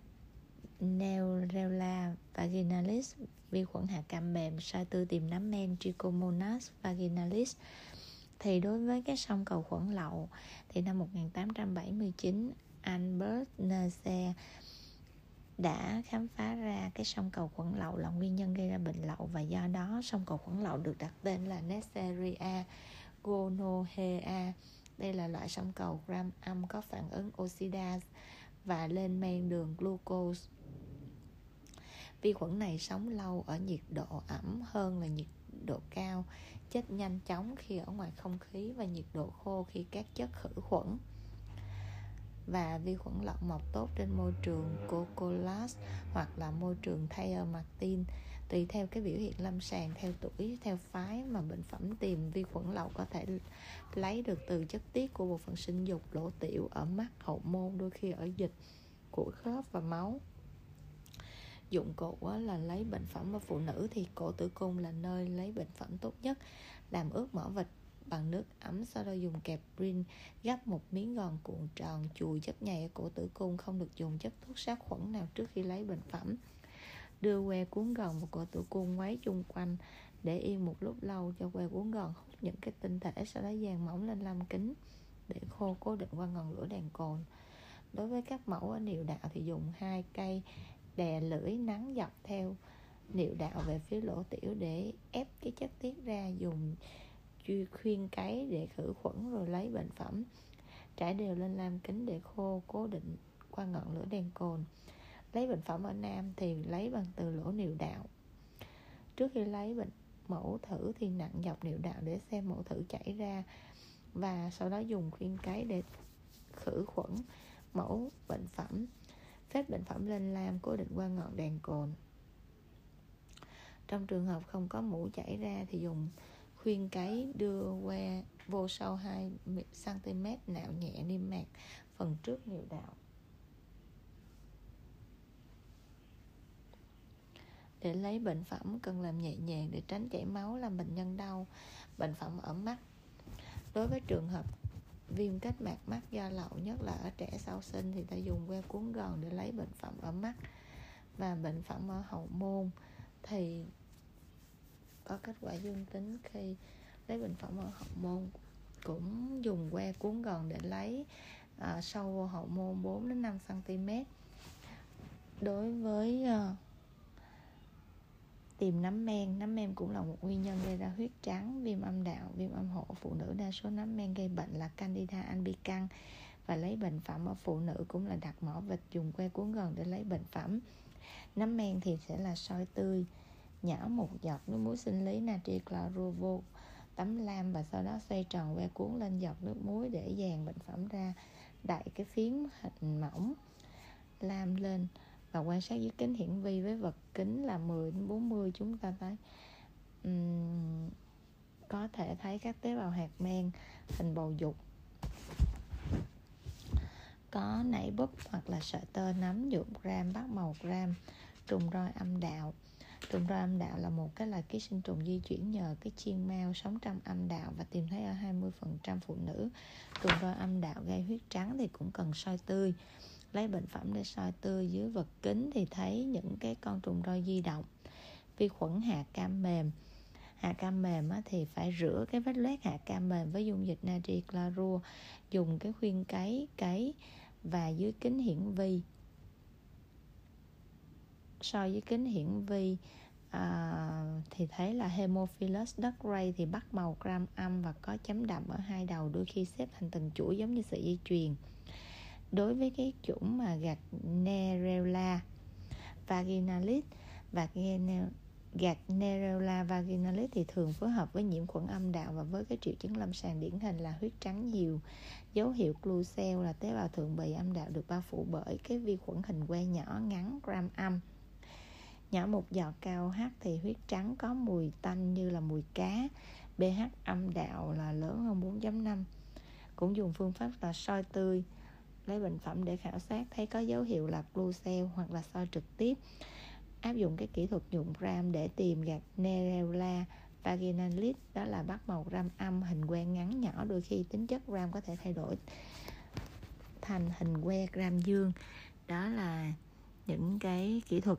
Neurella vaginalis, Vi khuẩn hạ cam mềm Sai tư tìm nấm men, Trichomonas vaginalis Thì đối với cái sông cầu khuẩn lậu, Thì năm 1879 Albert Neusser đã khám phá ra cái sông cầu khuẩn lậu là nguyên nhân gây ra bệnh lậu và do đó sông cầu khuẩn lậu được đặt tên là Neisseria gonorrhea. Đây là loại sông cầu gram âm có phản ứng oxidase và lên men đường glucose. Vi khuẩn này sống lâu ở nhiệt độ ẩm hơn là nhiệt độ cao chết nhanh chóng khi ở ngoài không khí và nhiệt độ khô khi các chất khử khuẩn và vi khuẩn lọc mọc tốt trên môi trường Cocolas hoặc là môi trường Thayer Martin tùy theo cái biểu hiện lâm sàng, theo tuổi, theo phái mà bệnh phẩm tìm vi khuẩn lậu có thể lấy được từ chất tiết của bộ phận sinh dục, lỗ tiểu, ở mắt, hậu môn, đôi khi ở dịch, của khớp và máu. Dụng cụ là lấy bệnh phẩm ở phụ nữ thì cổ tử cung là nơi lấy bệnh phẩm tốt nhất. Làm ướt mỡ vịt bằng nước ấm, sau đó dùng kẹp rin gấp một miếng gòn cuộn tròn, chùi chất nhầy ở cổ tử cung, không được dùng chất thuốc sát khuẩn nào trước khi lấy bệnh phẩm đưa que cuốn gần vào cổ tử cung quấy chung quanh để yên một lúc lâu cho que cuốn gần hút những cái tinh thể, sau đó dàn mỏng lên lam kính để khô cố định qua ngọn lửa đèn cồn. Đối với các mẫu ở niệu đạo thì dùng hai cây đè lưỡi nắng dọc theo niệu đạo về phía lỗ tiểu để ép cái chất tiết ra, dùng chuyên khuyên cấy để khử khuẩn rồi lấy bệnh phẩm. Trải đều lên lam kính để khô cố định qua ngọn lửa đèn cồn lấy bệnh phẩm ở nam thì lấy bằng từ lỗ niệu đạo. Trước khi lấy bệnh, mẫu thử thì nặng dọc niệu đạo để xem mẫu thử chảy ra và sau đó dùng khuyên cái để khử khuẩn mẫu bệnh phẩm, phép bệnh phẩm lên lam cố định qua ngọn đèn cồn. Trong trường hợp không có mũ chảy ra thì dùng khuyên cấy đưa que vô sâu 2 cm nạo nhẹ niêm mạc phần trước niệu đạo. Để lấy bệnh phẩm cần làm nhẹ nhàng để tránh chảy máu làm bệnh nhân đau bệnh phẩm ở mắt. Đối với trường hợp viêm kết mạc mắt do lậu nhất là ở trẻ sau sinh thì ta dùng que cuốn gòn để lấy bệnh phẩm ở mắt. Và bệnh phẩm ở hậu môn thì có kết quả dương tính khi lấy bệnh phẩm ở hậu môn. Cũng dùng que cuốn gòn để lấy à, sâu vào hậu môn 4 đến 5 cm đối với à, tìm nấm men nấm men cũng là một nguyên nhân gây ra huyết trắng, viêm âm đạo, viêm âm hộ phụ nữ đa số nấm men gây bệnh là candida albicans và lấy bệnh phẩm ở phụ nữ cũng là đặt mỏ vịt dùng que cuốn gần để lấy bệnh phẩm. Nấm men thì sẽ là soi tươi nhỏ một giọt nước muối sinh lý natri clorua vô tấm lam và sau đó xoay tròn que cuốn lên giọt nước muối để dàn bệnh phẩm ra, đậy cái phiến hình mỏng lam lên và quan sát dưới kính hiển vi với vật kính là 10 đến 40 chúng ta thấy um, có thể thấy các tế bào hạt men hình bầu dục. Có nảy búp hoặc là sợi tơ nấm nhuộm gram bắt màu gram trùng roi âm đạo. Trùng roi âm đạo là một cái loài ký sinh trùng di chuyển nhờ cái chiên mao sống trong âm đạo và tìm thấy ở 20% phụ nữ. Trùng roi âm đạo gây huyết trắng thì cũng cần soi tươi lấy bệnh phẩm để soi tươi dưới vật kính thì thấy những cái con trùng roi di động. Vi khuẩn hạt cam mềm. Hạ cam mềm thì phải rửa cái vết loét hạ cam mềm với dung dịch natri clorua dùng cái khuyên cấy cấy và dưới kính hiển vi. So với kính hiển vi à, thì thấy là Hemophilus duckray thì bắt màu gram âm và có chấm đậm ở hai đầu đôi khi xếp thành từng chuỗi giống như sợi dây chuyền đối với cái chủng mà gạt Nerella vaginalis. Và gạch Nerella vaginalis thì thường phối hợp với nhiễm khuẩn âm đạo và với cái triệu chứng lâm sàng điển hình là huyết trắng nhiều. Dấu hiệu Clucell là tế bào thượng bì âm đạo được bao phủ bởi cái vi khuẩn hình que nhỏ ngắn gram âm. Nhỏ một giọt cao H thì huyết trắng có mùi tanh như là mùi cá. pH âm đạo là lớn hơn 4.5 cũng dùng phương pháp là soi tươi lấy bệnh phẩm để khảo sát thấy có dấu hiệu là Clucell hoặc là soi trực tiếp. Áp dụng cái kỹ thuật nhuộm ram để tìm gạt Nerella vaginalis đó là bắt màu ram âm hình que ngắn nhỏ đôi khi tính chất ram có thể thay đổi thành hình que ram dương. Đó là những cái kỹ thuật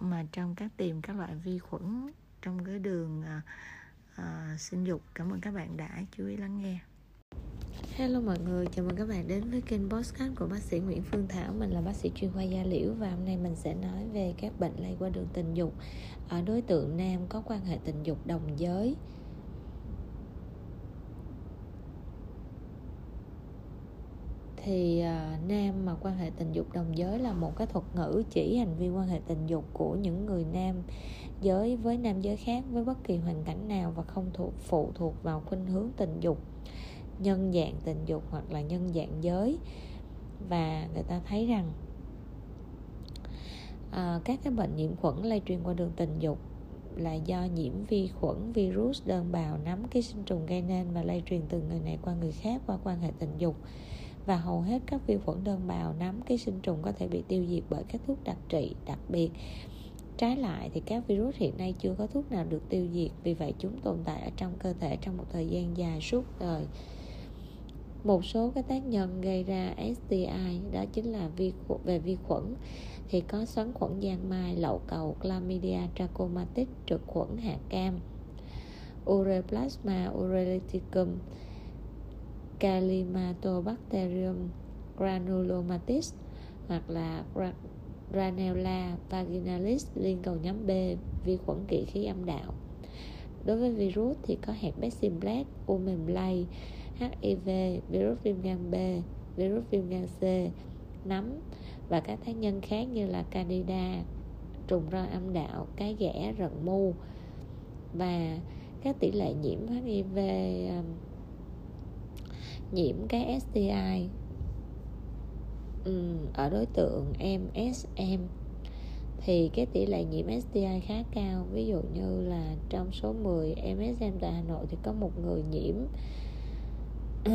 mà trong các tìm các loại vi khuẩn trong cái đường à, à, sinh dục. Cảm ơn các bạn đã chú ý lắng nghe. Hello mọi người, chào mừng các bạn đến với kênh podcast của bác sĩ Nguyễn Phương Thảo. Mình là bác sĩ chuyên khoa da liễu và hôm nay mình sẽ nói về các bệnh lây qua đường tình dục. Ở đối tượng nam có quan hệ tình dục đồng giới. Thì uh, nam mà quan hệ tình dục đồng giới là một cái thuật ngữ chỉ hành vi quan hệ tình dục của những người nam giới với nam giới khác với bất kỳ hoàn cảnh nào và không thuộc phụ thuộc vào khuynh hướng tình dục nhân dạng tình dục hoặc là nhân dạng giới. Và người ta thấy rằng à, các cái bệnh nhiễm khuẩn lây truyền qua đường tình dục là do nhiễm vi khuẩn virus đơn bào nấm ký sinh trùng gây nên và lây truyền từ người này qua người khác qua quan hệ tình dục. Và hầu hết các vi khuẩn đơn bào nấm ký sinh trùng có thể bị tiêu diệt bởi các thuốc đặc trị đặc biệt. Trái lại thì các virus hiện nay chưa có thuốc nào được tiêu diệt vì vậy chúng tồn tại ở trong cơ thể trong một thời gian dài suốt đời một số cái tác nhân gây ra STI đó chính là vi khuẩn về vi khuẩn. Thì có xoắn khuẩn giang mai, lậu cầu, chlamydia trachomatis, trực khuẩn hạ cam, Ureplasma ureliticum, Calimatobacterium granulomatis hoặc là Granella vaginalis liên cầu nhóm B vi khuẩn kỵ khí âm đạo. Đối với virus thì có hẹp simplex u mềm lây HIV virus viêm gan B virus viêm gan C nấm và các tác nhân khác như là candida trùng roi âm đạo cái ghẻ rận mu. Và các tỷ lệ nhiễm HIV um, nhiễm cái STI ừ, um, ở đối tượng MSM thì cái tỷ lệ nhiễm STI khá cao. Ví dụ như là trong số 10 MSM tại Hà Nội thì có một người nhiễm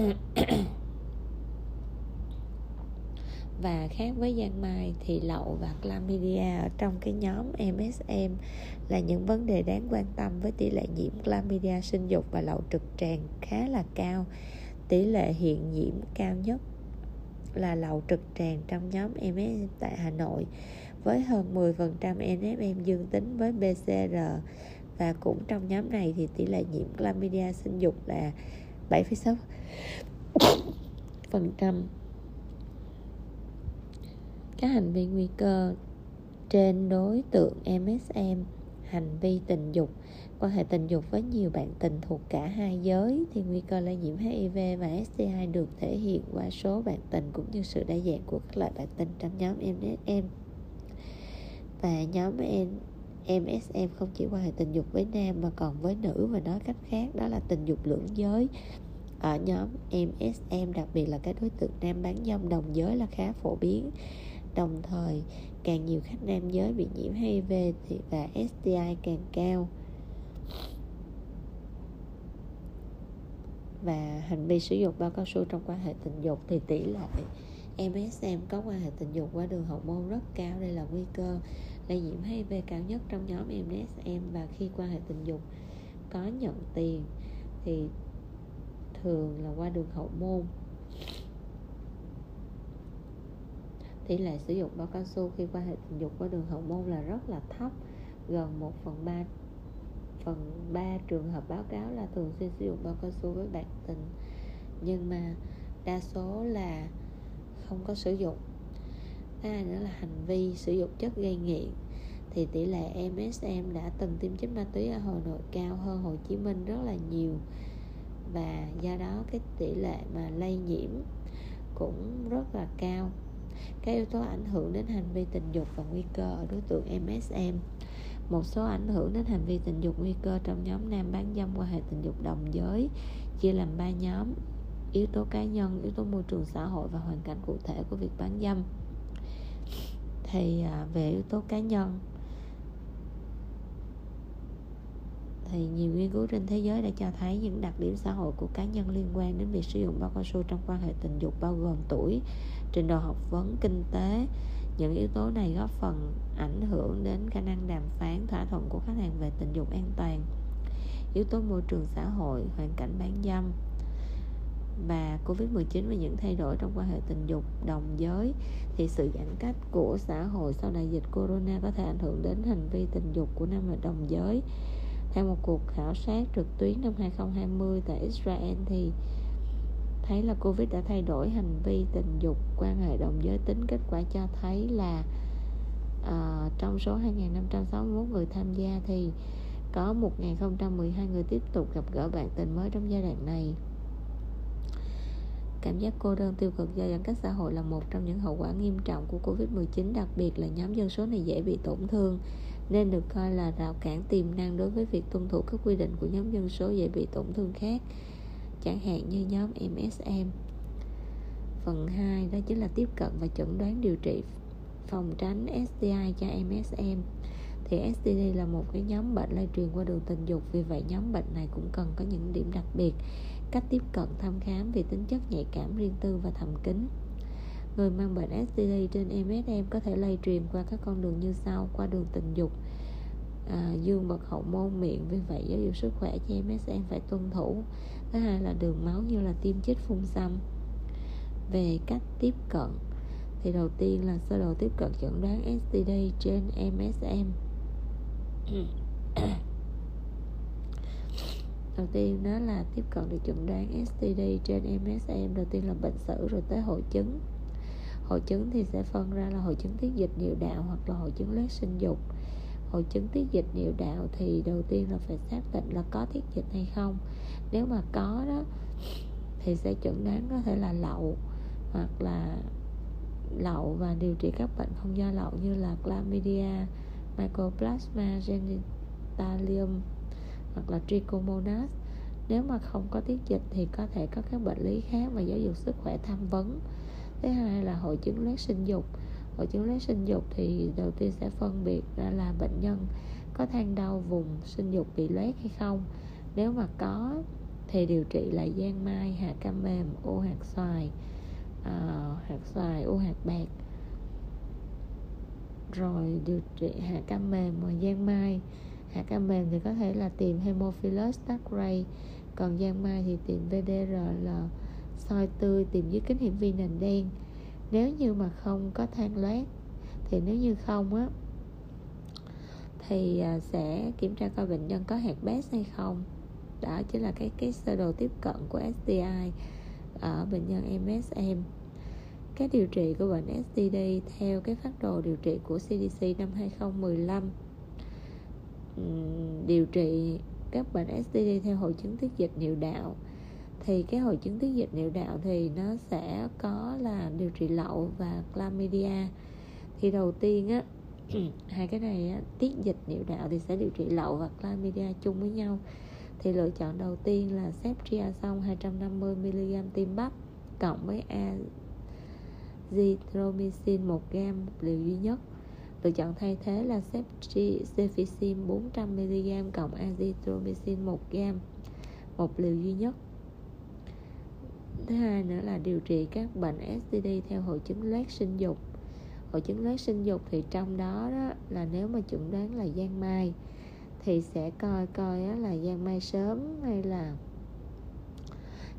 và khác với giang mai thì lậu và chlamydia ở trong cái nhóm MSM là những vấn đề đáng quan tâm với tỷ lệ nhiễm chlamydia sinh dục và lậu trực tràng khá là cao. Tỷ lệ hiện nhiễm cao nhất là lậu trực tràng trong nhóm MSM tại Hà Nội, với hơn 10% NFM dương tính với PCR và cũng trong nhóm này thì tỷ lệ nhiễm chlamydia sinh dục là 7,6 phần trăm. Các hành vi nguy cơ trên đối tượng MSM hành vi tình dục quan hệ tình dục với nhiều bạn tình thuộc cả hai giới thì nguy cơ lây nhiễm HIV và STI được thể hiện qua số bạn tình cũng như sự đa dạng của các loại bạn tình trong nhóm MSM và nhóm MSM không chỉ quan hệ tình dục với nam mà còn với nữ và nói cách khác, đó là tình dục lưỡng giới. Ở nhóm MSM đặc biệt là các đối tượng nam bán dâm đồng giới là khá phổ biến. Đồng thời, càng nhiều khách nam giới bị nhiễm HIV thì và STI càng cao. Và hành vi sử dụng bao cao su trong quan hệ tình dục thì tỷ lệ MSM có quan hệ tình dục qua đường hậu môn rất cao, đây là nguy cơ lây nhiễm HIV cao nhất trong nhóm MSM và khi quan hệ tình dục có nhận tiền thì thường là qua đường hậu môn. Tỷ lệ sử dụng bao cao su khi quan hệ tình dục qua đường hậu môn là rất là thấp, gần 1 phần 3 phần 3 trường hợp báo cáo là thường xuyên sử dụng bao cao su với bạn tình. Nhưng mà đa số là không có sử dụng thứ hai nữa là hành vi sử dụng chất gây nghiện. Thì tỷ lệ MSM đã từng tiêm chích ma túy ở Hà Nội cao hơn Hồ Chí Minh rất là nhiều. Và do đó cái tỷ lệ mà lây nhiễm cũng rất là cao. Các yếu tố ảnh hưởng đến hành vi tình dục và nguy cơ ở đối tượng MSM một số ảnh hưởng đến hành vi tình dục nguy cơ trong nhóm nam bán dâm qua hệ tình dục đồng giới chia làm ba nhóm yếu tố cá nhân, yếu tố môi trường xã hội và hoàn cảnh cụ thể của việc bán dâm thì à, về yếu tố cá nhân thì nhiều nghiên cứu trên thế giới đã cho thấy những đặc điểm xã hội của cá nhân liên quan đến việc sử dụng bao cao su trong quan hệ tình dục bao gồm tuổi, trình độ học vấn, kinh tế. Những yếu tố này góp phần ảnh hưởng đến khả năng đàm phán thỏa thuận của khách hàng về tình dục an toàn. Yếu tố môi trường xã hội, hoàn cảnh bán dâm và Covid-19 và những thay đổi trong quan hệ tình dục đồng giới thì sự giãn cách của xã hội sau đại dịch corona có thể ảnh hưởng đến hành vi tình dục của nam và đồng giới. Theo một cuộc khảo sát trực tuyến năm 2020 tại Israel thì thấy là Covid đã thay đổi hành vi tình dục quan hệ đồng giới tính. Kết quả cho thấy là uh, trong số 2.561 người tham gia thì có 1.012 người tiếp tục gặp gỡ bạn tình mới trong giai đoạn này cảm giác cô đơn tiêu cực do giãn cách xã hội là một trong những hậu quả nghiêm trọng của Covid-19, đặc biệt là nhóm dân số này dễ bị tổn thương nên được coi là rào cản tiềm năng đối với việc tuân thủ các quy định của nhóm dân số dễ bị tổn thương khác, chẳng hạn như nhóm MSM. Phần 2 đó chính là tiếp cận và chẩn đoán điều trị phòng tránh STI cho MSM thì STD là một cái nhóm bệnh lây truyền qua đường tình dục vì vậy nhóm bệnh này cũng cần có những điểm đặc biệt cách tiếp cận thăm khám về tính chất nhạy cảm riêng tư và thầm kín. Người mang bệnh STD trên MSM có thể lây truyền qua các con đường như sau. Qua đường tình dục à, dương vật hậu môn miệng. Vì vậy giáo dục sức khỏe cho MSM phải tuân thủ. Thứ hai là đường máu như là tiêm chích phun xăm. Về cách tiếp cận thì đầu tiên là sơ đồ tiếp cận chẩn đoán STD trên MSM đầu tiên đó là tiếp cận được chuẩn đoán STD trên MSM đầu tiên là bệnh sử rồi tới hội chứng. Hội chứng thì sẽ phân ra là hội chứng tiết dịch niệu đạo hoặc là hội chứng loét sinh dục. Hội chứng tiết dịch niệu đạo thì đầu tiên là phải xác định là có tiết dịch hay không. Nếu mà có đó, thì sẽ chẩn đoán có thể là lậu hoặc là lậu và điều trị các bệnh không do lậu như là chlamydia, mycoplasma, genitalium hoặc là trichomonas. Nếu mà không có tiết dịch thì có thể có các bệnh lý khác và giáo dục sức khỏe tham vấn. Thứ hai là hội chứng loét sinh dục. Hội chứng loét sinh dục thì đầu tiên sẽ phân biệt ra là bệnh nhân có than đau vùng sinh dục bị loét hay không. Nếu mà có thì điều trị là giang mai hạ cam mềm u hạt xoài à, hạt xoài u hạt bạc. Rồi điều trị hạ cam mềm và giang mai hạ cam mềm thì có thể là tìm Hemophilus Thackeray còn giang mai thì tìm VDRL soi tươi tìm dưới kính hiển vi nền đen. Nếu như mà không có than loét, thì nếu như không á, thì à, sẽ kiểm tra coi bệnh nhân có hạt bét hay không. Đó chính là cái cái sơ đồ tiếp cận của STI ở bệnh nhân MSM các điều trị của bệnh STD theo cái phát đồ điều trị của CDC năm 2015 điều trị các bệnh STD theo hội chứng tiết dịch niệu đạo. Thì cái hội chứng tiết dịch niệu đạo thì nó sẽ có là điều trị lậu và chlamydia. Thì đầu tiên á hai cái này á, tiết dịch niệu đạo thì sẽ điều trị lậu và chlamydia chung với nhau. Thì lựa chọn đầu tiên là ceftriaxone 250 mg tiêm bắp cộng với azithromycin 1 g liều duy nhất lựa chọn thay thế là cefixime 400 mg cộng azithromycin 1 g một liều duy nhất. Thứ hai nữa là điều trị các bệnh STD theo hội chứng loét sinh dục. Hội chứng loét sinh dục thì trong đó, đó là nếu mà chuẩn đoán là giang mai thì sẽ coi coi là giang mai sớm hay là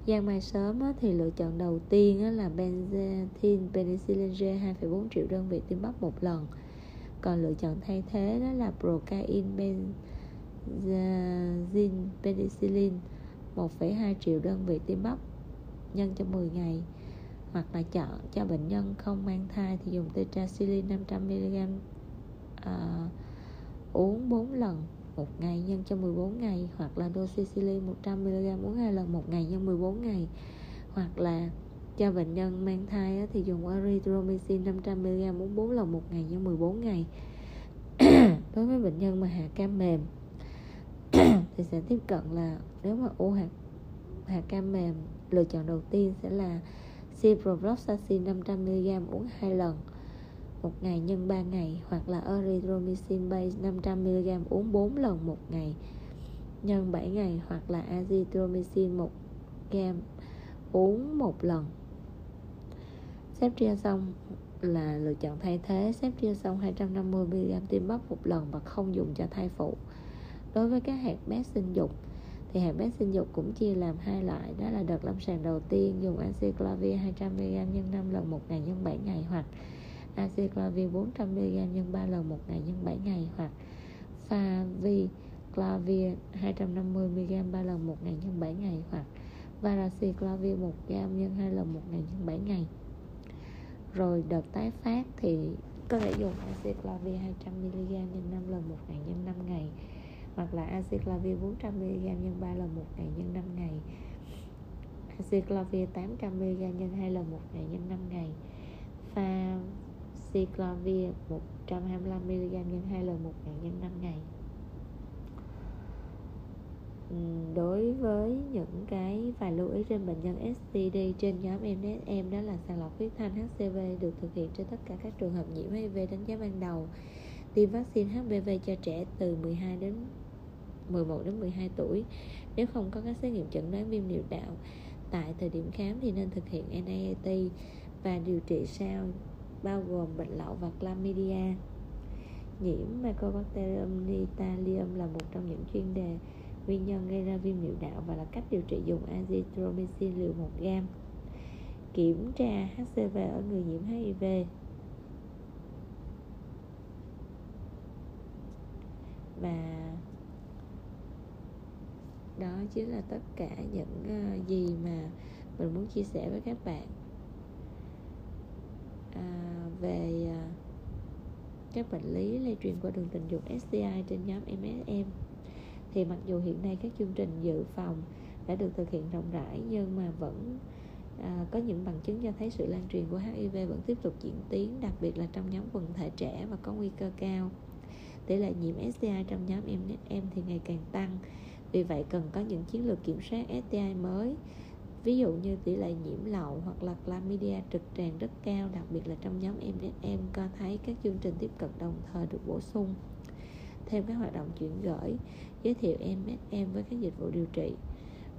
giang mai sớm thì lựa chọn đầu tiên là benzathine penicillin G 2,4 triệu đơn vị tiêm bắp một lần còn lựa chọn thay thế đó là procaine benzazine dạ, penicillin 1,2 triệu đơn vị tiêm bắp nhân cho 10 ngày. Hoặc là chọn cho bệnh nhân không mang thai thì dùng tetracycline 500mg uh, à, uống 4 lần một ngày nhân cho 14 ngày. Hoặc là doxycycline 100mg uống hai lần một ngày nhân 14 ngày. Hoặc là cho bệnh nhân mang thai thì dùng erythromycin 500mg uống 4 lần một ngày nhân 14 ngày. Đối với bệnh nhân mà hạ cam mềm, thì sẽ tiếp cận là nếu mà u hạt hạt cam mềm, lựa chọn đầu tiên sẽ là ciprofloxacin 500mg uống 2 lần một ngày nhân 3 ngày, hoặc là erythromycin base 500mg uống 4 lần một ngày nhân 7 ngày, hoặc là azithromycin 1gam uống một lần xong là lựa chọn thay thế. Xong 250mg tiêm bắp một lần và không dùng cho thai phụ. Đối với các hạt bét sinh dục, thì hạt bét sinh dục cũng chia làm hai loại. Đó là đợt lâm sàng đầu tiên dùng acyclovir 200mg nhân 5 lần một ngày nhân 7 ngày, hoặc acyclovir 400mg nhân 3 lần một ngày nhân 7 ngày, hoặc faviclavir 250mg 3 lần một ngày nhân 7 ngày, hoặc varaciclovir 1 gam nhân 2 lần một ngày nhân 7 ngày rồi đợt tái phát thì có thể dùng acyclovir 200mg nhân 5 lần một ngày nhân 5 ngày, hoặc là acyclovir 400mg nhân 3 lần một ngày nhân 5 ngày. Cyclovir 800mg nhân 2 lần một ngày nhân 5 ngày. Pha Cyclovir 125mg nhân 2 lần một ngày nhân 5 ngày đối với những cái vài lưu ý trên bệnh nhân STD trên nhóm MSM đó là sàng lọc huyết thanh HCV được thực hiện trên tất cả các trường hợp nhiễm HIV đánh giá ban đầu. Tiêm vaccine HPV cho trẻ từ 12 đến 11 đến 12 tuổi. Nếu không có các xét nghiệm chẩn đoán viêm niệu đạo tại thời điểm khám thì nên thực hiện NIAT và điều trị sau, bao gồm bệnh lậu và chlamydia. Nhiễm Mycobacterium nitalium là một trong những chuyên đề nguyên nhân gây ra viêm niệu đạo và là cách điều trị dùng azithromycin liều 1 gam, kiểm tra HCV ở người nhiễm HIV và đó chính là tất cả những ờ, gì mà mình muốn chia sẻ với các bạn. À, về à, các bệnh lý lây truyền qua đường tình dục STI trên nhóm MSM thì mặc dù hiện nay các chương trình dự phòng đã được thực hiện rộng rãi nhưng mà vẫn à, có những bằng chứng cho thấy sự lan truyền của HIV vẫn tiếp tục diễn tiến đặc biệt là trong nhóm quần thể trẻ và có nguy cơ cao. Tỷ lệ nhiễm STI trong nhóm em em thì ngày càng tăng. Vì vậy cần có những chiến lược kiểm soát STI mới. Ví dụ như tỷ lệ nhiễm lậu hoặc là chlamydia trực tràng rất cao đặc biệt là trong nhóm em em có thấy các chương trình tiếp cận đồng thời được bổ sung. Thêm các hoạt động chuyển gửi giới thiệu MSM với các dịch vụ điều trị.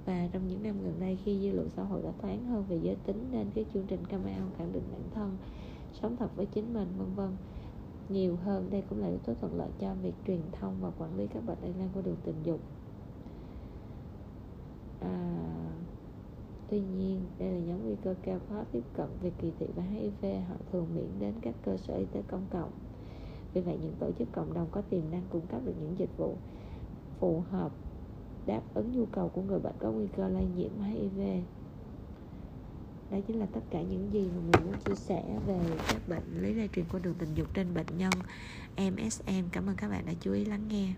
Và trong những năm gần đây khi dư luận xã hội đã thoáng hơn về giới tính nên cái chương trình camera khẳng định bản thân sống thật với chính mình vân vân. Nhiều hơn đây cũng là yếu tố thuận lợi cho việc truyền thông và quản lý các bệnh lây lan qua đường tình dục. À, tuy nhiên đây là nhóm nguy cơ cao khó tiếp cận về kỳ thị và HIV họ thường miễn đến các cơ sở y tế công cộng. Vì vậy những tổ chức cộng đồng có tiềm năng cung cấp được những dịch vụ phù hợp đáp ứng nhu cầu của người bệnh có nguy cơ lây nhiễm HIV. Đó chính là tất cả những gì mà mình muốn chia sẻ về các bệnh lý lây truyền qua đường tình dục trên bệnh nhân MSM cảm ơn các bạn đã chú ý lắng nghe.